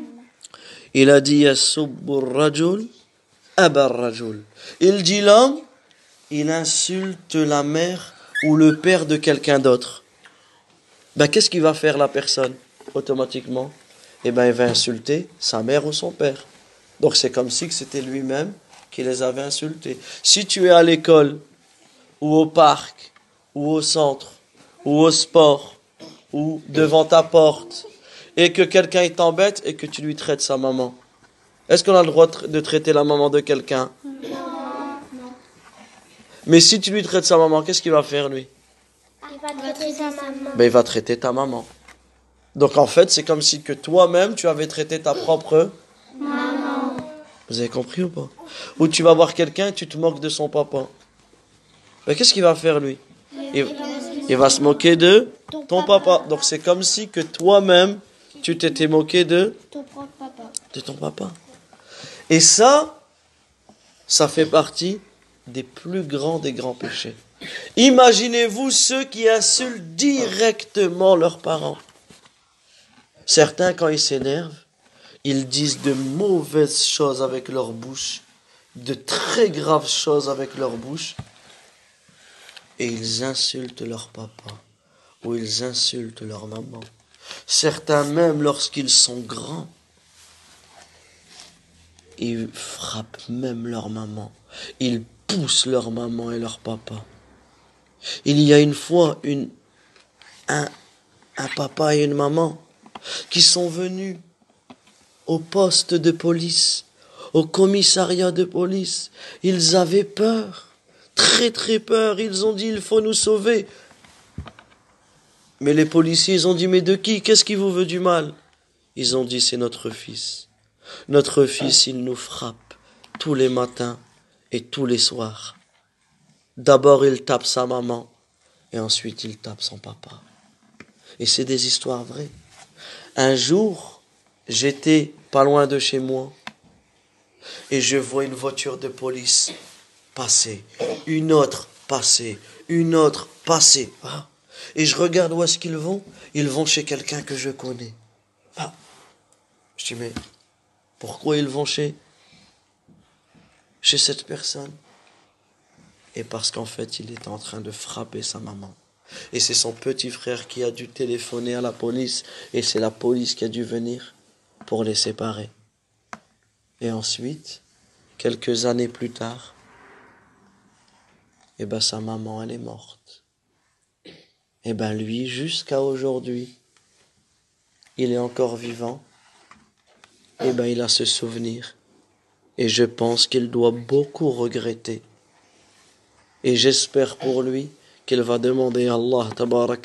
Il a dit rajul abar rajul. Il dit l'homme, il insulte la mère ou le père de quelqu'un d'autre. Ben, qu'est-ce qu'il va faire la personne automatiquement? Eh ben, il va insulter sa mère ou son père. Donc c'est comme si c'était lui-même qui les avait insultés. Si tu es à l'école ou au parc ou au centre ou au sport ou devant ta porte et que quelqu'un t'embête et que tu lui traites sa maman, est-ce qu'on a le droit de traiter la maman de quelqu'un? Mais si tu lui traites sa maman, qu'est-ce qu'il va faire lui? Il va traiter sa maman. ben, il va traiter ta maman. Donc en fait, c'est comme si que toi-même, tu avais traité ta propre maman. Vous avez compris ou pas? Ou tu vas voir quelqu'un, tu te moques de son papa. Ben, qu'est-ce qu'il va faire lui? Il, il va se moquer de ton papa. Donc c'est comme si que toi-même, tu t'étais moqué de, Ton propre papa. de ton papa. Et ça, ça fait partie des plus grands des grands péchés. Imaginez-vous ceux qui insultent directement leurs parents. Certains, quand ils s'énervent, ils disent de mauvaises choses avec leur bouche, de très graves choses avec leur bouche, et ils insultent leur papa ou ils insultent leur maman. Certains même, lorsqu'ils sont grands, ils frappent même leur maman. Ils poussent leur maman et leur papa. Il y a une fois une, un, un papa et une maman qui sont venus au poste de police, au commissariat de police. Ils avaient peur, très très peur. Ils ont dit il faut nous sauver. Mais les policiers, ont dit mais de qui? Qu'est-ce qui vous veut du mal? Ils ont dit c'est notre fils. Notre fils, il nous frappe tous les matins et tous les soirs. D'abord, il tape sa maman et ensuite il tape son papa. Et c'est des histoires vraies. Un jour, j'étais pas loin de chez moi et je vois une voiture de police une autre passer, une autre passer. Ah. Et je regarde où est-ce qu'ils vont? Ils vont chez quelqu'un que je connais. Ah. Je dis, mais pourquoi ils vont chez, chez cette personne? Et parce qu'en fait, il est en train de frapper sa maman. Et c'est son petit frère qui a dû téléphoner à la police. Et c'est la police qui a dû venir pour les séparer. Et ensuite, quelques années plus tard, eh ben sa maman, elle est morte. Eh ben lui, jusqu'à aujourd'hui, il est encore vivant. Eh ben il a ce souvenir. Et je pense qu'il doit beaucoup regretter. Et j'espère pour lui qu'il va demander à Allah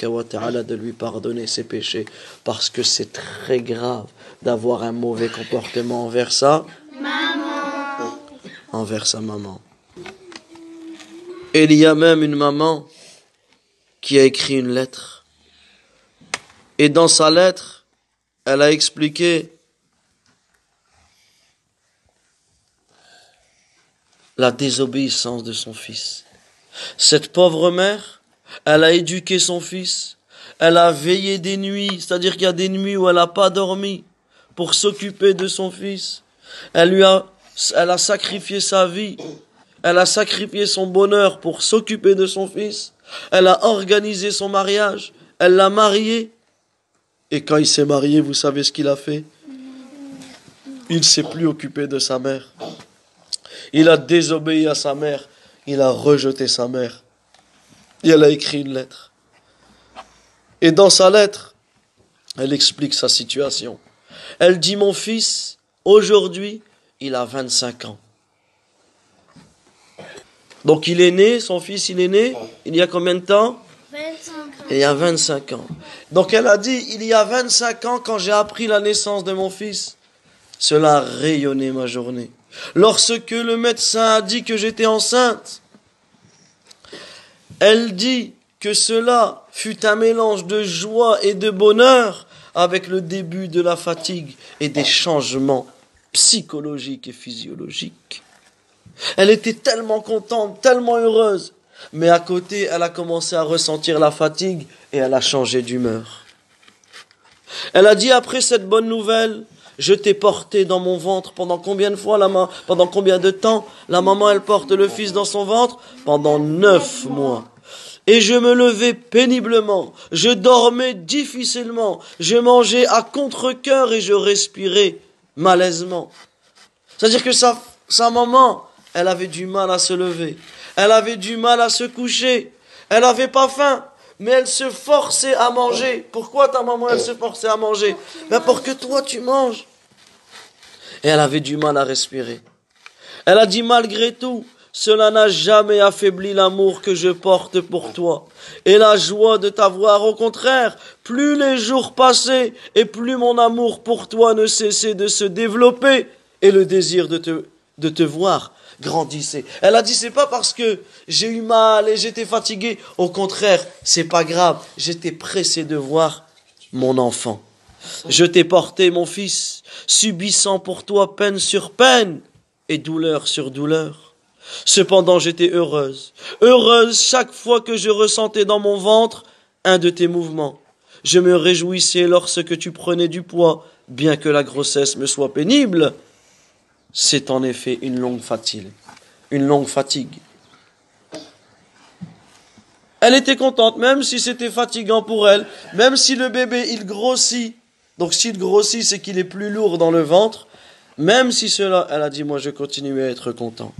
wa ta'ala de lui pardonner ses péchés. Parce que c'est très grave d'avoir un mauvais comportement envers ça. Envers sa maman. Il y a même une maman qui a écrit une lettre. Et dans sa lettre, elle a expliqué la désobéissance de son fils. Cette pauvre mère, elle a éduqué son fils, elle a veillé des nuits, c'est-à-dire qu'il y a des nuits où elle n'a pas dormi pour s'occuper de son fils. Elle lui a, elle a sacrifié sa vie, elle a sacrifié son bonheur pour s'occuper de son fils. Elle a organisé son mariage, elle l'a marié. Et quand il s'est marié, vous savez ce qu'il a fait? Il ne s'est plus occupé de sa mère. Il a désobéi à sa mère. Il a rejeté sa mère. Et elle a écrit une lettre. Et dans sa lettre, elle explique sa situation. Elle dit, mon fils, aujourd'hui, il a 25 ans. Donc il est né, son fils, il est né, il y a combien de temps 25 ans. Il y a 25 ans. Donc elle a dit, il y a 25 ans, quand j'ai appris la naissance de mon fils, cela a rayonné ma journée. Lorsque le médecin a dit que j'étais enceinte, elle dit que cela fut un mélange de joie et de bonheur avec le début de la fatigue et des changements psychologique et physiologique. Elle était tellement contente, tellement heureuse, mais à côté, elle a commencé à ressentir la fatigue et elle a changé d'humeur. Elle a dit après cette bonne nouvelle, je t'ai porté dans mon ventre pendant combien de fois la pendant combien de temps? La maman elle porte le fils dans son ventre Pendant neuf mois. Et je me levais péniblement, je dormais difficilement, je mangeais à contre-cœur et je respirais malaisement. C'est-à-dire que sa, sa maman, elle avait du mal à se lever, elle avait du mal à se coucher, elle avait pas faim, mais elle se forçait à manger. Pourquoi ta maman, elle se forçait à manger? Ben Pour que toi, tu manges. Et elle avait du mal à respirer. Elle a dit, malgré tout, cela n'a jamais affaibli l'amour que je porte pour toi et la joie de t'avoir. Au contraire, plus les jours passaient et plus mon amour pour toi ne cessait de se développer et le désir de te, de te voir Elle a dit c'est pas parce que j'ai eu mal et j'étais fatigué. Au contraire, c'est pas grave. J'étais pressé de voir mon enfant. Je t'ai porté mon fils, subissant pour toi peine sur peine et douleur sur douleur. Cependant j'étais heureuse, heureuse chaque fois que je ressentais dans mon ventre un de tes mouvements. Je me réjouissais lorsque tu prenais du poids, bien que la grossesse me soit pénible. C'est en effet une longue fatigue, une longue fatigue. Elle était contente, même si c'était fatigant pour elle, même si le bébé il grossit. Donc s'il grossit, c'est qu'il est plus lourd dans le ventre. Même si cela, elle a dit, moi je continue à être content.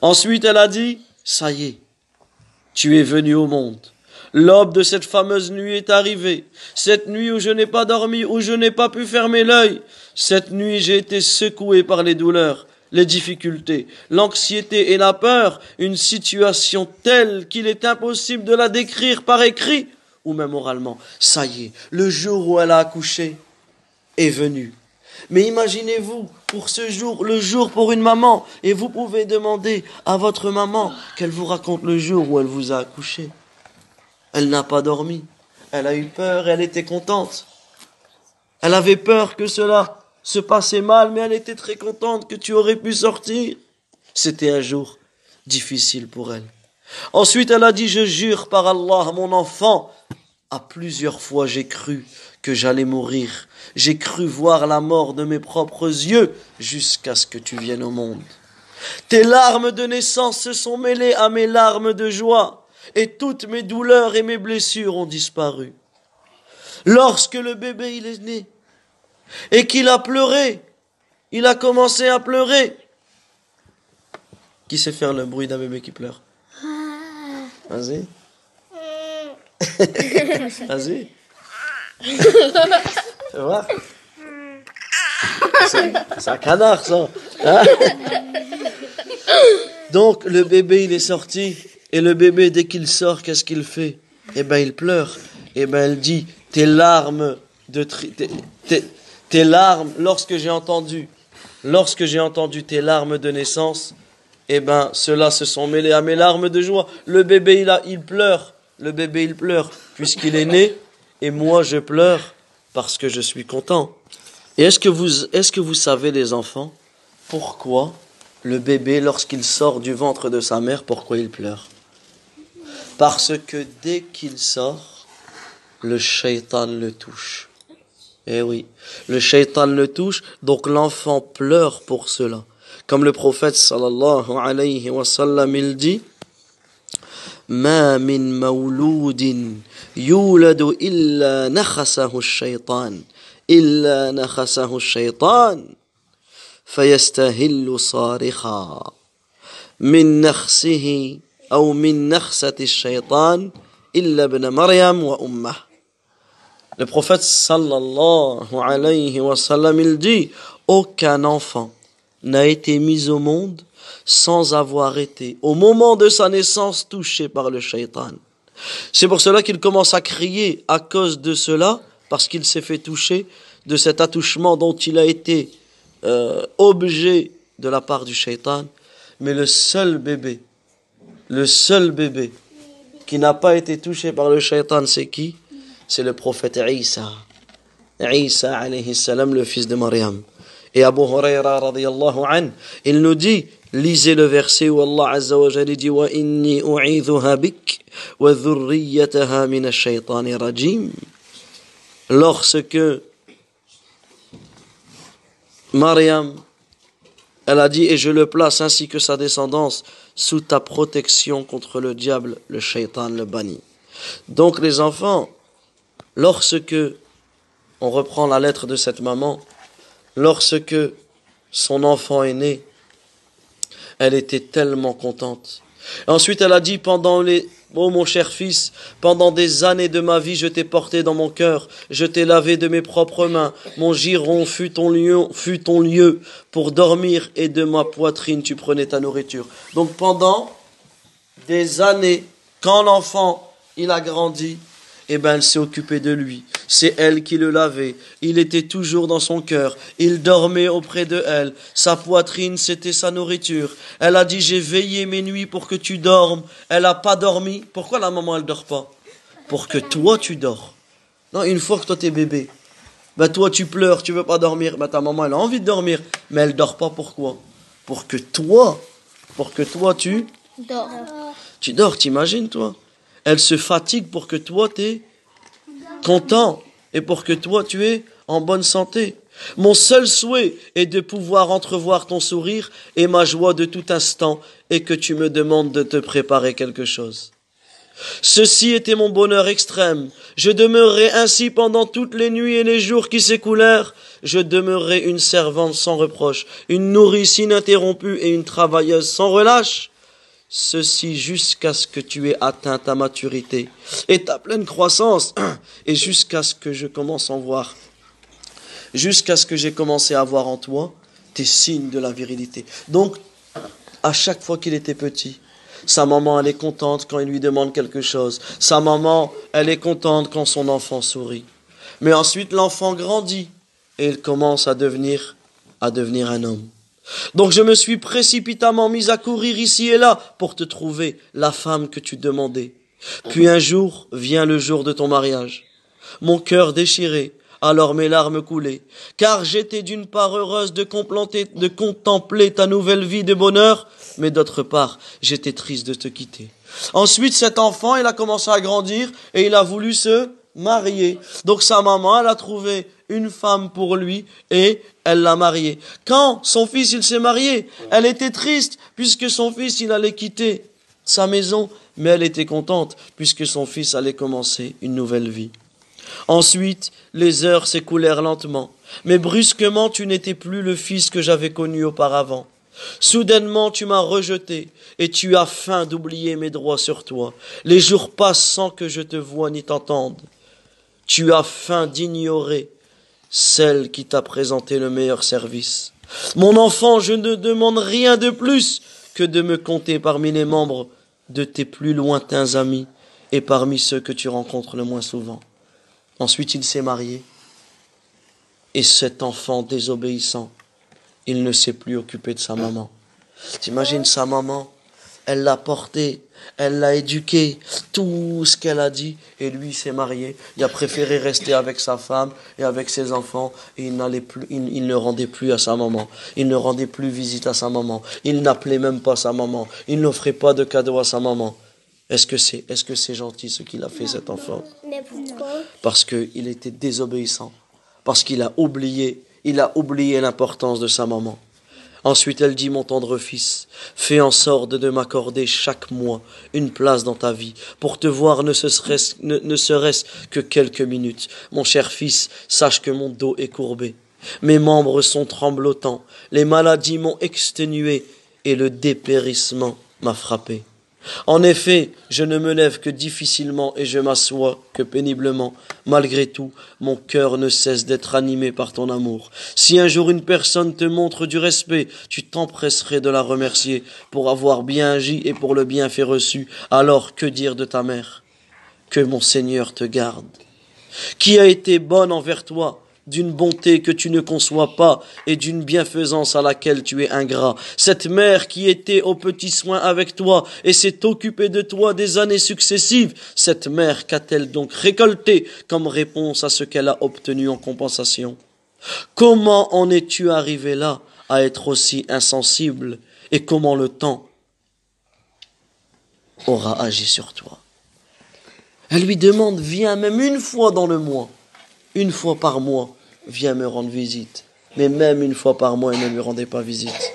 Ensuite, elle a dit, ça y est, tu es venu au monde. L'aube de cette fameuse nuit est arrivée. Cette nuit où je n'ai pas dormi, où je n'ai pas pu fermer l'œil. Cette nuit, j'ai été secoué par les douleurs, les difficultés, l'anxiété et la peur, une situation telle qu'il est impossible de la décrire par écrit ou même oralement. Ça y est, le jour où elle a accouché est venu. Mais imaginez-vous, pour ce jour, le jour pour une maman, et vous pouvez demander à votre maman qu'elle vous raconte le jour où elle vous a accouché. Elle n'a pas dormi, elle a eu peur, elle était contente. Elle avait peur que cela se passait mal, mais elle était très contente que tu aurais pu sortir. C'était un jour difficile pour elle. Ensuite, elle a dit, je jure par Allah, mon enfant, à plusieurs fois j'ai cru que j'allais mourir. J'ai cru voir la mort de mes propres yeux jusqu'à ce que tu viennes au monde. Tes larmes de naissance se sont mêlées à mes larmes de joie, et toutes mes douleurs et mes blessures ont disparu. Lorsque le bébé est né, et qu'il a pleuré, il a commencé à pleurer. Qui sait faire le bruit d'un bébé qui pleure Vas-y. Vas-y. Tu vois? C'est un canard, ça. Hein? Donc, le bébé, il est sorti. Et le bébé, dès qu'il sort, qu'est-ce qu'il fait? Eh ben, il pleure. Eh ben, elle dit, tes larmes de tes, tes, larmes, lorsque j'ai entendu, lorsque j'ai entendu tes larmes de naissance, eh ben, ceux-là se sont mêlés à mes larmes de joie. Le bébé, il, a, il pleure. Le bébé, il pleure, puisqu'il est né. Et moi, je pleure parce que je suis content. Et est-ce que vous, est-ce que vous savez, les enfants, pourquoi le bébé, lorsqu'il sort du ventre de sa mère, pourquoi il pleure? Parce que dès qu'il sort, le shaitan le touche. Eh oui, le shaitan le touche, donc l'enfant pleure pour cela. Comme le prophète sallallahu alayhi wa sallam, il dit, ما من مولود يولد إلا نخسه الشيطان إلا نخسه الشيطان فيستهل صارخا من نخسه أو من نخسة الشيطان إلا ابن مريم وأمه Le prophète sallallahu alayhi wa sallam, il dit, aucun enfant n'a été mis au monde sans avoir été, au moment de sa naissance, touché par le shaitan. C'est pour cela qu'il commence à crier à cause de cela, parce qu'il s'est fait toucher de cet attouchement dont il a été euh, objet de la part du shaitan. Mais le seul bébé, le seul bébé qui n'a pas été touché par le shaitan, c'est qui? C'est le prophète Isa. Isa, alayhi salam, le fils de Mariam. Et Abu Huraira radiyallahu an, il nous dit, lisez le verset où Allah azza wa jalla dit wa inni u'idhuha bik wa ash-shaytani rajim. Lorsque Mariam elle a dit et je le place ainsi que sa descendance sous ta protection contre le diable, le shaitan, le banni. Donc les enfants, lorsque on reprend la lettre de cette maman, lorsque son enfant est né, elle était tellement contente. Ensuite, elle a dit pendant les Oh mon cher fils, pendant des années de ma vie, je t'ai porté dans mon cœur, je t'ai lavé de mes propres mains, mon giron fut ton lieu, fut ton lieu pour dormir et de ma poitrine tu prenais ta nourriture. Donc pendant des années, quand l'enfant il a grandi, eh ben elle s'est occupée de lui. C'est elle qui le lavait. Il était toujours dans son cœur. Il dormait auprès de elle. Sa poitrine, c'était sa nourriture. Elle a dit, j'ai veillé mes nuits pour que tu dormes. Elle n'a pas dormi. Pourquoi la maman, elle dort pas? Pour que toi, tu dors. Non, une fois que toi, t'es bébé. Ben, toi, tu pleures, tu veux pas dormir. Ben, ta maman, elle a envie de dormir. Mais elle dort pas pourquoi? Pour que toi, pour que toi, tu, Dors. tu dors, t'imagines, toi? Elle se fatigue pour que toi, t'es content et pour que toi, tu es en bonne santé. Mon seul souhait est de pouvoir entrevoir ton sourire et ma joie de tout instant et que tu me demandes de te préparer quelque chose. Ceci était mon bonheur extrême. Je demeurai ainsi pendant toutes les nuits et les jours qui s'écoulèrent. Je demeurai une servante sans reproche, une nourrice ininterrompue et une travailleuse sans relâche ceci jusqu'à ce que tu aies atteint ta maturité et ta pleine croissance, et jusqu'à ce que je commence à en voir, jusqu'à ce que j'ai commencé à voir en toi tes signes de la virilité. Donc, à chaque fois qu'il était petit, sa maman, elle est contente quand il lui demande quelque chose. Sa maman, elle est contente quand son enfant sourit. Mais ensuite, l'enfant grandit et il commence à devenir, à devenir un homme. Donc je me suis précipitamment mis à courir ici et là pour te trouver la femme que tu demandais. Puis un jour vient le jour de ton mariage. Mon cœur déchiré, alors mes larmes coulaient, car j'étais d'une part heureuse de, de contempler ta nouvelle vie de bonheur, mais d'autre part j'étais triste de te quitter. Ensuite cet enfant, il a commencé à grandir et il a voulu se marier. Donc sa maman, elle a trouvé une femme pour lui et elle l'a marié. Quand son fils il s'est marié, elle était triste puisque son fils il allait quitter sa maison, mais elle était contente puisque son fils allait commencer une nouvelle vie. Ensuite, les heures s'écoulèrent lentement, mais brusquement tu n'étais plus le fils que j'avais connu auparavant. Soudainement tu m'as rejeté, et tu as faim d'oublier mes droits sur toi. Les jours passent sans que je te voie ni t'entende. Tu as faim d'ignorer celle qui t'a présenté le meilleur service. Mon enfant, je ne demande rien de plus que de me compter parmi les membres de tes plus lointains amis et parmi ceux que tu rencontres le moins souvent. Ensuite, il s'est marié. Et cet enfant désobéissant, il ne s'est plus occupé de sa maman. T'imagines sa maman, elle l'a porté, elle l'a éduqué, tout ce qu'elle a dit, et lui s'est marié. Il a préféré rester avec sa femme et avec ses enfants, et il, n'allait plus, il, ne rendait plus à sa maman. Il ne rendait plus visite à sa maman. Il n'appelait même pas sa maman. Il n'offrait pas de cadeau à sa maman. Est-ce que c'est est -ce c'est gentil ce qu'il a fait, cet enfant? Parce qu'il était désobéissant. Parce qu'il a oublié, il a oublié l'importance de sa maman. Ensuite, elle dit, mon tendre fils, fais en sorte de m'accorder chaque mois une place dans ta vie, pour te voir ne serait-ce ne, serait que quelques minutes. Mon cher fils, sache que mon dos est courbé, mes membres sont tremblotants, les maladies m'ont exténué, et le dépérissement m'a frappé. En effet, je ne me lève que difficilement et je m'assois que péniblement. Malgré tout, mon cœur ne cesse d'être animé par ton amour. Si un jour une personne te montre du respect, tu t'empresserais de la remercier pour avoir bien agi et pour le bienfait reçu. Alors que dire de ta mère? Que mon Seigneur te garde. Qui a été bonne envers toi? D'une bonté que tu ne conçois pas et d'une bienfaisance à laquelle tu es ingrat. Cette mère qui était au petit soin avec toi et s'est occupée de toi des années successives, cette mère qu'a-t-elle donc récolté comme réponse à ce qu'elle a obtenu en compensation? Comment en es-tu arrivé là à être aussi insensible et comment le temps aura agi sur toi? Elle lui demande, viens même une fois dans le mois, une fois par mois, viens me rendre visite. Mais même une fois par mois, elle ne lui rendait pas visite.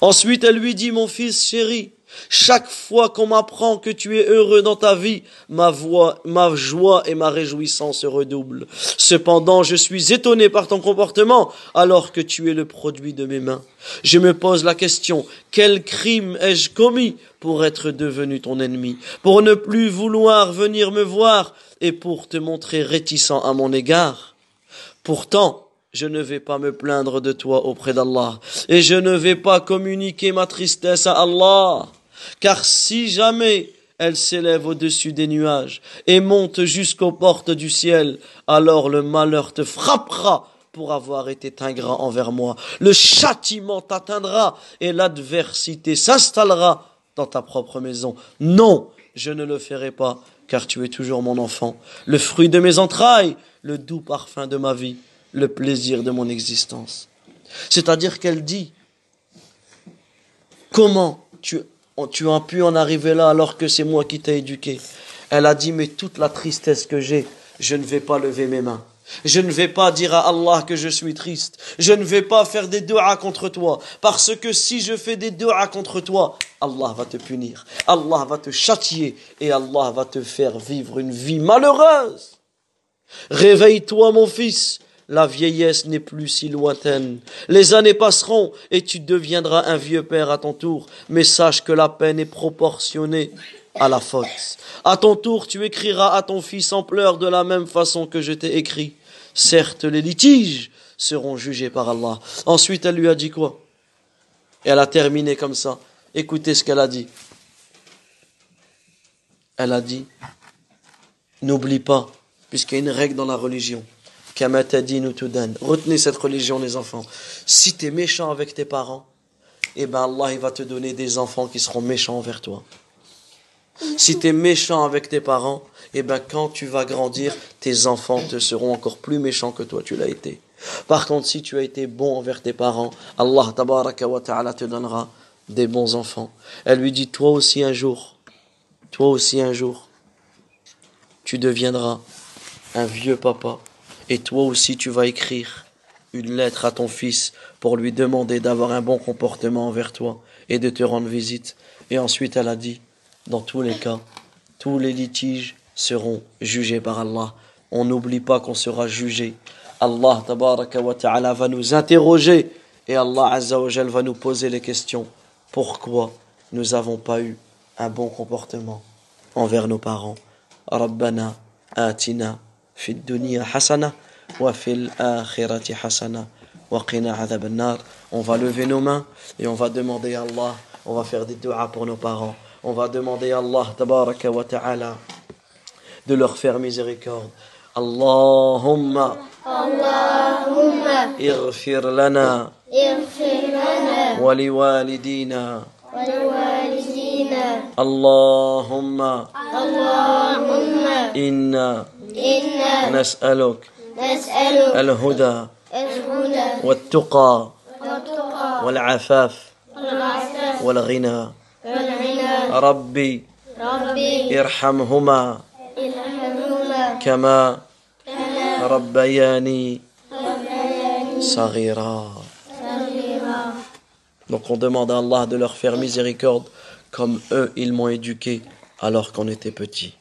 Ensuite, elle lui dit, mon fils chéri, chaque fois qu'on m'apprend que tu es heureux dans ta vie, ma voix, ma joie et ma réjouissance se redoublent. Cependant, je suis étonné par ton comportement alors que tu es le produit de mes mains. Je me pose la question, quel crime ai-je commis pour être devenu ton ennemi, pour ne plus vouloir venir me voir et pour te montrer réticent à mon égard? Pourtant, je ne vais pas me plaindre de toi auprès d'Allah, et je ne vais pas communiquer ma tristesse à Allah. Car si jamais elle s'élève au-dessus des nuages et monte jusqu'aux portes du ciel, alors le malheur te frappera pour avoir été ingrat envers moi. Le châtiment t'atteindra et l'adversité s'installera dans ta propre maison. Non, je ne le ferai pas, car tu es toujours mon enfant, le fruit de mes entrailles, le doux parfum de ma vie, le plaisir de mon existence. C'est-à-dire qu'elle dit, comment tu tu as pu en arriver là alors que c'est moi qui t'ai éduqué? Elle a dit, mais toute la tristesse que j'ai, je ne vais pas lever mes mains. Je ne vais pas dire à Allah que je suis triste. Je ne vais pas faire des doigts contre toi. Parce que si je fais des doigts contre toi, Allah va te punir. Allah va te châtier. Et Allah va te faire vivre une vie malheureuse. Réveille-toi, mon fils la vieillesse n'est plus si lointaine. Les années passeront et tu deviendras un vieux père à ton tour, mais sache que la peine est proportionnée à la faute. À ton tour, tu écriras à ton fils en pleurs de la même façon que je t'ai écrit. Certes, les litiges seront jugés par Allah. Ensuite, elle lui a dit quoi? Elle a terminé comme ça. Écoutez ce qu'elle a dit. Elle a dit, n'oublie pas, puisqu'il y a une règle dans la religion, Retenez cette religion, les enfants. Si tu es méchant avec tes parents, eh ben Allah va te donner des enfants qui seront méchants envers toi. Si tu es méchant avec tes parents, eh ben quand tu vas grandir, tes enfants te seront encore plus méchants que toi tu l'as été. Par contre, si tu as été bon envers tes parents, Allah wa ta'ala te donnera des bons enfants. Elle lui dit, toi aussi un jour, toi aussi un jour, tu deviendras un vieux papa et toi aussi tu vas écrire une lettre à ton fils pour lui demander d'avoir un bon comportement envers toi et de te rendre visite. Et ensuite elle a dit, dans tous les cas, tous les litiges seront jugés par Allah. On n'oublie pas qu'on sera jugé. Allah wa ta'ala va nous interroger et Allah azza va nous poser les questions. Pourquoi nous n'avons pas eu un bon comportement envers nos parents? Rabbana atina في الدنيا حسنة وفي الآخرة حسنة وقنا عذاب النار on va lever nos mains et on va demander à Allah on va faire des doigts pour nos parents on va demander à Allah tabaraka wa ta'ala de leur faire miséricorde Allahumma Allahumma اغفر لنا اغفر لنا ولوالدينا ولوالدينا اللهم اللهم إنا إنا نسألك نسألك الهدى الهدى والتقى والتقى والعفاف والعفاف والغنى والغنى ربي ربي ارحمهما ارحمهما كما ربياني صغيرا صغيرا Donc on demande à Allah de leur faire miséricorde comme eux ils m'ont éduqué alors qu'on était petits.